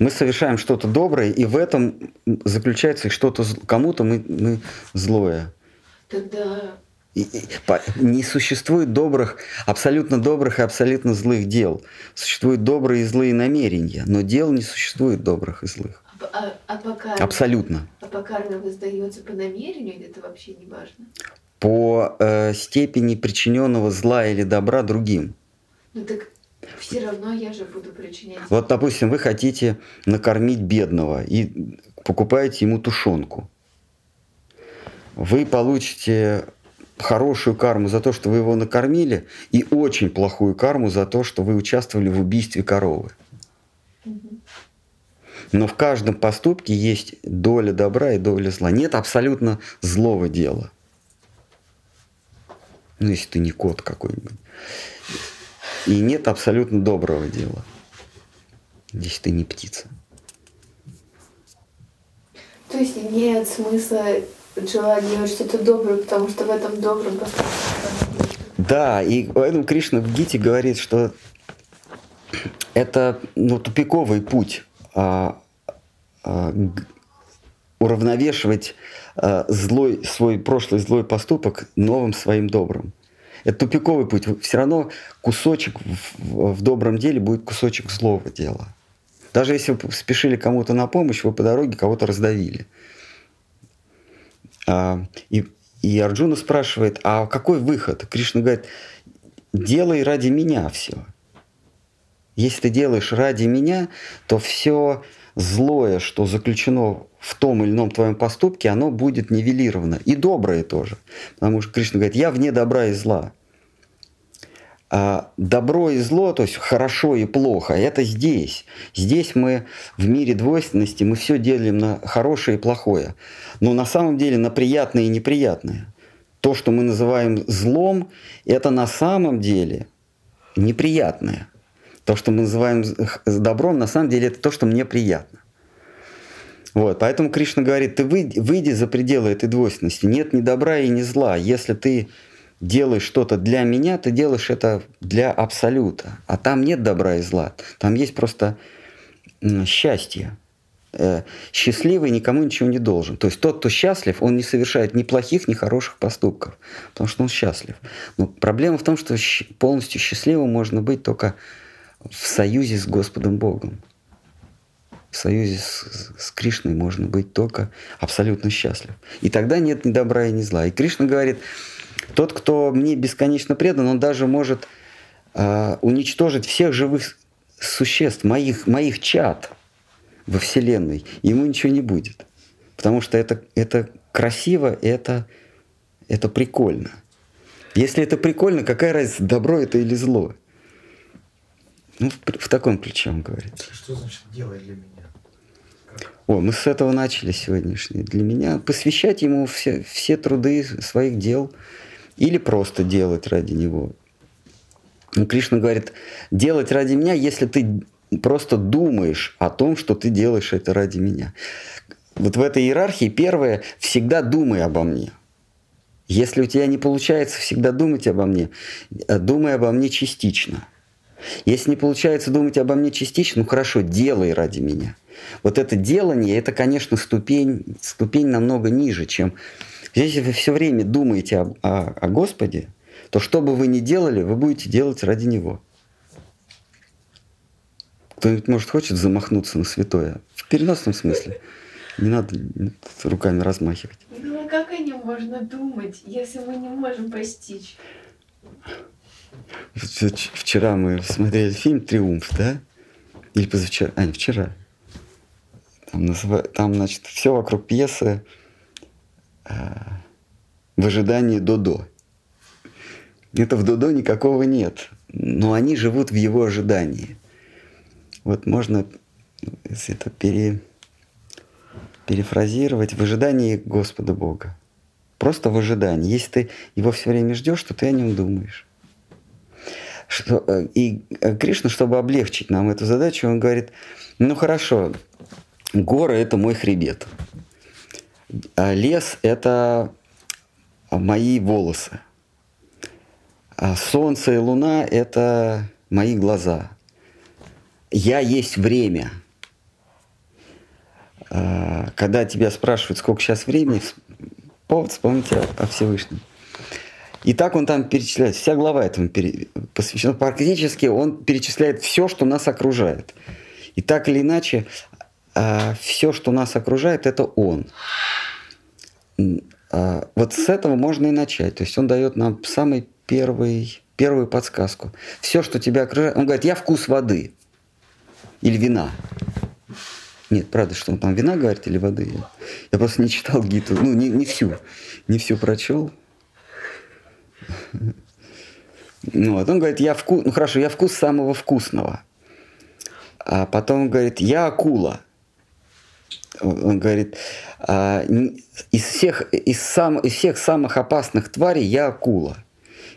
Мы совершаем что-то доброе, и в этом заключается что-то кому-то мы, мы злое. Тогда не существует добрых, абсолютно добрых и абсолютно злых дел. Существуют добрые и злые намерения, но дел не существует добрых и злых. А, а пока, абсолютно. А покарно воздается по намерению, или это вообще не важно? По э, степени причиненного зла или добра другим. Ну так все равно я же буду причинять. Вот, допустим, вы хотите накормить бедного и покупаете ему тушенку. Вы получите хорошую карму за то, что вы его накормили, и очень плохую карму за то, что вы участвовали в убийстве коровы. Но в каждом поступке есть доля добра и доля зла. Нет абсолютно злого дела. Ну, если ты не кот какой-нибудь. И нет абсолютно доброго дела. Если ты не птица. То есть нет смысла желать делать что-то доброе, потому что в этом добром Да, и поэтому Кришна в Гите говорит, что это ну, тупиковый путь а, а, уравновешивать а, злой, свой прошлый злой поступок новым своим добрым. Это тупиковый путь. Все равно кусочек в, в добром деле будет кусочек злого дела. Даже если вы спешили кому-то на помощь, вы по дороге кого-то раздавили. А, и, и Арджуна спрашивает, а какой выход? Кришна говорит, делай ради меня все. Если ты делаешь ради меня, то все злое, что заключено в том или ином твоем поступке, оно будет нивелировано. И доброе тоже. Потому что Кришна говорит, я вне добра и зла. А добро и зло, то есть хорошо и плохо, это здесь. Здесь мы в мире двойственности, мы все делим на хорошее и плохое. Но на самом деле на приятное и неприятное. То, что мы называем злом, это на самом деле неприятное. То, что мы называем добром, на самом деле это то, что мне приятно. Вот, поэтому Кришна говорит, ты выйди, выйди за пределы этой двойственности. Нет ни добра и ни зла. Если ты делаешь что-то для меня, ты делаешь это для абсолюта. А там нет добра и зла. Там есть просто счастье. Э, счастливый никому ничего не должен. То есть тот, кто счастлив, он не совершает ни плохих, ни хороших поступков, потому что он счастлив. Но проблема в том, что полностью счастливым можно быть только в союзе с Господом Богом в союзе с, с Кришной можно быть только абсолютно счастлив. И тогда нет ни добра и ни зла. И Кришна говорит, тот, кто мне бесконечно предан, он даже может э, уничтожить всех живых существ, моих, моих чад во Вселенной. Ему ничего не будет. Потому что это, это красиво, это, это прикольно. Если это прикольно, какая разница, добро это или зло? Ну, в, в таком ключе он говорит. Что значит делай для меня? О, мы с этого начали сегодняшний. Для меня посвящать ему все, все труды своих дел или просто делать ради него. Ну, Кришна говорит, делать ради меня, если ты просто думаешь о том, что ты делаешь это ради меня. Вот в этой иерархии первое – всегда думай обо мне. Если у тебя не получается всегда думать обо мне, э, думай обо мне частично. Если не получается думать обо мне частично, ну хорошо, делай ради меня. Вот это делание, это, конечно, ступень, ступень намного ниже, чем... Если вы все время думаете о, о, о Господе, то что бы вы ни делали, вы будете делать ради Него. Кто-нибудь, может, хочет замахнуться на святое? В переносном смысле. Не надо руками размахивать. Ну а как о нем можно думать, если мы не можем постичь? Вчера мы смотрели фильм «Триумф», да? Или позавчера? А, не, вчера. Там, там значит, все вокруг пьесы э, в ожидании Додо. Это в Додо никакого нет, но они живут в его ожидании. Вот можно, если это пере, перефразировать, в ожидании Господа Бога. Просто в ожидании. Если ты его все время ждешь, то ты о нем думаешь. Что, э, и э, Кришна, чтобы облегчить нам эту задачу, он говорит, ну хорошо, Горы – это мой хребет. А лес – это мои волосы. А солнце и луна – это мои глаза. Я есть время. А, когда тебя спрашивают, сколько сейчас времени, повод вспомните о Всевышнем. И так он там перечисляет, вся глава этому посвящена. Практически он перечисляет все, что нас окружает. И так или иначе, а, все, что нас окружает, это Он. А, вот с этого можно и начать. То есть он дает нам самый первый, первую подсказку. Все, что тебя окружает, он говорит, я вкус воды или вина. Нет, правда, что он там вина говорит или воды. Я просто не читал гиту, ну не, не всю, не всю прочел. Ну, вот он говорит, я вкус, ну хорошо, я вкус самого вкусного. А потом он говорит, я акула он говорит, «А, из всех, из, сам, из всех самых опасных тварей я акула.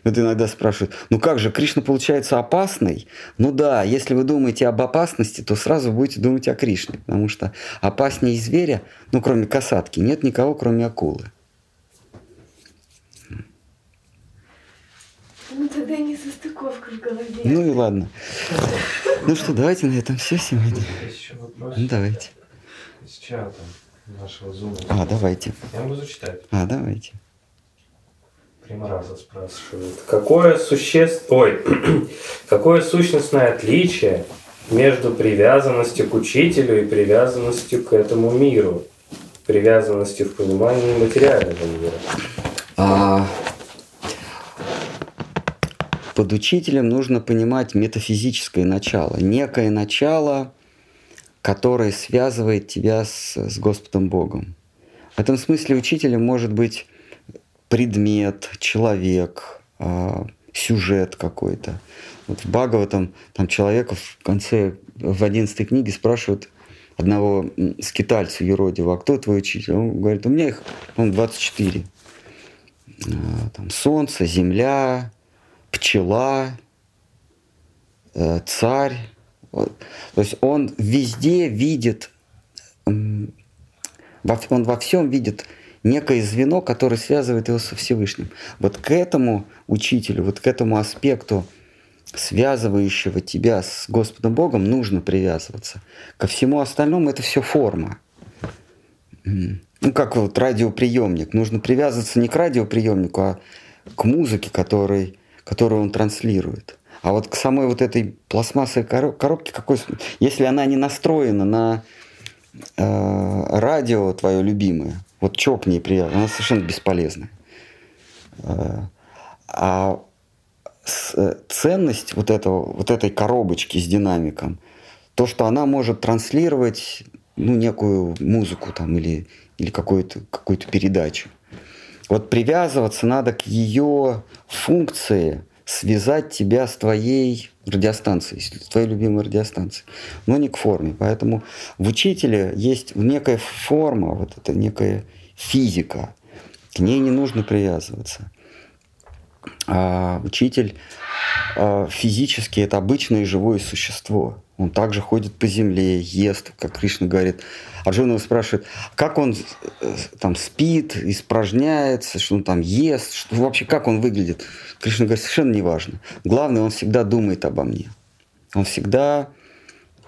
Вот иногда спрашивают, ну как же, Кришна получается опасный? Ну да, если вы думаете об опасности, то сразу будете думать о Кришне, потому что опаснее зверя, ну кроме касатки, нет никого, кроме акулы. Ну тогда не состыковка в голове. Ну и ладно. Ну что, давайте на этом все сегодня. Ну давайте. из чата нашего зума. А, давайте. Я могу зачитать. А, давайте. Примраза спрашивает. Какое существ... Ой, (clears throat) какое сущностное отличие между привязанностью к учителю и привязанностью к этому миру? Привязанностью в понимании материального мира. А, под учителем нужно понимать метафизическое начало, некое начало, которое связывает тебя с, с Господом Богом. В этом смысле учителем может быть предмет, человек, а, сюжет какой-то. Вот в Бхагаватам там человека в конце, в 11 книге спрашивают одного скитальца юродивого, а кто твой учитель? Он говорит, у меня их, он 24. А, Там солнце, земля, пчела, э, царь. То есть он везде видит, он во всем видит некое звено, которое связывает его со Всевышним. Вот к этому учителю, вот к этому аспекту, связывающего тебя с Господом Богом, нужно привязываться. Ко всему остальному это все форма. Ну, как вот радиоприемник. Нужно привязываться не к радиоприемнику, а к музыке, который, которую он транслирует. А вот к самой вот этой пластмассовой коро- коробке, какой, если она не настроена на э, радио твое любимое, вот чё к ней привязано, она совершенно бесполезная. Э, а с- э, ценность вот, этого, вот этой коробочки с динамиком, то, что она может транслировать ну, некую музыку там или, или какую-то какую передачу. Вот привязываться надо к ее функции связать тебя с твоей радиостанцией, с твоей любимой радиостанцией, но не к форме. Поэтому в учителе есть некая форма, вот это некая физика. К ней не нужно привязываться. А учитель физически это обычное живое существо. Он также ходит по земле, ест, как Кришна говорит. Арджуна его спрашивает, как он э, там спит, испражняется, что он там ест, что, вообще как он выглядит. Кришна говорит, совершенно неважно. Главное, он всегда думает обо мне. Он всегда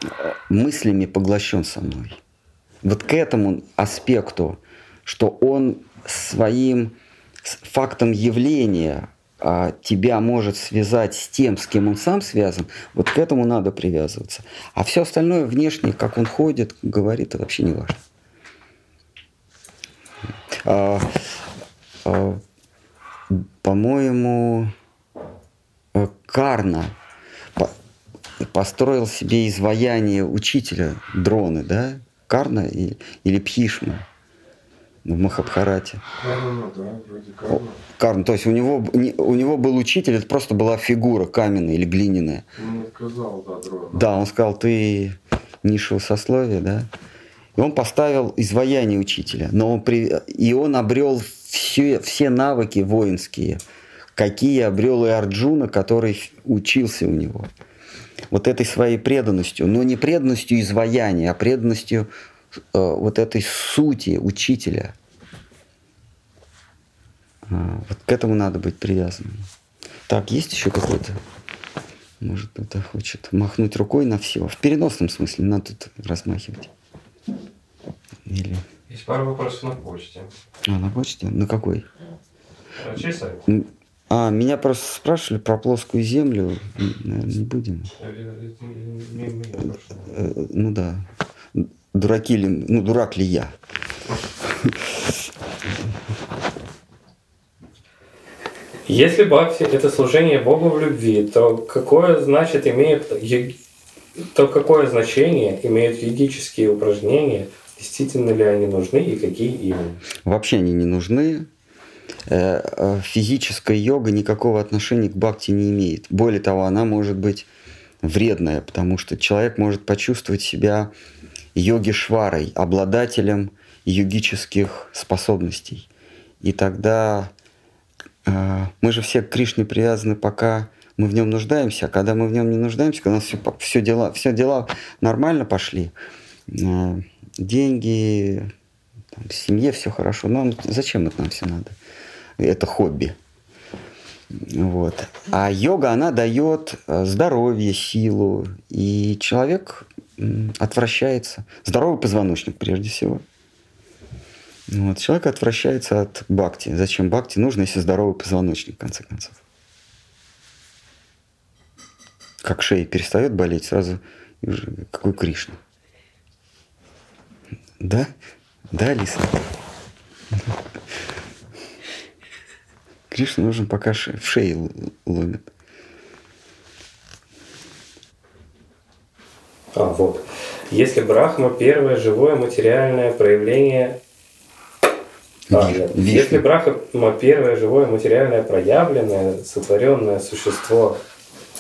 э, мыслями поглощен со мной. Вот к этому аспекту, что он своим фактом явления тебя может связать с тем, с кем он сам связан, вот к этому надо привязываться. А все остальное внешне, как он ходит, говорит, это вообще не важно. А, а, по-моему, э, Карна по- построил себе изваяние учителя дроны, да? Карна и- или Пхишма в Махабхарате. Ну, да, вроде как. О, Карн, то есть у него, не- у него был учитель, это просто была фигура каменная или глиняная. Он отказал, да, дрон. Да, он сказал, ты низшего сословия, да. И он поставил изваяние учителя. Но он при... И он обрел все, все навыки воинские, какие обрел и Арджуна, который учился у него. Вот этой своей преданностью. Но не преданностью изваяния, а преданностью вот этой сути учителя. А, вот к этому надо быть привязанным. Так, есть еще какой-то? Может, кто-то хочет махнуть рукой на все. В переносном смысле, надо тут размахивать. Или... Есть пару вопросов на почте. А, на почте? На какой? А чей сайт? А, меня просто спрашивали про плоскую землю. Наверное, не будем. Э, э. Э, Ну да. Дураки ли... Ну, дурак ли я? Если бхакти – это служение Богу в любви, то какое значит имеет то какое значение имеют йогические упражнения, действительно ли они нужны и какие именно? Вообще они не нужны. Э, э, Физическая йога никакого отношения к бхакти не имеет. Более того, она может быть вредная, потому что человек может почувствовать себя йоги-шварой, обладателем йогических способностей. И тогда э, мы же все к Кришне привязаны, пока мы в нем нуждаемся, а когда мы в нем не нуждаемся, когда у нас все, все, дела, все дела нормально пошли, э, деньги, там, в семье все хорошо, но зачем это нам все надо? Это хобби. Вот. А йога, она дает э, здоровье, силу, и человек отвращается. Здоровый позвоночник, прежде всего. Вот. Человек отвращается от бхакти. Зачем бхакти нужно, если здоровый позвоночник, в конце концов? Как шея перестает болеть, сразу какой Кришна. Да? Да, Алиса? Кришна нужен пока в шее ломит. А, вот. Если Брахма – первое живое материальное проявление а. Если Брахма – первое живое материальное проявленное, сотворенное существо,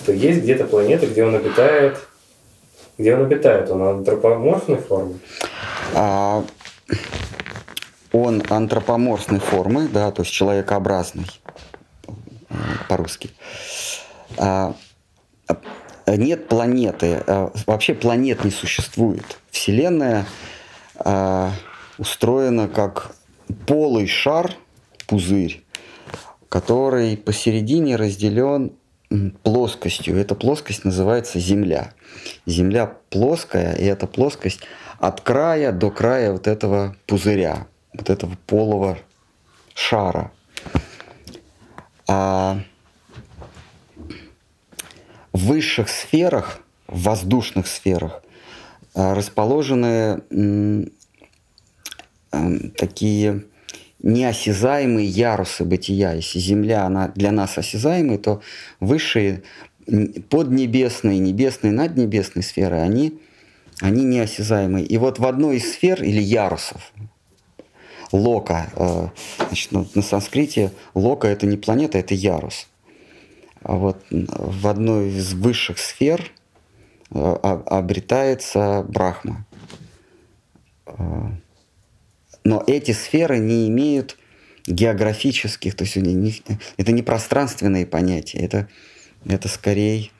то есть где-то планета, где он обитает, где он обитает, он антропоморфной формы? А, он антропоморфной формы, да, то есть человекообразный по-русски. А, нет планеты, а, вообще планет не существует. Вселенная а, устроена как полый шар, пузырь, который посередине разделен плоскостью. Эта плоскость называется Земля. Земля плоская, и эта плоскость от края до края вот этого пузыря, вот этого полого шара. А высших сферах, в воздушных сферах, а, расположены такие неосязаемые ярусы бытия. Если Земля она для нас осязаемая, то высшие поднебесные, небесные, наднебесные сферы, они, они неосязаемые. И вот в одной из сфер или ярусов, Лока. Э, значит, ну, на санскрите Лока это не планета, это ярус. А вот в одной из высших сфер э, обретается Брахма. Э, но эти сферы не имеют географических, то есть не, это не пространственные понятия, это, это скорее,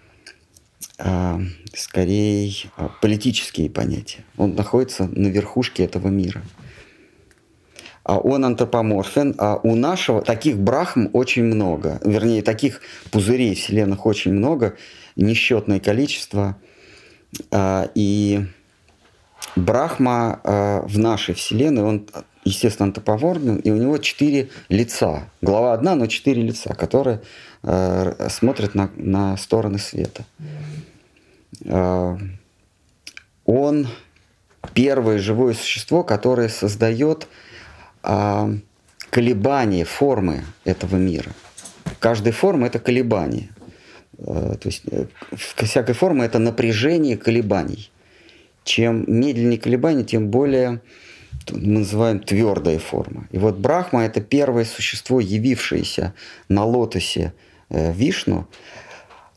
э, скорее политические понятия. Он находится на верхушке этого мира. А он антропоморфен, а у нашего таких брахм очень много, вернее, таких пузырей вселенных очень много, несчетное количество. А, и Брахма а, в нашей вселенной, он, естественно, антропоморфен, и у него четыре лица. Глава одна, но четыре лица, которые смотрят на, на стороны света. Он первое живое существо, которое создает а, колебания формы этого мира. Каждая форма – это колебание. А, то есть э, всякая форма – это напряжение колебаний. Чем медленнее колебания, тем более мы называем твердая форма. И вот Брахма – это первое существо, явившееся на лотосе э, Вишну,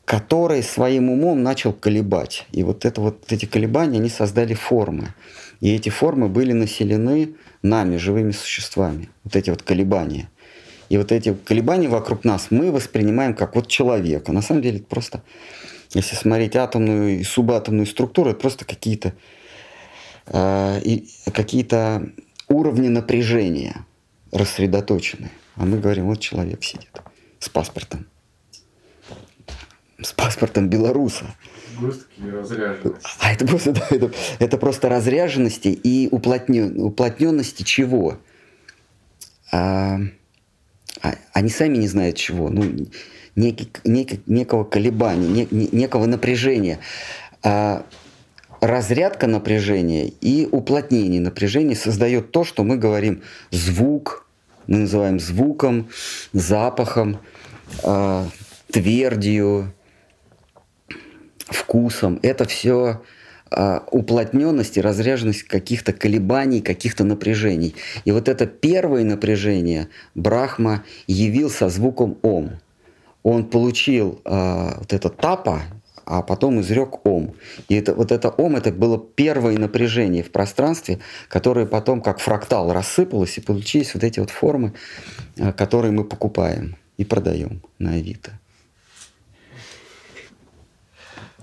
который своим умом начал колебать. И вот, это, вот эти колебания, они создали формы. И эти формы были населены нами, живыми существами. Вот эти вот колебания. И вот эти колебания вокруг нас мы воспринимаем как вот человека. На самом деле это просто, если смотреть атомную и субатомную структуру, это просто какие-то э, какие-то уровни напряжения рассредоточенные. А мы говорим, вот человек сидит с паспортом. С паспортом белоруса. Сгустки разряженности. А это просто, да, это, это просто разряженности и уплотнен, уплотненности чего? А, а, они сами не знают чего. Ну, некий, некий, некого колебания, не, не, некого напряжения. А, разрядка напряжения и уплотнение напряжения создает то, что мы говорим звук, мы называем звуком, запахом, э, твердью, вкусом. Это все а, уплотненность и разряженность каких-то колебаний, каких-то напряжений. И вот это первое напряжение Брахма явил со звуком Ом. Он получил э, вот это тапа, а потом изрек Ом. И это, вот это Ом, это было первое напряжение в пространстве, которое потом как фрактал рассыпалось, и получились вот эти вот формы, э, которые мы покупаем. и продаем на Авито.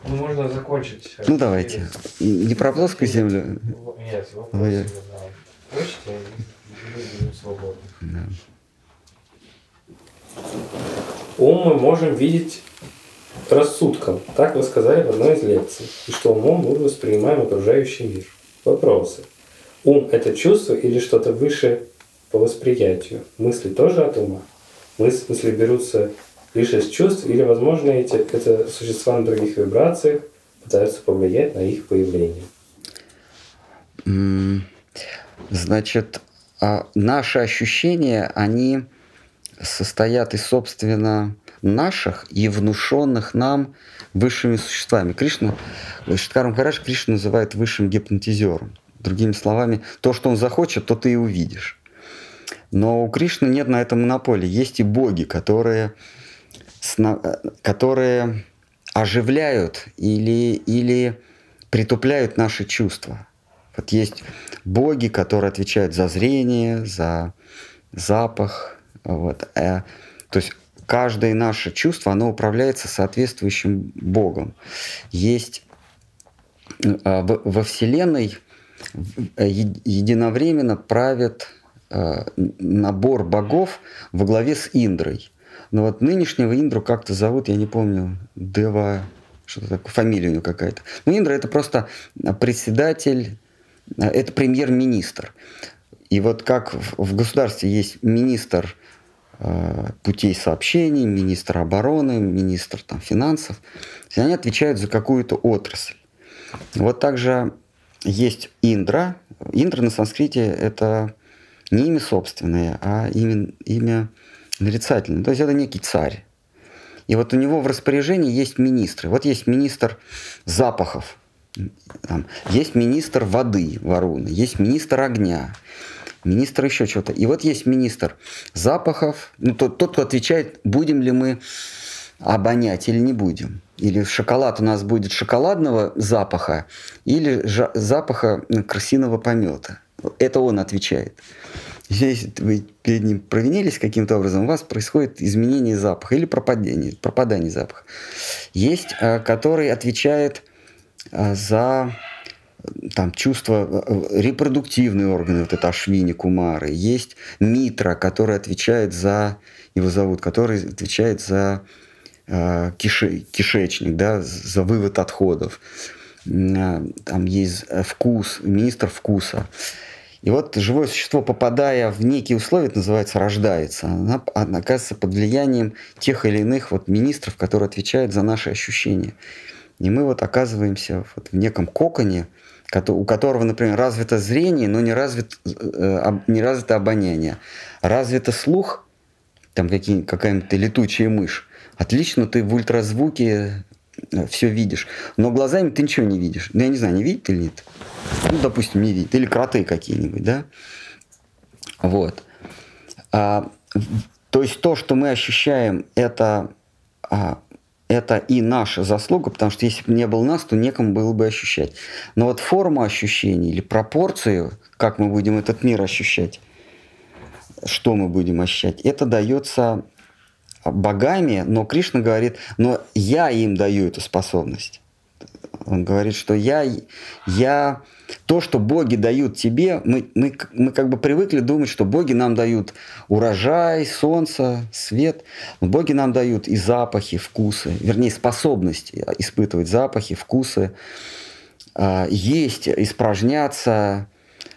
Ну, можно закончить. Ну давайте. Не про плоскую землю. Нет, вопросы на почте, и мы свободны. Да. Ум мы можем видеть рассудком. Так вы сказали в одной из лекций. И что умом мы воспринимаем окружающий мир. Вопросы. Ум – это чувство или что-то выше по восприятию? Мысли тоже от ума? Мыс- Мысли берутся лишь из чувств или, возможно, эти, это существа на других вибрациях пытаются повлиять на их появление? Значит, а наши ощущения, они состоят из, собственно, наших и внушенных нам высшими существами. Кришна, Шиткар Махарадж Кришна называет высшим гипнотизером. Другими словами, то, что он захочет, то ты и увидишь. Но у Кришны нет на этом монополии. Есть и боги, которые, которые оживляют или, или притупляют наши чувства. Вот есть боги, которые отвечают за зрение, за запах. Вот. Э, То есть каждое наше чувство, оно управляется соответствующим богом. Есть э, во Вселенной э, единовременно правят э, набор богов во главе с Индрой. Но вот нынешнего Индру как-то зовут, я не помню, Дева, что-то такое, фамилия у него какая-то. Ну, Индра это просто председатель, это премьер-министр. И вот как в, государстве есть министр э, путей сообщений, министр обороны, министр там, финансов, они отвечают за какую-то отрасль. Вот также есть Индра. Индра на санскрите это не имя собственное, а имя, имя нарицательное. То есть это некий царь. И вот у него в распоряжении есть министры. Вот есть министр запахов, там, есть министр воды Варуны, есть министр огня, министр еще чего-то. И вот есть министр запахов, ну, тот, тот, кто отвечает, будем ли мы обонять или не будем. Или шоколад у нас будет шоколадного запаха, или запаха крысиного помета. Это он отвечает. Если вы перед ним провинились каким-то образом, у вас происходит изменение запаха или пропадение, пропадание запаха. Есть, э, который отвечает э, за э, там, чувства, э, репродуктивные органы, вот это Ашвини Кумары. Есть Митра, который отвечает за, его зовут, который отвечает за э, кише- кишечник, да, за вывод отходов. Э, Там есть э, вкус, министр вкуса. И вот живое существо, попадая в некие условия, это называется рождается, она, она оказывается под влиянием тех или иных вот министров, которые отвечают за наши ощущения. И мы вот оказываемся вот в неком коконе, у которого, например, развито зрение, но не, развит, э, об- не развито обоняние. Развито слух, там какие, какая-нибудь летучая мышь. Отлично ты в ультразвуке все видишь. Но глазами ты ничего не видишь. Ну, я не знаю, не видит или нет. Ну, допустим, не видит. Или кроты какие-нибудь, да? Вот. А, то есть то, что мы ощущаем, это, а, это и наша заслуга, потому что если бы не было нас, то некому было бы ощущать. Но вот форма ощущений или пропорцию, как мы будем этот мир ощущать, что мы будем ощущать, это дается богами, но Кришна говорит, но я им даю эту способность. Он говорит, что я, я то, что боги дают тебе, мы, мы, мы как бы привыкли думать, что боги нам дают урожай, солнце, свет. Но боги нам дают и запахи, вкусы, вернее, способность испытывать запахи, вкусы, а, есть, испражняться,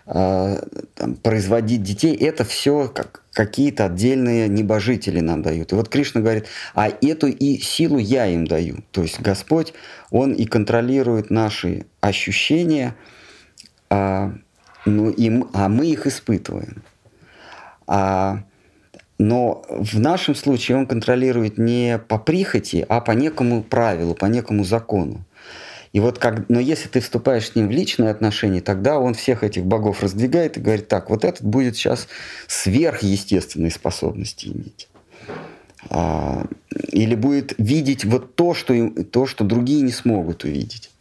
там, производить детей. Это все как какие-то отдельные небожители нам дают. И вот Кришна говорит, а эту и силу я им даю. То есть Господь, Он и контролирует наши ощущения, а, ну, и, а мы их испытываем. А, но в нашем случае он контролирует не по прихоти, а по некому правилу, по некому закону. И вот как, но если ты вступаешь с ним в личные отношения, тогда он всех этих богов раздвигает и говорит, так, вот этот будет сейчас сверхъестественные способности иметь. А, или будет видеть вот то, что, им- то, что другие не смогут увидеть.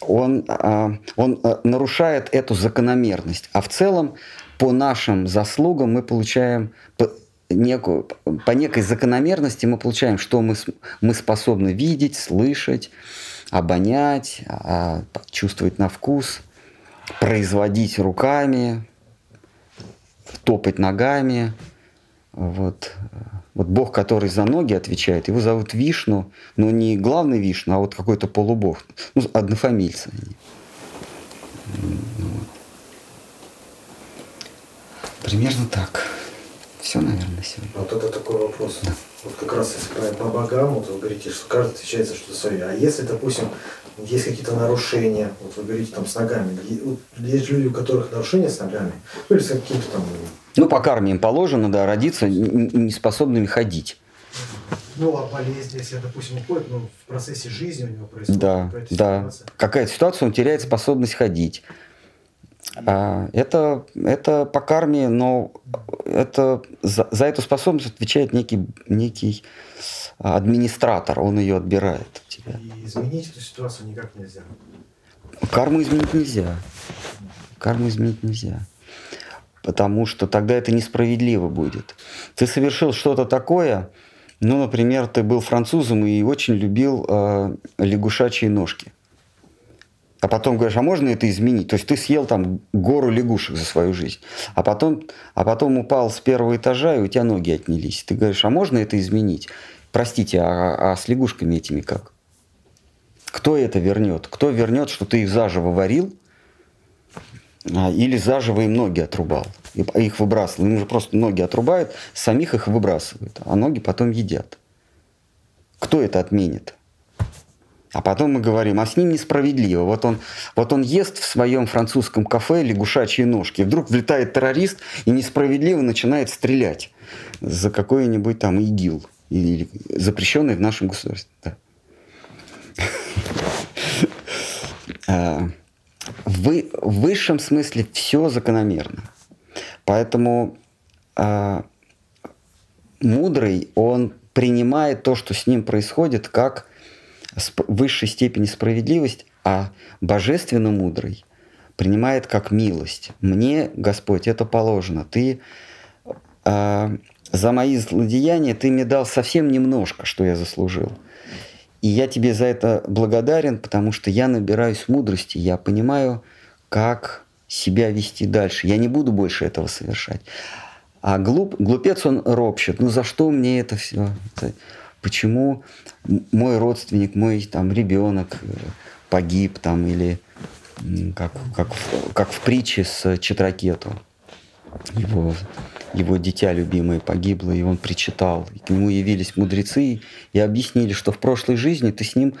Он, а, он а, нарушает эту закономерность. А в целом, по нашим заслугам мы получаем, по- некую, по некой закономерности мы получаем, что мы, мы способны видеть, слышать, обонять, а, чувствовать на вкус, производить руками, топать ногами. Вот. вот Бог, который за ноги отвечает, его зовут Вишну, но не главный Вишну, а вот какой-то полубог, ну, однофамильцы. Примерно так. Все, наверное, сегодня. Вот это такой вопрос. Да. Вот как раз если по богам, вот вы говорите, что каждый отвечает за что-то свое. А если, допустим, есть какие-то нарушения, вот вы говорите там с ногами, есть люди, у которых нарушения с ногами, ну или с какими-то там... Ну, по карме им положено, да, родиться неспособными ходить. Ну, а болезнь, если, допустим, уходит, ну, в процессе жизни у него происходит да, какая-то ситуация. Да, какая-то ситуация, он теряет способность ходить. А, это, это по карме, но это, за, за эту способность отвечает некий, некий администратор, он ее отбирает у тебя. И изменить эту ситуацию никак нельзя. Карму изменить нельзя. Карму изменить нельзя. Потому что тогда это несправедливо будет. Ты совершил что-то такое, ну, например, ты был французом и очень любил э, лягушачьи ножки а потом говоришь, а можно это изменить? То есть ты съел там гору лягушек за свою жизнь, а потом, а потом упал с первого этажа, и у тебя ноги отнялись. Ты говоришь, а можно это изменить? Простите, а, а с лягушками этими как? Кто это вернет? Кто вернет, что ты их заживо варил, а, или заживо им ноги отрубал? И их выбрасывал. Им же просто ноги отрубают, самих их выбрасывают, а ноги потом едят. Кто это отменит? А потом мы говорим, а с ним несправедливо. Вот он, вот он ест в своем французском кафе лягушачьи ножки. Вдруг влетает террорист и несправедливо начинает стрелять за какой-нибудь там ИГИЛ. Или запрещенный в нашем государстве. Да. (laughs) А, в высшем смысле все закономерно. Поэтому а, мудрый, он принимает то, что с ним происходит, как высшей степени справедливость, а божественно мудрый принимает как милость. Мне, Господь, это положено. Ты э, за мои злодеяния ты мне дал совсем немножко, что я заслужил. И я тебе за это благодарен, потому что я набираюсь мудрости, я понимаю, как себя вести дальше. Я не буду больше этого совершать. А глуп, глупец он ропщет. Ну за что мне это все? Почему мой родственник, мой там ребенок э, погиб там или как, как, как в притче с Читракету. Его, его дитя любимое погибло, и он причитал. И к нему явились мудрецы и объяснили, что в прошлой жизни ты с ним,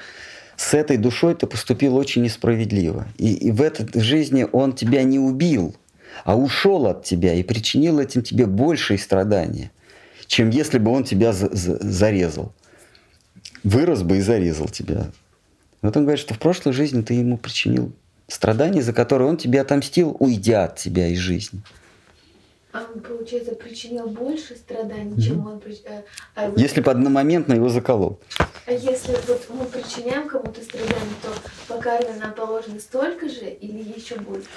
с этой душой ты поступил очень несправедливо. И, и в этой жизни он тебя не убил, а ушел от тебя и причинил этим тебе большие страдания чем если бы он тебя за за зарезал. Вырос бы и зарезал тебя. Вот он говорит, что в прошлой жизни ты ему причинил страдания, за которые он тебе отомстил, уйдя от тебя из жизни. А он, получается, причинил больше страданий, mm-hmm. чем он... Э, а вот... Если бы одномоментно его заколол. А если вот мы причиняем кому-то страдания, то по карме нам положено столько же или еще больше?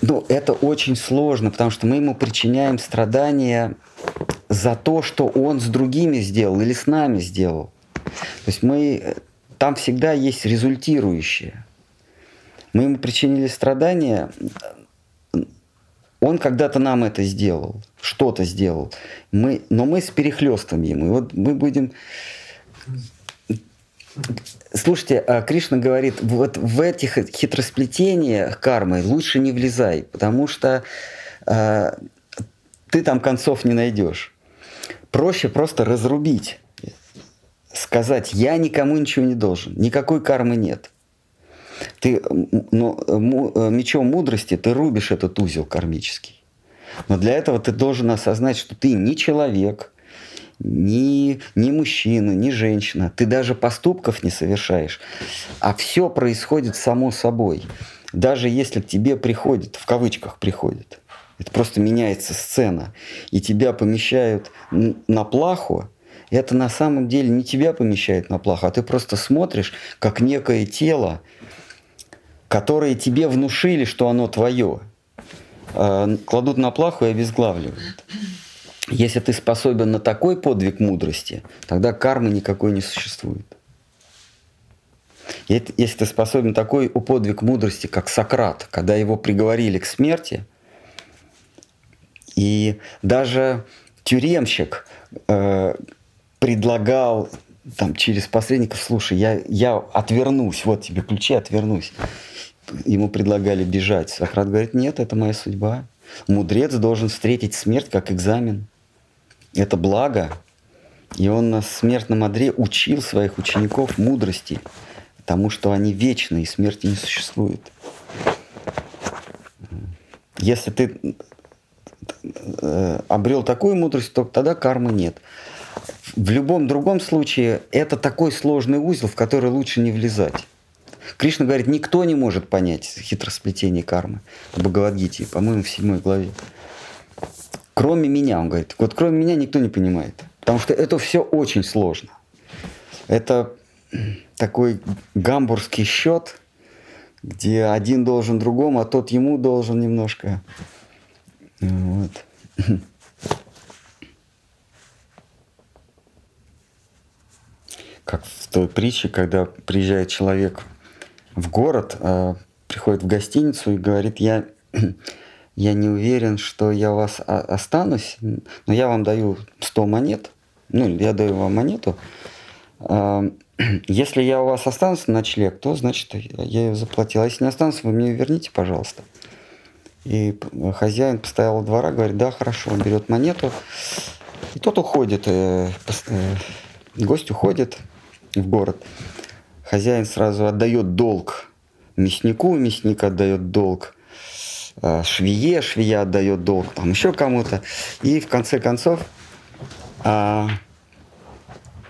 Ну, это очень сложно, потому что мы ему причиняем страдания за то, что он с другими сделал или с нами сделал. То есть мы, там всегда есть результирующее. Мы ему причинили страдания, он когда-то нам это сделал, что-то сделал, мы, но мы с перехлестом ему. И вот мы будем... Слушайте, а Кришна говорит, вот в этих хитросплетениях кармы лучше не влезай, потому что э, ты там концов не найдешь. Проще просто разрубить, сказать, я никому ничего не должен, никакой кармы нет. Ты ну, э, мечом мудрости ты рубишь этот узел кармический. Но для этого ты должен осознать, что ты не человек, ни, ни мужчина, ни женщина. Ты даже поступков не совершаешь. А все происходит само собой. Даже если к тебе приходит, в кавычках приходит, это просто меняется сцена, и тебя помещают на плаху, это на самом деле не тебя помещает на плаху, а ты просто смотришь, как некое тело, которое тебе внушили, что оно твое, э, кладут на плаху и обезглавливают. Если ты способен на такой подвиг мудрости, тогда кармы никакой не существует. Если ты способен такой подвиг мудрости, как Сократ, когда его приговорили к смерти, и даже тюремщик э, предлагал там через посредников, слушай, я, я отвернусь, вот тебе ключи, отвернусь. Ему предлагали бежать. Сократ говорит, нет, это моя судьба. Мудрец должен встретить смерть как экзамен. Это благо. И он на смертном одре учил своих учеников мудрости, потому что они вечны, и смерти не существует. Если ты э, обрел такую мудрость, то тогда кармы нет. В любом другом случае это такой сложный узел, в который лучше не влезать. Кришна говорит, никто не может понять хитросплетение кармы в Бхагавадгите, по-моему, в седьмой главе. Кроме меня, он говорит. Вот кроме меня никто не понимает. Потому что это все очень сложно. Это такой гамбургский счет, где один должен другому, а тот ему должен немножко. Вот. (clears throat) Как в той притче, когда приезжает человек в город, э, приходит в гостиницу и говорит, я, я не уверен, что я у вас останусь, но я вам даю 100 монет, ну, я даю вам монету. Э, (clears throat) если я у вас останусь на ночлег, то, значит, я ее заплатил. А если не останусь, вы мне ее верните, пожалуйста. И хозяин постоял двора, говорит, да, хорошо, он берет монету. И тот уходит, э, э, гость уходит в город хозяин сразу отдает долг мяснику, мясник отдает долг швее, швея отдает долг там еще кому-то. И в конце концов, а,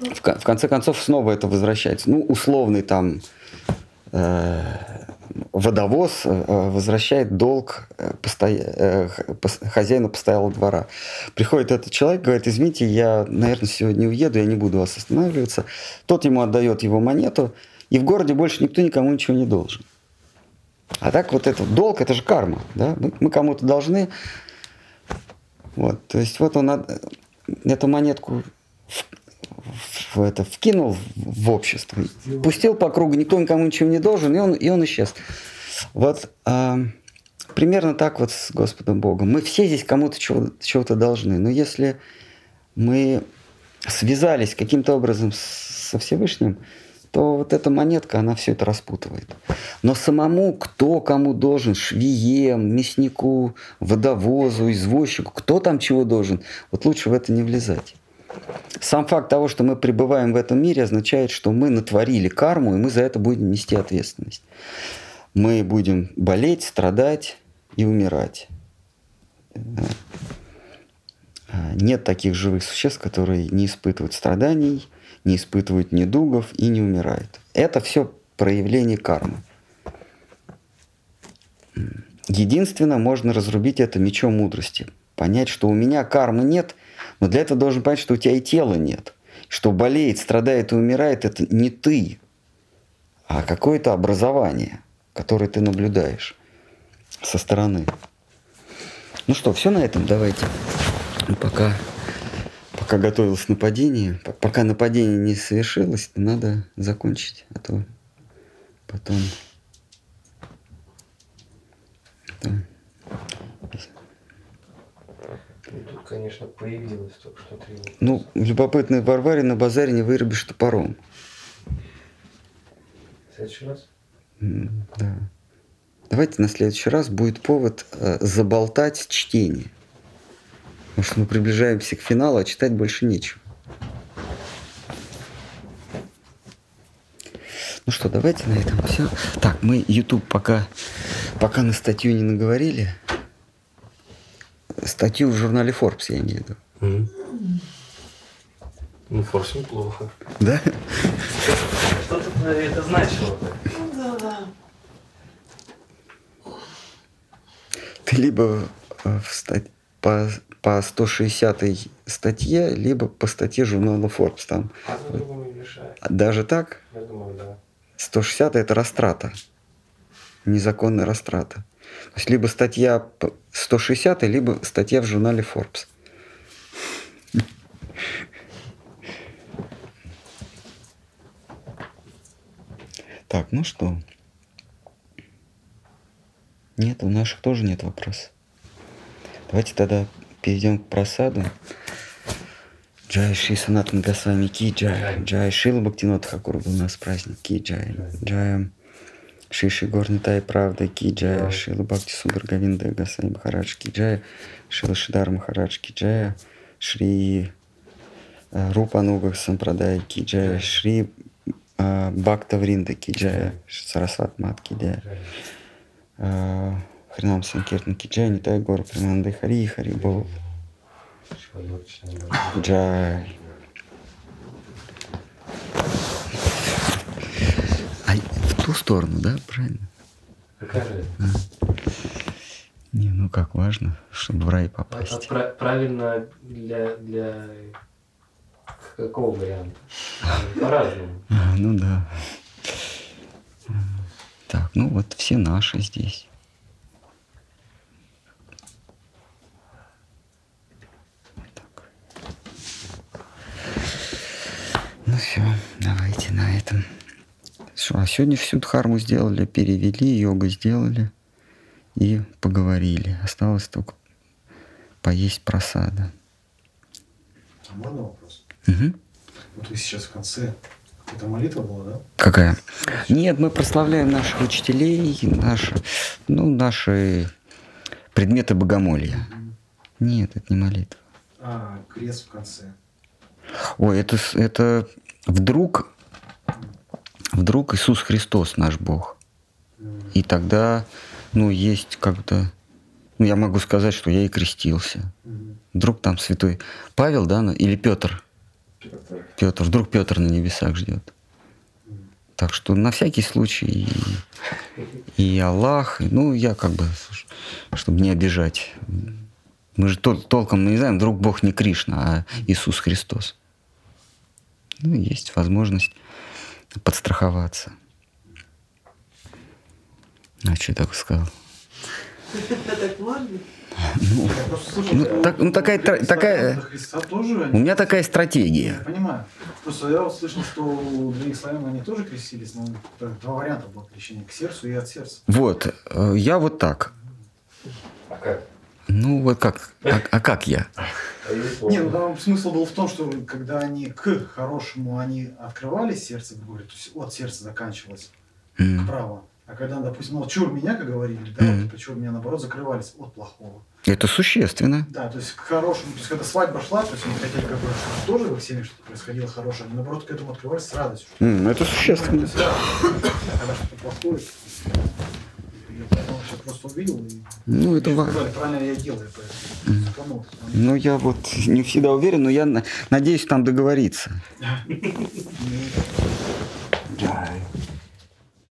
в, в конце концов снова это возвращается. Ну, условный там э, водовоз э, возвращает долг э, посто... хозяину постоялого двора. Приходит этот человек, говорит, извините, я, наверное, сегодня уеду, я не буду вас останавливаться. Тот ему отдает его монету, и в городе больше никто никому ничего не должен. А так вот этот долг, это же карма. Да? Мы, мы кому-то должны. Вот, то есть вот он эту монетку в, в это, вкинул в общество, пустил по кругу, никто никому ничего не должен, и он, и он исчез. Вот а, примерно так вот с Господом Богом. Мы все здесь кому-то чего-то должны. Но если мы связались каким-то образом со Всевышним, то вот эта монетка, она все это распутывает. Но самому, кто кому должен, швеем, мяснику, водовозу, извозчику, кто там чего должен, вот лучше в это не влезать. Сам факт того, что мы пребываем в этом мире, означает, что мы натворили карму, и мы за это будем нести ответственность. Мы будем болеть, страдать и умирать. Нет таких живых существ, которые не испытывают страданий, не испытывают недугов и не умирают. Это все проявление кармы. Единственное, можно разрубить это мечом мудрости. Понять, что у меня кармы нет, но для этого должен понять, что у тебя и тела нет. Что болеет, страдает и умирает, это не ты, а какое-то образование, которое ты наблюдаешь со стороны. Ну что, все на этом давайте. Пока пока готовилось нападение, пока нападение не совершилось, надо закончить, а то потом... потом... тут, конечно, появилось только что три Ну, любопытный Варваре на базаре не вырубишь топором. В следующий раз? Да. Давайте на следующий раз будет повод э, заболтать чтение. Потому что мы приближаемся к финалу, а читать больше нечего. Ну что, давайте на этом все. Так, мы YouTube пока, пока на статью не наговорили. Статью в журнале Forbes, я имею в виду. Mm. Ну, Forbes неплохо. Да? Что-то это значило. Да, да. Ты либо э, в стать по по 160 статье, либо по статье журнала Forbes. Там. Даже так? Я думаю, да. 160 это растрата. Незаконная растрата. То есть либо статья 160, либо статья в журнале Forbes. Так, ну что? Нет, у наших тоже нет вопросов. Давайте тогда перейдем к просаду. Джай Ши Санат Госвами Ки Джай. Джай Шила Бхактинот Хакур был у нас праздник Ки Джай. Джай Шиши Горнитай Правда Ки Джай. Шила Бхакти Сундар Гавинда Госвами Махарадж Ки Джай. Шила Шидар Махарадж Ки Джай. Шри э, Рупа Нуга Сампрадай Ки Джай. Шри э, Бхакта Вринда Ки Джай. Сарасват Мат Ки Джай. Э, Хринам Санкиртан Ки Джай. Нитай Гор Приманды Хари Хари Бол. Джай. А в ту сторону, да, правильно? Же? Не, ну как важно, чтобы в рай попасть. пра- правильно для, для какого варианта? (laughs) По-разному. А, ну да. Так, ну вот все наши здесь. Ну все, давайте на этом. Что, а сегодня всю дхарму сделали, перевели, йогу сделали и поговорили. Осталось только поесть просада. А можно вопрос? Мгм. Вот вы сейчас в конце, какая-то молитва была, да? Какая? Нет, мы прославляем наших учителей, наши, ну, наши предметы богомолья. Нет, это не молитва. А, крест в конце. Ой, это, это вдруг, вдруг Иисус Христос наш Бог. И тогда, ну, есть как-то, ну, я могу сказать, что я и крестился. Вдруг там святой Павел, да, на- или Петр? Петр. Петр, вдруг Петр на небесах ждет. Так что на всякий случай и, и Аллах, и- ну я как бы, чтобы не обижать. Мы же тол- толком мы не знаем, вдруг Бог не Кришна, а Иисус Христос. Ну, есть возможность подстраховаться. А что я так сказал? Я Ну, что так- ну, такая Христа, такая- Христа тоже У меня такая Я стратегия. понимаю. Просто я вот слышал, что для славян они тоже крестились, но так, два варианта было крещения. К сердцу и от сердца. Вот, э, я вот так. А как? Ну, вот как? А, а как я? Не, ну там смысл был в том, что когда они к хорошему, они открывали сердце, говорят, то есть от сердца заканчивалось М. вправо. А когда, допустим, ну, чур меня, как говорили, да, Мгм. вот, чур меня, наоборот, закрывались от плохого. Это существенно. Да, то есть к хорошему, то есть когда свадьба шла, то есть они хотели, как бы, чтобы тоже в их семье что-то происходило хорошее, они, наоборот, к этому открывались с радостью. М, Это То существенно. да, когда что-то плохое, ну, это ва... правильно я делаю, поэтому Ну, я вот не всегда уверен, но я надеюсь там договориться. (laughs)